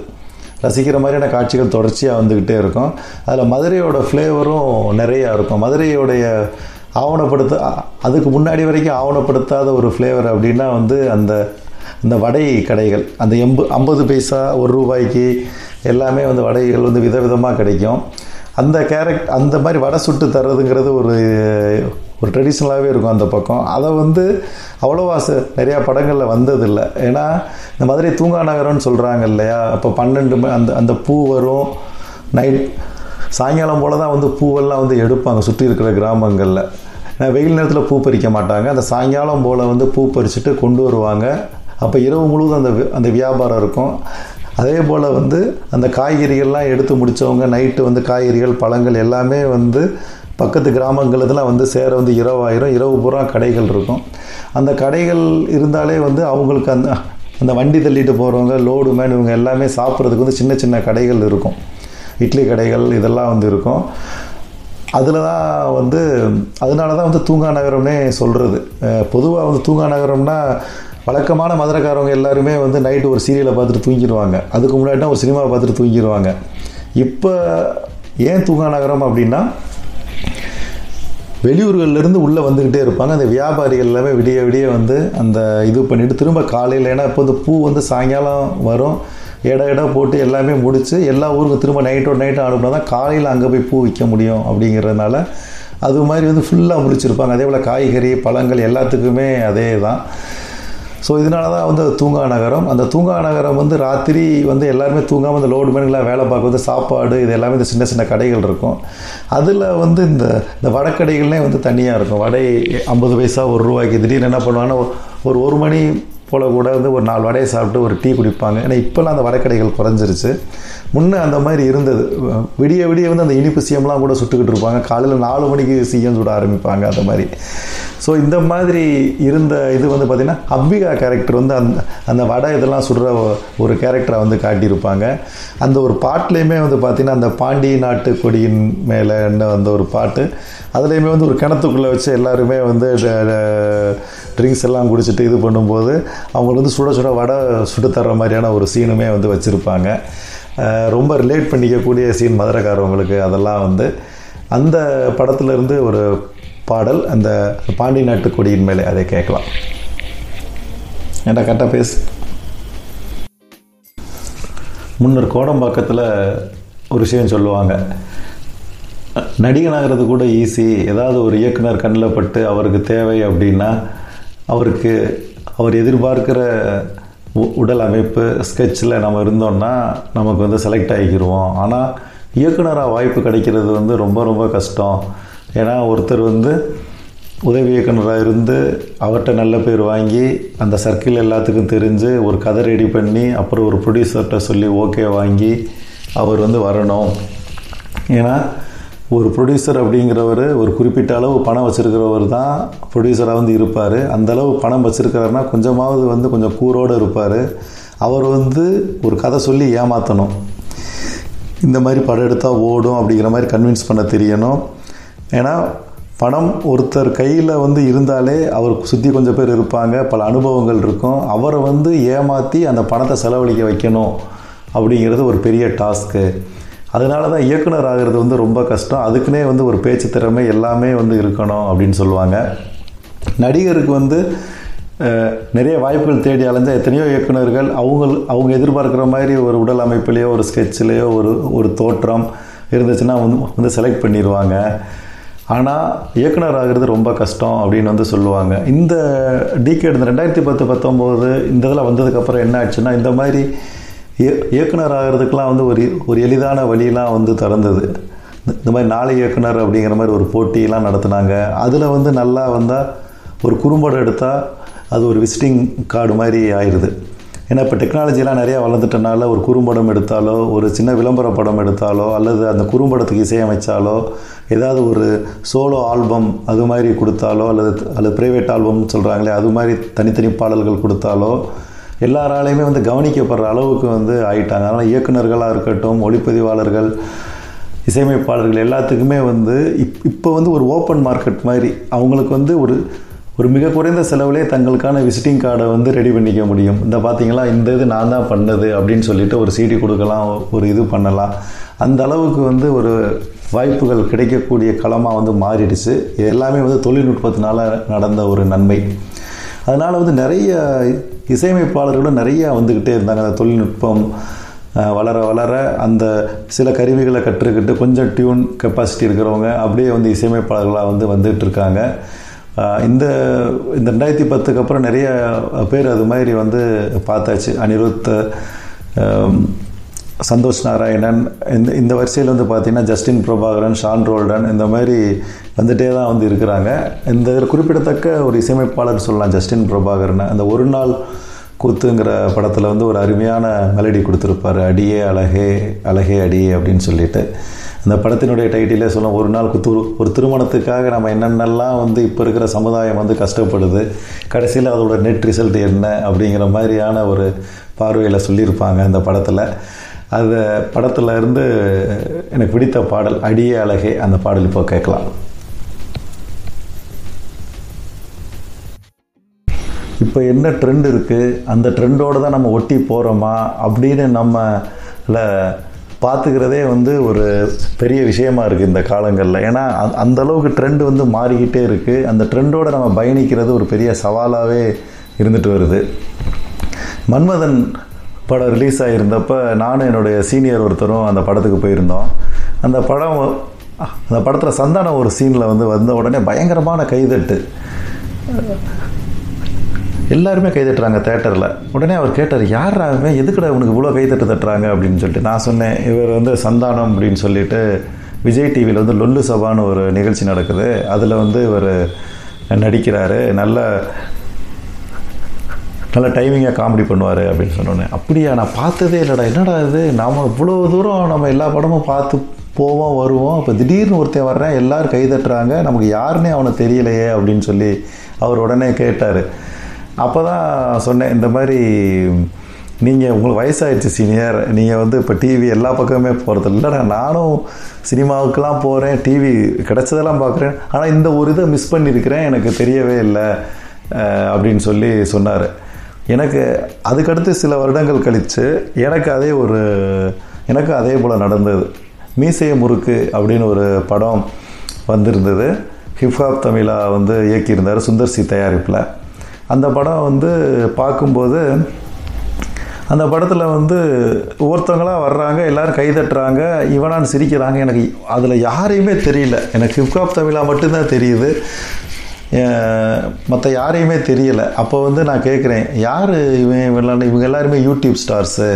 ரசிக்கிற மாதிரியான காட்சிகள் தொடர்ச்சியாக வந்துக்கிட்டே இருக்கும். அதில் மதுரையோட ஃப்ளேவரும் நிறையா இருக்கும். மதுரையோடைய ஆவணப்படுத்த அதுக்கு முன்னாடி வரைக்கும் ஆவணப்படுத்தாத ஒரு ஃப்ளேவர் அப்படின்னா வந்து அந்த அந்த வடை கடைகள். அந்த எண்பு ஐம்பது பைசா ஒரு ரூபாய்க்கு எல்லாமே வந்து வடைகள் வந்து விதவிதமாக கிடைக்கும். அந்த கேரக்ட் அந்த மாதிரி வடை சுட்டு தர்றதுங்கிறது ஒரு ஒரு ட்ரெடிஷ்னலாகவே இருக்கும் அந்த பக்கம். அதை வந்து அவ்வளோவா நிறையா படங்களில் வந்ததில்லை. ஏன்னா இந்த மதுரை தூங்கா நகரம்னு சொல்கிறாங்க இல்லையா? அப்போ பன்னெண்டு அந்த அந்த பூ வரும். நைட் சாயங்காலம் போல் தான் வந்து பூவெல்லாம் வந்து எடுப்பாங்க சுற்றி இருக்கிற கிராமங்களில். ஏன்னா வெயில் நேரத்தில் பூ பறிக்க மாட்டாங்க. அந்த சாயங்காலம் போல் வந்து பூ பறிச்சுட்டு கொண்டு வருவாங்க. அப்போ இரவு முழுவதும் அந்த அந்த வியாபாரம் இருக்கும். அதே போல் வந்து அந்த காய்கறிகள்லாம் எடுத்து முடித்தவங்க நைட்டு வந்து காய்கறிகள் பழங்கள் எல்லாமே வந்து பக்கத்து கிராமங்கள் வந்து சேர வந்து இரவாயிரம் இரவு பூரா கடைகள் இருக்கும். அந்த கடைகள் இருந்தாலே வந்து அவங்களுக்கு அந்த அந்த வண்டி தள்ளிட்டு போகிறவங்க லோடு மேன் இவங்க எல்லாமே சாப்பிட்றதுக்கு வந்து சின்ன சின்ன கடைகள் இருக்கும். இட்லி கடைகள் இதெல்லாம் வந்து இருக்கும். அதில் தான் வந்து அதனால தான் வந்து தூங்கா நகரம்னே சொல்கிறது பொதுவாக வந்து தூங்கா நகரம்னா வழக்கமான மதுரைக்காரவங்க எல்லாருமே வந்து நைட்டு ஒரு சீரியலை பார்த்துட்டு தூங்கிடுவாங்க அதுக்கு முன்னாடினா ஒரு சினிமாவை பார்த்துட்டு தூங்கிடுவாங்க இப்போ ஏன் தூங்கா நகரம் அப்படின்னா வெளியூர்கள்லேருந்து உள்ளே வந்துக்கிட்டே இருப்பாங்க. அந்த வியாபாரிகள் எல்லாமே விடிய விடிய வந்து அந்த இது பண்ணிவிட்டு திரும்ப காலையில் ஏன்னா இப்போ வந்து பூ வந்து சாயங்காலம் வரும். இட இடம் போட்டு எல்லாமே முடித்து எல்லா ஊருக்கும் திரும்ப நைட்டோட நைட்டும் அனுப்புனா தான் காலையில் அங்கே போய் பூ விற்க முடியும் அப்படிங்கிறதுனால அது மாதிரி வந்து ஃபுல்லாக முடிச்சிருப்பாங்க அதே போல் காய்கறி பழங்கள் எல்லாத்துக்குமே அதே தான் ஸோ இதனால தான் வந்து தூங்கா நகரம். அந்த தூங்கா நகரம் வந்து ராத்திரி வந்து எல்லாருமே தூங்காமல் இந்த லோடு மேனுங்களாம் வேலை பார்க்குறது சாப்பாடு இது எல்லாமே இந்த சின்ன சின்ன கடைகள் இருக்கும். அதில் வந்து இந்த இந்த வடக்கடைகள்லேயே வந்து தனியாக இருக்கும். வடை ஐம்பது பைசா ஒரு ரூபாய்க்கு திடீர்னு என்ன பண்ணுவாங்கன்னா ஒரு ஒரு மணி போல் கூட வந்து ஒரு நாலு வடையை சாப்பிட்டு ஒரு டீ குடிப்பாங்க. ஏன்னா இப்போல்லாம் அந்த வடக்கடைகள் குறைஞ்சிருச்சு. முன்னே அந்த மாதிரி இருந்தது. விடிய விடிய வந்து அந்த இனிப்பு சிஎம்லாம் கூட சுட்டுக்கிட்டு இருப்பாங்க. காலையில் நாலு மணிக்கு சிஎம் சுட ஆரம்பிப்பாங்க அந்த மாதிரி. ஸோ இந்த மாதிரி இருந்த இது வந்து பார்த்திங்கன்னா அப்பிகா கேரக்டர் வந்து அந்த அந்த வடை இதெல்லாம் சுடுற ஒரு கேரக்டரை வந்து காட்டியிருப்பாங்க. அந்த ஒரு பாட்டுலேயுமே வந்து பார்த்திங்கன்னா அந்த பாண்டி நாட்டு கொடியின் மேலே அந்த ஒரு பாட்டு அதுலேயுமே வந்து ஒரு கிணத்துக்குள்ளே வச்சு எல்லாருமே வந்து ட்ரிங்க்ஸ் எல்லாம் குடிச்சிட்டு இது பண்ணும்போது அவங்களுக்கு வந்து சுட சுட வடை சுட்டு தர்ற மாதிரியான ஒரு சீனுமே வந்து வச்சுருப்பாங்க. ரொம்ப ரிலேட் பண்ணிக்கக்கூடிய சீன் மதுரைக்காரவங்களுக்கு அதெல்லாம் வந்து. அந்த படத்துலேருந்து ஒரு பாடல் அந்த பாண்டி நாட்டு கொடியின் மேலே அதை கேட்கலாம். ஏன்டா கரெக்டாக பேசு. முன்னர் கோடம்பாக்கத்தில் ஒரு விஷயம் சொல்லுவாங்க. நடிகனாகிறது கூட ஈஸி. ஏதாவது ஒரு இயக்குனர் கண்ணில் பட்டு அவருக்கு தேவை அப்படின்னா அவருக்கு அவர் எதிர்பார்க்கிற உ- உடல் அமைப்பு ஸ்கெட்சில் நம்ம இருந்தோம்னா நமக்கு வந்து செலக்ட் ஆகிக்கிடுவோம் ஆனால் இயக்குனராக வாய்ப்பு கிடைக்கிறது வந்து ரொம்ப ரொம்ப கஷ்டம். ஏன்னா ஒருத்தர் வந்து உதவி இயக்குனராக இருந்து அவர்கிட்ட நல்ல பேர் வாங்கி அந்த சர்க்கிள் எல்லாத்துக்கும் தெரிஞ்சு ஒரு கதை ரெடி பண்ணி அப்புறம் ஒரு ப்ரொடியூசர்கிட்ட சொல்லி ஓகே வாங்கி அவர் வந்து வரணும். ஏன்னா ஒரு ப்ரொடியூசர் அப்படிங்கிறவர் ஒரு குறிப்பிட்ட அளவு பணம் வச்சுருக்கிறவர் தான் ப்ரொடியூசராக வந்து இருப்பார். அந்தளவு பணம் வச்சுருக்கிறாருன்னா கொஞ்சமாவது வந்து கொஞ்சம் கூரோடு இருப்பார். அவர் வந்து ஒரு கதை சொல்லி ஏமாற்றணும் இந்த மாதிரி படம் எடுத்தால் ஓடும் அப்படிங்கிற மாதிரி கன்வின்ஸ் பண்ண தெரியணும். ஏன்னா பணம் ஒருத்தர் கையில் வந்து இருந்தாலே அவர் சுற்றி கொஞ்சம் பேர் இருப்பாங்க பல அனுபவங்கள் இருக்கும். அவரை வந்து ஏமாற்றி அந்த பணத்தை செலவழிக்க வைக்கணும் அப்படிங்கிறது ஒரு பெரிய டாஸ்க்கு அதனால தான் இயக்குனர் ஆகிறது வந்து ரொம்ப கஷ்டம். அதுக்குன்னே வந்து ஒரு பேச்சு திறமை எல்லாமே வந்து இருக்கணும் அப்படின்னு சொல்லுவாங்க. நடிகருக்கு வந்து நிறைய வாய்ப்புகள் தேடி அலைஞ்ச எத்தனையோ இயக்குனர்கள் அவங்க அவங்க எதிர்பார்க்குற மாதிரி ஒரு உடல் அமைப்புலேயோ ஒரு ஸ்கெட்சிலேயோ ஒரு ஒரு தோற்றம் இருந்துச்சுன்னா வந்து வந்து செலக்ட் பண்ணிடுவாங்க ஆனால் இயக்குனர் ஆகிறது ரொம்ப கஷ்டம் அப்படின்னு வந்து சொல்லுவாங்க. இந்த டிகேட் இந்த ரெண்டாயிரத்தி பத்து பத்தொம்போது இந்த இதில் வந்ததுக்கப்புறம் என்ன ஆச்சுன்னா இந்த மாதிரி இயக்குனர் ஆகிறதுக்கெலாம் வந்து ஒரு ஒரு எளிதான வழியெலாம் வந்து திறந்தது. இந்த மாதிரி நாளை இயக்குனர் அப்படிங்கிற மாதிரி ஒரு போட்டியெலாம் நடத்துனாங்க. அதில் வந்து நல்லா வந்தால் ஒரு குறும்படம் எடுத்தால் அது ஒரு விசிட்டிங் கார்டு மாதிரி ஆயிடுது ஏன்னா இப்போ டெக்னாலஜிலாம் நிறையா வளர்ந்துட்டனால ஒரு குறும்படம் எடுத்தாலோ ஒரு சின்ன விளம்பர படம் எடுத்தாலோ அல்லது அந்த குறும்படத்துக்கு இசையமைச்சாலோ ஏதாவது ஒரு சோலோ ஆல்பம் அது மாதிரி கொடுத்தாலோ அல்லது அல்லது ப்ரைவேட் ஆல்பம்னு சொல்கிறாங்களே அது மாதிரி தனித்தனி பாடல்கள் கொடுத்தாலோ எல்லாராலையுமே வந்து கவனிக்கப்படுற அளவுக்கு வந்து ஆயிட்டாங்க. அதனால் இயக்குனர்களாக இருக்கட்டும் ஒளிப்பதிவாளர்கள் இசையமைப்பாளர்கள் எல்லாத்துக்குமே வந்து இப் இப்போ வந்து ஒரு ஓப்பன் மார்க்கெட் மாதிரி அவங்களுக்கு வந்து ஒரு ஒரு மிக குறைந்த செலவிலே தங்களுக்கான விசிட்டிங் கார்டை வந்து ரெடி பண்ணிக்க முடியும். இந்த பார்த்தீங்களா இந்த இது நான் தான் பண்ணது அப்படின்னு சொல்லிட்டு ஒரு சீடி கொடுக்கலாம் ஒரு இது பண்ணலாம். அந்த அளவுக்கு வந்து ஒரு வாய்ப்புகள் கிடைக்கக்கூடிய களமாக வந்து மாறிடுச்சு. எல்லாமே வந்து தொழில்நுட்பத்தினால நடந்த ஒரு நன்மை. அதனால் வந்து நிறைய இசையமைப்பாளர்களும் நிறையா வந்துக்கிட்டே இருந்தாங்க. அந்த தொழில்நுட்பம் வளர வளர அந்த சில கருவிகளை கற்றுக்கிட்டு கொஞ்சம் டியூன் கெப்பாசிட்டி இருக்கிறவங்க அப்படியே வந்து இசையமைப்பாளர்களாக வந்து வந்துகிட்டு இருக்காங்க. இந்த இந்த ரெண்டாயிரத்தி பத்துக்கு அப்புறம் நிறைய பேர் அது மாதிரி வந்து பார்த்தாச்சு. அனிருத் சந்தோஷ் நாராயணன் இந்த இந்த வரிசையில் வந்து பார்த்தீங்கன்னா ஜஸ்டின் பிரபாகரன் ஷான் ரோல்டன் இந்த மாதிரி வந்துட்டே தான் வந்து இருக்கிறாங்க. இந்த இதில் குறிப்பிடத்தக்க ஒரு இசையமைப்பாளர் சொல்லலாம் ஜஸ்டின் பிரபாகரன். அந்த ஒரு நாள் கூத்துங்கிற படத்தில் வந்து ஒரு அருமையான மெலடி கொடுத்துருப்பாரு. அடியே அழகே அழகே அடியே அப்படின்னு சொல்லிட்டு. அந்த படத்தினுடைய டைட்டிலே சொல்லும் ஒரு நாள் குத்து ஒரு திருமணத்துக்காக நம்ம என்னென்னலாம் வந்து இப்போ இருக்கிற சமுதாயம் வந்து கஷ்டப்படுது கடைசியில் அதோட நெட் ரிசல்ட் என்ன அப்படிங்கிற மாதிரியான ஒரு பார்வையில் சொல்லியிருப்பாங்க அந்த படத்தில். அந்த படத்துல இருந்து எனக்கு பிடித்த பாடல் அடியே அழகே அந்த பாடல் இப்போ கேட்கலாம். இப்போ என்ன ட்ரெண்ட் இருக்குது அந்த ட்ரெண்டோடு தான் நம்ம ஒட்டி போகிறோமா அப்படின்னு நம்மள பார்த்துக்கிறதே வந்து ஒரு பெரிய விஷயமா இருக்குது இந்த காலங்களில். ஏன்னா அந்த- அந்த அளவுக்கு ட்ரெண்ட் வந்து மாறிக்கிட்டே இருக்குது அந்த ட்ரெண்டோடு நம்ம பயணிக்கிறது ஒரு பெரிய சவாலாகவே இருந்துட்டு வருது. மன்மதன் படம் ரிலீஸ் ஆகியிருந்தப்போ நானும் என்னுடைய சீனியர் ஒருத்தரும் அந்த படத்துக்கு போயிருந்தோம். அந்த படம் அந்த படத்தில் சந்தானம் ஒரு சீனில் வந்து வந்த உடனே பயங்கரமான கைதட்டு. எல்லாருமே கை தட்டுறாங்க தேட்டரில் உடனே அவர் கேட்டார் யார் அவன் எதுக்குடா உனக்கு இவ்வளோ கை தட்டு தட்டுறாங்க? அப்படின்னு சொல்லிட்டு நான் சொன்னேன் இவர் வந்து சந்தானம் அப்படின்னு சொல்லிட்டு விஜய் டிவியில் வந்து லொல்லு சபான்னு ஒரு நிகழ்ச்சி நடக்குது. அதில் வந்து இவர் நடிக்கிறாரு. நல்ல நல்ல டைமிங்காக காமெடி பண்ணுவார் அப்படின்னு சொன்னோன்னே. அப்படியா நான் பார்த்ததே இல்லைடா. என்னடா இது? நாம் இவ்வளோ தூரம் நம்ம எல்லா படமும் பார்த்து போவோம் வருவோம். இப்போ திடீர்னு ஒருத்தன் வர்றேன் எல்லாரும் கை தட்டுறாங்க. நமக்கு யாருன்னே அவனை தெரியலையே அப்படின்னு சொல்லி அவர் உடனே கேட்டார். அப்போ தான் சொன்னேன் இந்த மாதிரி நீங்கள் உங்களுக்கு வயசாயிடுச்சு சீனியர் நீங்கள் வந்து இப்போ டிவி எல்லா பக்கமே போகிறது இல்லைடா. நானும் சினிமாவுக்கெலாம் போகிறேன் டிவி கிடச்சதெல்லாம் பார்க்குறேன் ஆனால் இந்த ஒரு இதை மிஸ் பண்ணியிருக்கிறேன் எனக்கு தெரியவே இல்லை அப்படின்னு சொல்லி சொன்னார். எனக்கு அதுக்கடுத்து சில வருடங்கள் கழித்து எனக்கு அதே ஒரு எனக்கு அதே போல் நடந்தது. மீசைய முறுக்கு அப்படின்னு ஒரு படம் வந்திருந்தது. ஹிப்ஹாப் தமிழா வந்து இயக்கியிருந்தார் சுந்தர் சி தயாரிப்பில். அந்த படம் வந்து பார்க்கும்போது அந்த படத்தில் வந்து ஒருத்தவங்களாக வர்றாங்க எல்லோரும் கைதட்டுறாங்க இவனான்னு சிரிக்கிறாங்க. எனக்கு அதில் யாரையுமே தெரியல. எனக்கு ஹிப்காப் தமிழா மட்டும்தான் தெரியுது. மற்ற யாரையுமே தெரியலை. அப்போ வந்து நான் கேட்குறேன் யார் இவன் இவெல்லாம் இவங்க எல்லாருமே யூடியூப் ஸ்டார்ஸு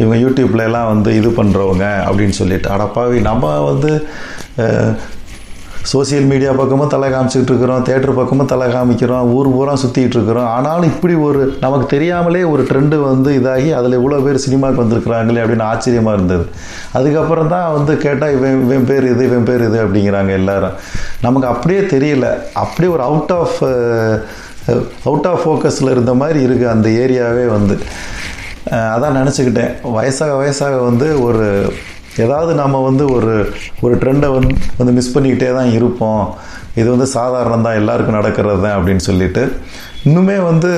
இவங்க யூடியூப்ல எல்லாம் வந்து இது பண்ணுறவங்க அப்படின்னு சொல்லிட்டு. அடப்பாவி நம்ம வந்து சோசியல் மீடியா பக்கமும் தலை காமிச்சிக்கிட்டு இருக்கிறோம் தேட்டர் பக்கமும் தலை காமிக்கிறோம் ஊர் பூரா சுற்றிக்கிட்டு இருக்கிறோம். ஆனாலும் இப்படி ஒரு நமக்கு தெரியாமலே ஒரு ட்ரெண்டு வந்து இதாகி அதில் இவ்வளோ பேர் சினிமாவுக்கு வந்திருக்கிறாங்களே அப்படின்னு ஆச்சரியமாக இருந்தது. அதுக்கப்புறம் தான் வந்து கேட்டால் இவன் இவன் பேர் இது இவன் பேர் இது அப்படிங்கிறாங்க எல்லாரும். நமக்கு அப்படியே தெரியல. அப்படியே ஒரு அவுட் ஆஃப் அவுட் ஆஃப் ஃபோக்கஸில் இருந்த மாதிரி இருக்குது அந்த ஏரியாவே வந்து. அதான் நினச்சிக்கிட்டேன். வயசாக வயசாக வந்து ஒரு ஏதாவது நாம் வந்து ஒரு ஒரு ட்ரெண்டை வந்து வந்து மிஸ் பண்ணிக்கிட்டே தான் இருப்போம். இது வந்து சாதாரணம் தான் எல்லாருக்கும் நடக்கிறது தான் அப்படின்னு சொல்லிட்டு இன்னுமே வந்து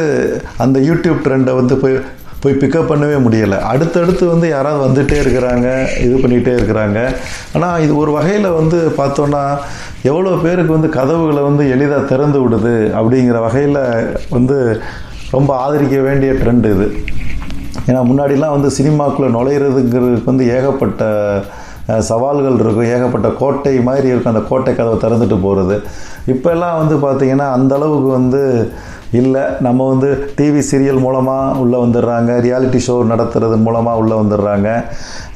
அந்த யூடியூப் ட்ரெண்டை வந்து போய் போய் பிக்கப் பண்ணவே முடியலை. அடுத்தடுத்து வந்து யாராவது வந்துகிட்டே இருக்கிறாங்க இது பண்ணிகிட்டே இருக்கிறாங்க. ஆனால் இது ஒரு வகையில் வந்து பார்த்தோன்னா எவ்வளோ பேருக்கு வந்து கதவுகளை வந்து எளிதாக திறந்து விடுது அப்படிங்கிற வகையில் வந்து ரொம்ப ஆதரிக்க வேண்டிய ட்ரெண்ட் இது. ஏன்னா முன்னாடிலாம் வந்து சினிமாக்குள்ளே நுழையிறதுங்கிறதுக்கு வந்து ஏகப்பட்ட சவால்கள் இருக்கும். ஏகப்பட்ட கோட்டை மாதிரி இருக்கும். அந்த கோட்டை கதவை திறந்துட்டு போகிறது இப்போல்லாம் வந்து பார்த்திங்கன்னா அந்த அளவுக்கு வந்து இல்லை. நம்ம வந்து டிவி சீரியல் மூலமாக உள்ளே வந்துடுறாங்க. ரியாலிட்டி ஷோ நடத்துறது மூலமாக உள்ளே வந்துடுறாங்க.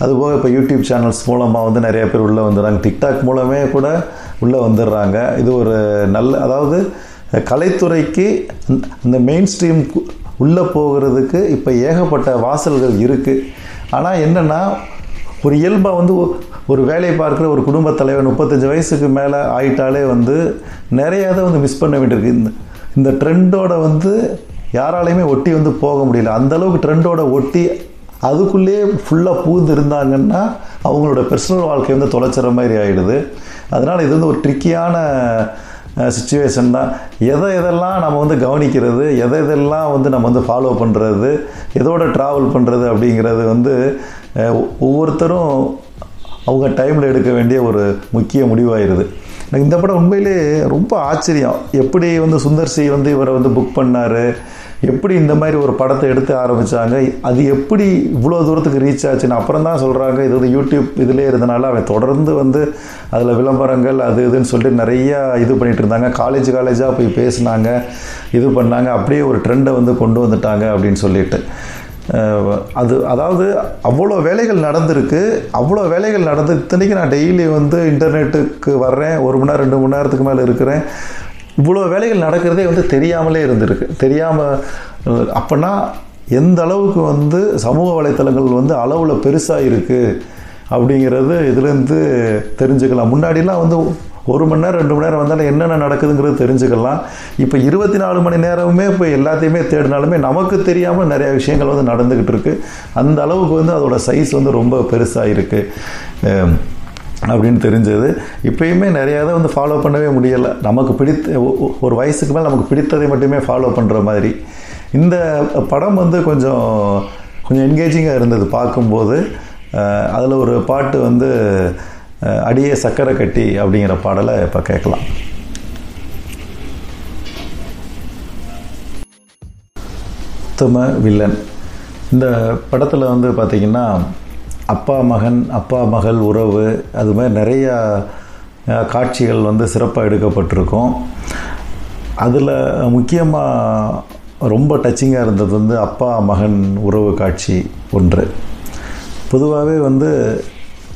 அதுபோக இப்போ யூடியூப் சேனல்ஸ் மூலமாக வந்து நிறைய பேர் உள்ளே வந்துடுறாங்க. டிக்டாக் மூலமே கூட உள்ளே வந்துடுறாங்க. இது ஒரு நல்ல அதாவது கலைத்துறைக்கு இந்த மெயின் ஸ்ட்ரீம் உள்ளே போகிறதுக்கு இப்போ ஏகப்பட்ட வாசல்கள் இருக்குது ஆனால் என்னென்னா ஒரு இயல்பாக வந்து ஒரு வேலையை பார்க்குற ஒரு குடும்பத் தலைவர் முப்பத்தஞ்சு வயசுக்கு மேலே ஆயிட்டாலே வந்து நிறைய இதை வந்து மிஸ் பண்ண வேண்டியிருக்கு. இந்த இந்த ட்ரெண்டோட வந்து யாராலையுமே ஒட்டி வந்து போக முடியல. அந்தளவுக்கு ட்ரெண்டோட ஒட்டி அதுக்குள்ளேயே ஃபுல்லாக பூந்து இருந்தாங்கன்னா அவங்களோட பர்சனல் வாழ்க்கை வந்து தொலைச்சிற மாதிரி ஆகிடுது அதனால் இது வந்து ஒரு ட்ரிக்கியான சுச்சுவேஷன் தான். எதை எதெல்லாம் நம்ம வந்து கவனிக்கிறது எதை எதெல்லாம் வந்து நம்ம வந்து ஃபாலோ பண்ணுறது எதோட ட்ராவல் பண்ணுறது அப்படிங்கிறது வந்து ஒவ்வொருத்தரும் அவங்க டைமில் எடுக்க வேண்டிய ஒரு முக்கிய முடிவாயிருது. எனக்கு இந்த படம் உண்மையிலே ரொம்ப ஆச்சரியம். எப்படி வந்து சுந்தர் சி வந்து இவரை வந்து புக் பண்ணார்? எப்படி இந்த மாதிரி ஒரு படத்தை எடுத்து ஆரம்பித்தாங்க அது எப்படி இவ்வளோ தூரத்துக்கு ரீச் ஆச்சுன்னு அப்புறம் தான் சொல்கிறாங்க இது வந்து யூடியூப் இதிலே இருந்தனால அவன் தொடர்ந்து வந்து அதில் விளம்பரங்கள் அது இதுன்னு சொல்லிட்டு நிறையா இது பண்ணிகிட்டு இருந்தாங்க. காலேஜ் காலேஜாக போய் பேசினாங்க. இது பண்ணாங்க. அப்படியே ஒரு ட்ரெண்டை வந்து கொண்டு வந்துட்டாங்க அப்படின்னு சொல்லிட்டு. அது அதாவது அவ்வளோ வேலைகள் நடந்திருக்கு. அவ்வளோ வேலைகள் நடந்து இத்தனைக்கு நான் டெய்லி வந்து இன்டர்நெட்டுக்கு வர்றேன். ஒரு மணி நேரம் ரெண்டு மணி நேரத்துக்கு மேலே இருக்கிறேன். இவ்வளோ வேலைகள் நடக்கிறதே வந்து தெரியாமலே இருந்திருக்கு. தெரியாமல் அப்போனா எந்த அளவுக்கு வந்து சமூக வலைத்தளங்கள் வந்து அளவில் பெருசாக இருக்குது அப்படிங்கிறது இதுலேருந்து தெரிஞ்சுக்கலாம். முன்னாடிலாம் வந்து ஒரு மணி நேரம் ரெண்டு மணி நேரம் வந்தாலும் என்னென்ன நடக்குதுங்கிறது தெரிஞ்சுக்கலாம். இப்போ இருபத்தி நாலு மணி நேரமுமே இப்போ எல்லாத்தையுமே தேடினாலுமே நமக்கு தெரியாமல் நிறைய விஷயங்கள் வந்து நடந்துக்கிட்டு இருக்குது அந்த அளவுக்கு வந்து அதோடய சைஸ் வந்து ரொம்ப பெருசாக இருக்குது அப்படின்னு தெரிஞ்சது. இப்பயுமே நிறையா தான் வந்து ஃபாலோ பண்ணவே முடியலை. நமக்கு பிடித்த ஒரு வயசுக்கு மேலே நமக்கு பிடித்ததை மட்டுமே ஃபாலோ பண்ணுற மாதிரி. இந்த படம் வந்து கொஞ்சம் கொஞ்சம் என்கேஜிங்காக இருந்தது பார்க்கும்போது அதில் ஒரு பாட்டு வந்து அடியே சக்கரை கட்டி அப்படிங்கிற பாடலை இப்போ கேட்கலாம். உத்தம வில்லன். இந்த படத்தில் வந்து பார்த்திங்கன்னா அப்பா மகன் அப்பா மகள் உறவு அது மாதிரி நிறையா காட்சிகள் வந்து சிறப்பாக எடுக்கப்பட்டிருக்கும். அதில் முக்கியமாக ரொம்ப டச்சிங்காக இருந்தது வந்து அப்பா மகன் உறவு காட்சி ஒன்று. பொதுவாகவே வந்து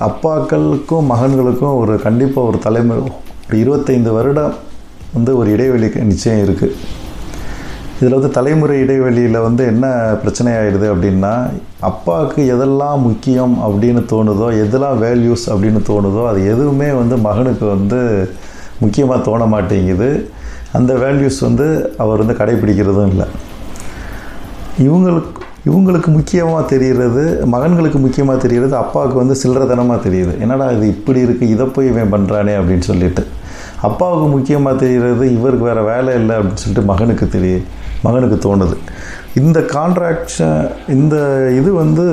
அப்பாக்களுக்கும் மகன்களுக்கும் ஒரு கண்டிப்பாக ஒரு தலைமுறை ஒரு இருபத்தைந்து வருடம் வந்து ஒரு இடைவெளி நிச்சயம் இருக்குது இதில் வந்து தலைமுறை இடைவெளியில் வந்து என்ன பிரச்சனை ஆகிடுது அப்படின்னா அப்பாவுக்கு எதெல்லாம் முக்கியம் அப்படின்னு தோணுதோ எதெல்லாம் வேல்யூஸ் அப்படின்னு தோணுதோ அது எதுவுமே வந்து மகனுக்கு வந்து முக்கியமாக தோண மாட்டேங்குது. அந்த வேல்யூஸ் வந்து அவர் வந்து கடைபிடிக்கிறதும் இல்லை. இவங்களுக்கு இவங்களுக்கு முக்கியமாக தெரிகிறது மகன்களுக்கு முக்கியமாக தெரிகிறது அப்பாவுக்கு வந்து சில்லறத்தனமாக தெரியுது. என்னடா இது இப்படி இருக்குது இதை போய் இவன் பண்ணுறானே அப்படின்னு சொல்லிட்டு. அப்பாவுக்கு முக்கியமாக தெரிகிறது இவருக்கு வேறு வேலை இல்லை அப்படின்னு சொல்லிட்டு மகனுக்கு தெரியும் மகனுக்கு தோணுது. இந்த கான்ட்ராக்ஷன் இந்த இது வந்து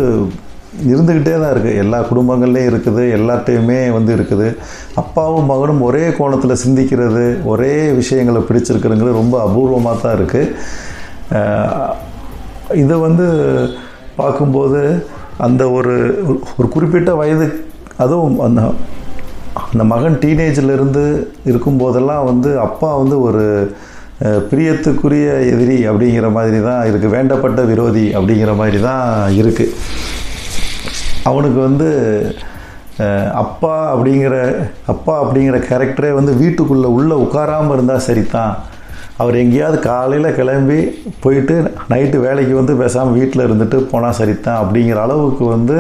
இருந்துக்கிட்டே தான் இருக்குது எல்லா குடும்பங்கள்லேயும் இருக்குது. எல்லாத்தையுமே வந்து இருக்குது. அப்பாவும் மகனும் ஒரே கோணத்தில் சிந்திக்கிறது ஒரே விஷயங்களை பிடிச்சிருக்கிறதுங்கிறது ரொம்ப அபூர்வமாக தான் இருக்குது இதை வந்து பார்க்கும்போது அந்த ஒரு ஒரு குறிப்பிட்ட வயது அதுவும் அந்த அந்த மகன் டீனேஜிலிருந்து இருக்கும்போதெல்லாம் வந்து அப்பா வந்து ஒரு பிரியத்துக்குரிய எதிரி அப்படிங்கிற மாதிரி தான் இருக்குது வேண்டப்பட்ட விரோதி அப்படிங்கிற மாதிரி தான் இருக்குது அவனுக்கு வந்து அப்பா அப்படிங்கிற அப்பா அப்படிங்கிற கேரக்டரே வந்து வீட்டுக்குள்ளே உள்ளே உட்காராமல் இருந்தால் சரிதான். அவர் எங்கேயாவது காலையில் கிளம்பி போயிட்டு நைட்டு வேலைக்கு வந்து பேசாமல் வீட்டில் இருந்துட்டு போனால் சரிதான் அப்படிங்கிற அளவுக்கு வந்து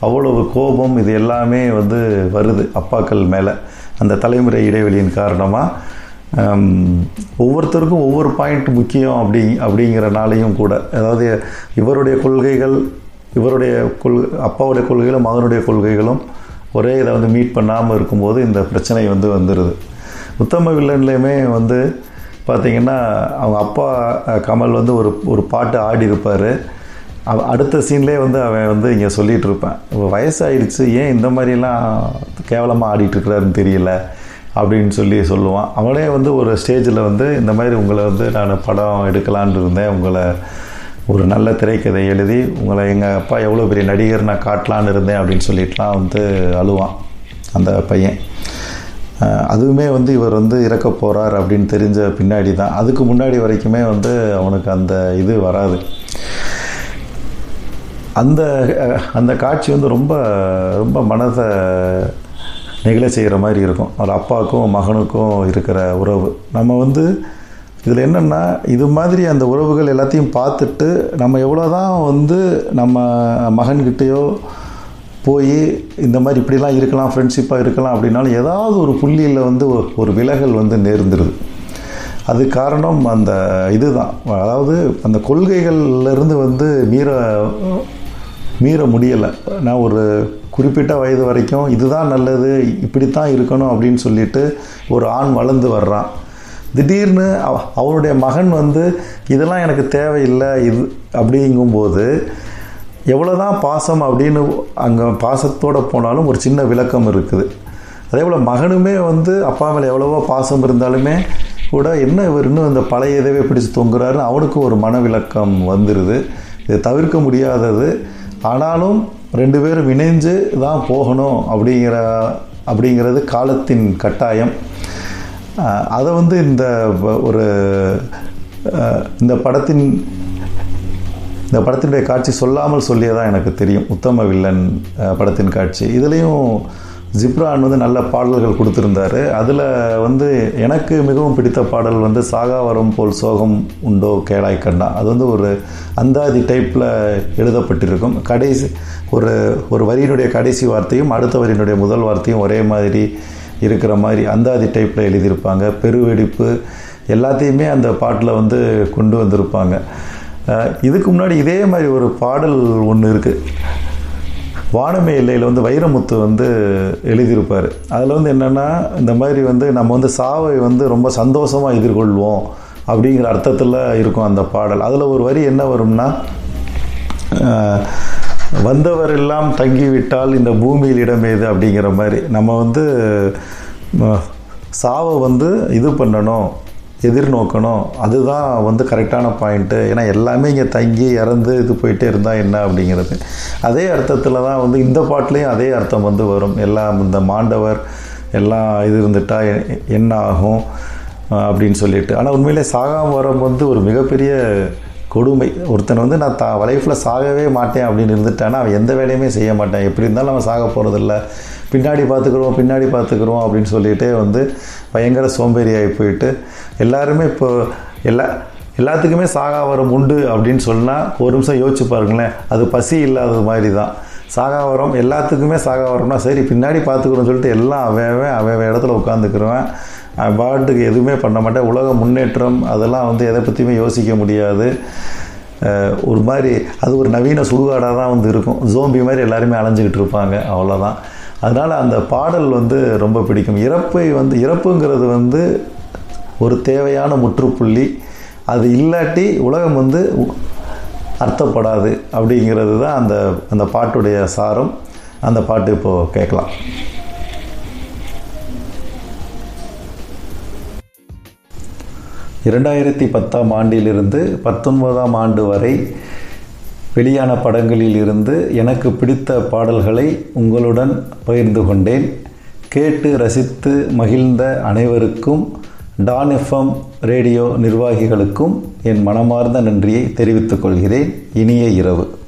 அவ்வளவு கோபம் இது எல்லாமே வந்து வருது அப்பாக்கள் மேலே. அந்த தலைமுறை இடைவெளியின் காரணமாக ஒவ்வொருத்தருக்கும் ஒவ்வொரு பாயிண்ட் முக்கியம் அப்படி அப்படிங்கிறனாலையும் கூட. அதாவது இவருடைய கொள்கைகள் இவருடைய கொள் அப்பாவுடைய கொள்கைகளும் மகனுடைய கொள்கைகளும் ஒரே இதை வந்து மீட் பண்ணாமல் இருக்கும்போது இந்த பிரச்சனை வந்து வந்துடுது உத்தம வில்லன்லேயுமே வந்து பார்த்திங்கன்னா அவங்க அப்பா கமல் வந்து ஒரு ஒரு பாட்டு ஆடி இருப்பார் அடுத்த சீன்லேயே வந்து அவன் வந்து இங்கே சொல்லிகிட்டு இருப்பேன். "இவ வயசாயிடுச்சு ஏன் இந்த மாதிரிலாம் கேவலமாக ஆடிட்டுருக்கிறாருன்னு தெரியல. அப்படின்னு சொல்லி சொல்லுவான். அவனே வந்து ஒரு ஸ்டேஜில் வந்து இந்த மாதிரி உங்களை வந்து நான் படம் எடுக்கலான் இருந்தேன். உங்களை ஒரு நல்ல திரைக்கதை எழுதி உங்களை எங்கள் அப்பா எவ்வளோ பெரிய நடிகர் நான் காட்டலான்னு இருந்தேன் அப்படின்னு சொல்லிட்டுலாம் வந்து அழுவான் அந்த பையன். அதுவுமே வந்து இவர் வந்து இறக்க போகிறார் அப்படின்னு தெரிஞ்ச பின்னாடி தான். அதுக்கு முன்னாடி வரைக்குமே வந்து அவனுக்கு அந்த இது வராது. அந்த அந்த காட்சி வந்து ரொம்ப ரொம்ப மனதை நெகிழ செய்கிற மாதிரி இருக்கும். ஒரு அப்பாவுக்கும் மகனுக்கும் இருக்கிற உறவு. நம்ம வந்து இதில் என்னென்னா இது மாதிரி அந்த உறவுகள் எல்லாத்தையும் பார்த்துட்டு நம்ம எவ்வளோ தான் வந்து நம்ம மகன்கிட்டேயோ போய் இந்த மாதிரி இப்படிலாம் இருக்கலாம் ஃப்ரெண்ட்ஷிப்பாக இருக்கலாம் அப்படின்னாலும் ஏதாவது ஒரு புள்ளியில் வந்து ஒரு- ஒரு விலகல் வந்து நேர்ந்துருது. அது காரணம் அந்த இதுதான். அதாவது அந்த கொள்கைகள்லேருந்து வந்து மீற மீற முடியலை. நான் ஒரு குறிப்பிட்ட வயது வரைக்கும் இதுதான் நல்லது இப்படித்தான் இருக்கணும் அப்படின்னு சொல்லிட்டு ஒரு ஆண் வளர்ந்து வர்றான். திடீர்னு அவ- அவருடைய மகன் வந்து இதெல்லாம் எனக்கு தேவையில்லை இது அப்படிங்கும்போது எவ்வளோதான் பாசம் அப்படின்னு அங்கே பாசத்தோடு போனாலும் ஒரு சின்ன விளக்கம் இருக்குது. அதே போல் மகனுமே வந்து அப்பா மேலே எவ்வளவோ பாசம் இருந்தாலுமே கூட என்ன இவர் இன்னும் இந்த பழைய இதவே பிடிச்சு தொங்குறாருன்னு அவனுக்கு ஒரு மனவிலக்கம் வந்துடுது இது தவிர்க்க முடியாதது ஆனாலும் ரெண்டு பேரும் இணைஞ்சு தான் போகணும் அப்படிங்கிற அப்படிங்கிறது காலத்தின் கட்டாயம். அதை வந்து இந்த ஒரு இந்த படத்தின் இந்த படத்தினுடைய காட்சி சொல்லாமல் சொல்லியதான் எனக்கு தெரியும். உத்தம வில்லன் படத்தின் காட்சி. இதுலேயும் ஜிப்ரான் வந்து நல்ல பாடல்கள் கொடுத்துருந்தாரு. அதில் வந்து எனக்கு மிகவும் பிடித்த பாடல் வந்து சாகா வரம் போல் சோகம் உண்டோ கேளாய் கண்ணா. அது வந்து ஒரு அந்தாதி டைப்பில் எழுதப்பட்டிருக்கும். கடைசி ஒரு ஒரு வரியினுடைய கடைசி வார்த்தையும் அடுத்த வரியினுடைய முதல் வார்த்தையும் ஒரே மாதிரி இருக்கிற மாதிரி அந்தாதி டைப்பில் எழுதியிருப்பாங்க. பெருவெடிப்பு எல்லாத்தையுமே அந்த பாட்டில் வந்து கொண்டு வந்திருப்பாங்க. இதுக்கு முன்னாடி இதே மாதிரி ஒரு பாடல் ஒன்று இருக்குது வானமே எல்லையில் வந்து வைரமுத்து வந்து எழுதியிருப்பார். அதில் வந்து என்னென்னா இந்த மாதிரி வந்து நம்ம வந்து சாவை வந்து ரொம்ப சந்தோஷமாக எதிர்கொள்வோம் அப்படிங்கிற அர்த்தத்தில் இருக்கும் அந்த பாடல். அதில் ஒரு வரி என்ன வரும்னா வந்தவரெல்லாம் தங்கிவிட்டால் இந்த பூமியில் இடம் ஏது? அப்படிங்கிற மாதிரி. நம்ம வந்து சாவை வந்து இது பண்ணணும். எதிர்நோக்கணும். அதுதான் வந்து கரெக்டான பாயிண்ட்டு ஏன்னா எல்லாமே இங்கே தங்கி இறந்து இது போயிட்டே இருந்தால் என்ன அப்படிங்கிறது. அதே அர்த்தத்தில் தான் வந்து இந்த பாட்டிலையும் அதே அர்த்தம் வந்து வரும். எல்லாம் இந்த மாண்டவர் எல்லாம் இது இருந்துட்டால் என்ன ஆகும் அப்படின்னு சொல்லிட்டு. ஆனால் உண்மையிலே சாகாம வரம் வந்து ஒரு மிகப்பெரிய கொடுமை. ஒருத்தன் வந்து நான் தா லைஃப்பில் சாகவே மாட்டேன் அப்படின்னு இருந்துட்டானா அவன் எந்த வேலையுமே செய்ய மாட்டேன். எப்படி இருந்தாலும் அவன் சாக போகிறதில்ல பின்னாடி பார்த்துக்குறோம் பின்னாடி பார்த்துக்குறோம் அப்படின்னு சொல்லிகிட்டே வந்து பயங்கர சோம்பேறியாகி போயிட்டு எல்லாருமே இப்போ எல்லா எல்லாத்துக்குமே சாகாவரம் உண்டு அப்படின்னு சொன்னால் ஒரு நிமிஷம் யோசிச்சு பாருங்களேன். அது பசி இல்லாதது மாதிரி தான் சாகாவரம் எல்லாத்துக்குமே சாகாவரம்னா சரி பின்னாடி பார்த்துக்குறோன்னு சொல்லிட்டு எல்லாம் அவன் அவன் இடத்துல உட்காந்துக்கிறவன் பாட்டுக்கு எதுவுமே பண்ண மாட்டேன். உலக முன்னேற்றம் அதெல்லாம் வந்து எதை பற்றியுமே யோசிக்க முடியாது. ஒரு மாதிரி அது ஒரு நவீன சுடுகாடாக தான் வந்து இருக்கும். ஜோம்பி மாதிரி எல்லாருமே அலைஞ்சிக்கிட்டு இருப்பாங்க. அவ்வளோதான் அதனால் அந்த பாடல் வந்து ரொம்ப பிடிக்கும். இறப்பை வந்து இறப்புங்கிறது வந்து ஒரு தேவையான முற்றுப்புள்ளி. அது இல்லாட்டி உலகம் வந்து அர்த்தப்படாது அப்படிங்கிறது தான் அந்த அந்த பாட்டுடைய சாரம். அந்த பாட்டு இப்போது கேட்கலாம். இரண்டாயிரத்தி பத்தாம் ஆண்டிலிருந்து பத்தொன்பதாம் ஆண்டு வரை வெளியான படங்களில் இருந்து எனக்கு பிடித்த பாடல்களை உங்களுடன் பகிர்ந்து கொண்டேன். கேட்டு ரசித்து மகிழ்ந்த அனைவருக்கும் டான் எஃப்எம் ரேடியோ நிர்வாகிகளுக்கும் என் மனமார்ந்த நன்றியை தெரிவித்துக் கொள்கிறேன். இனிய இரவு.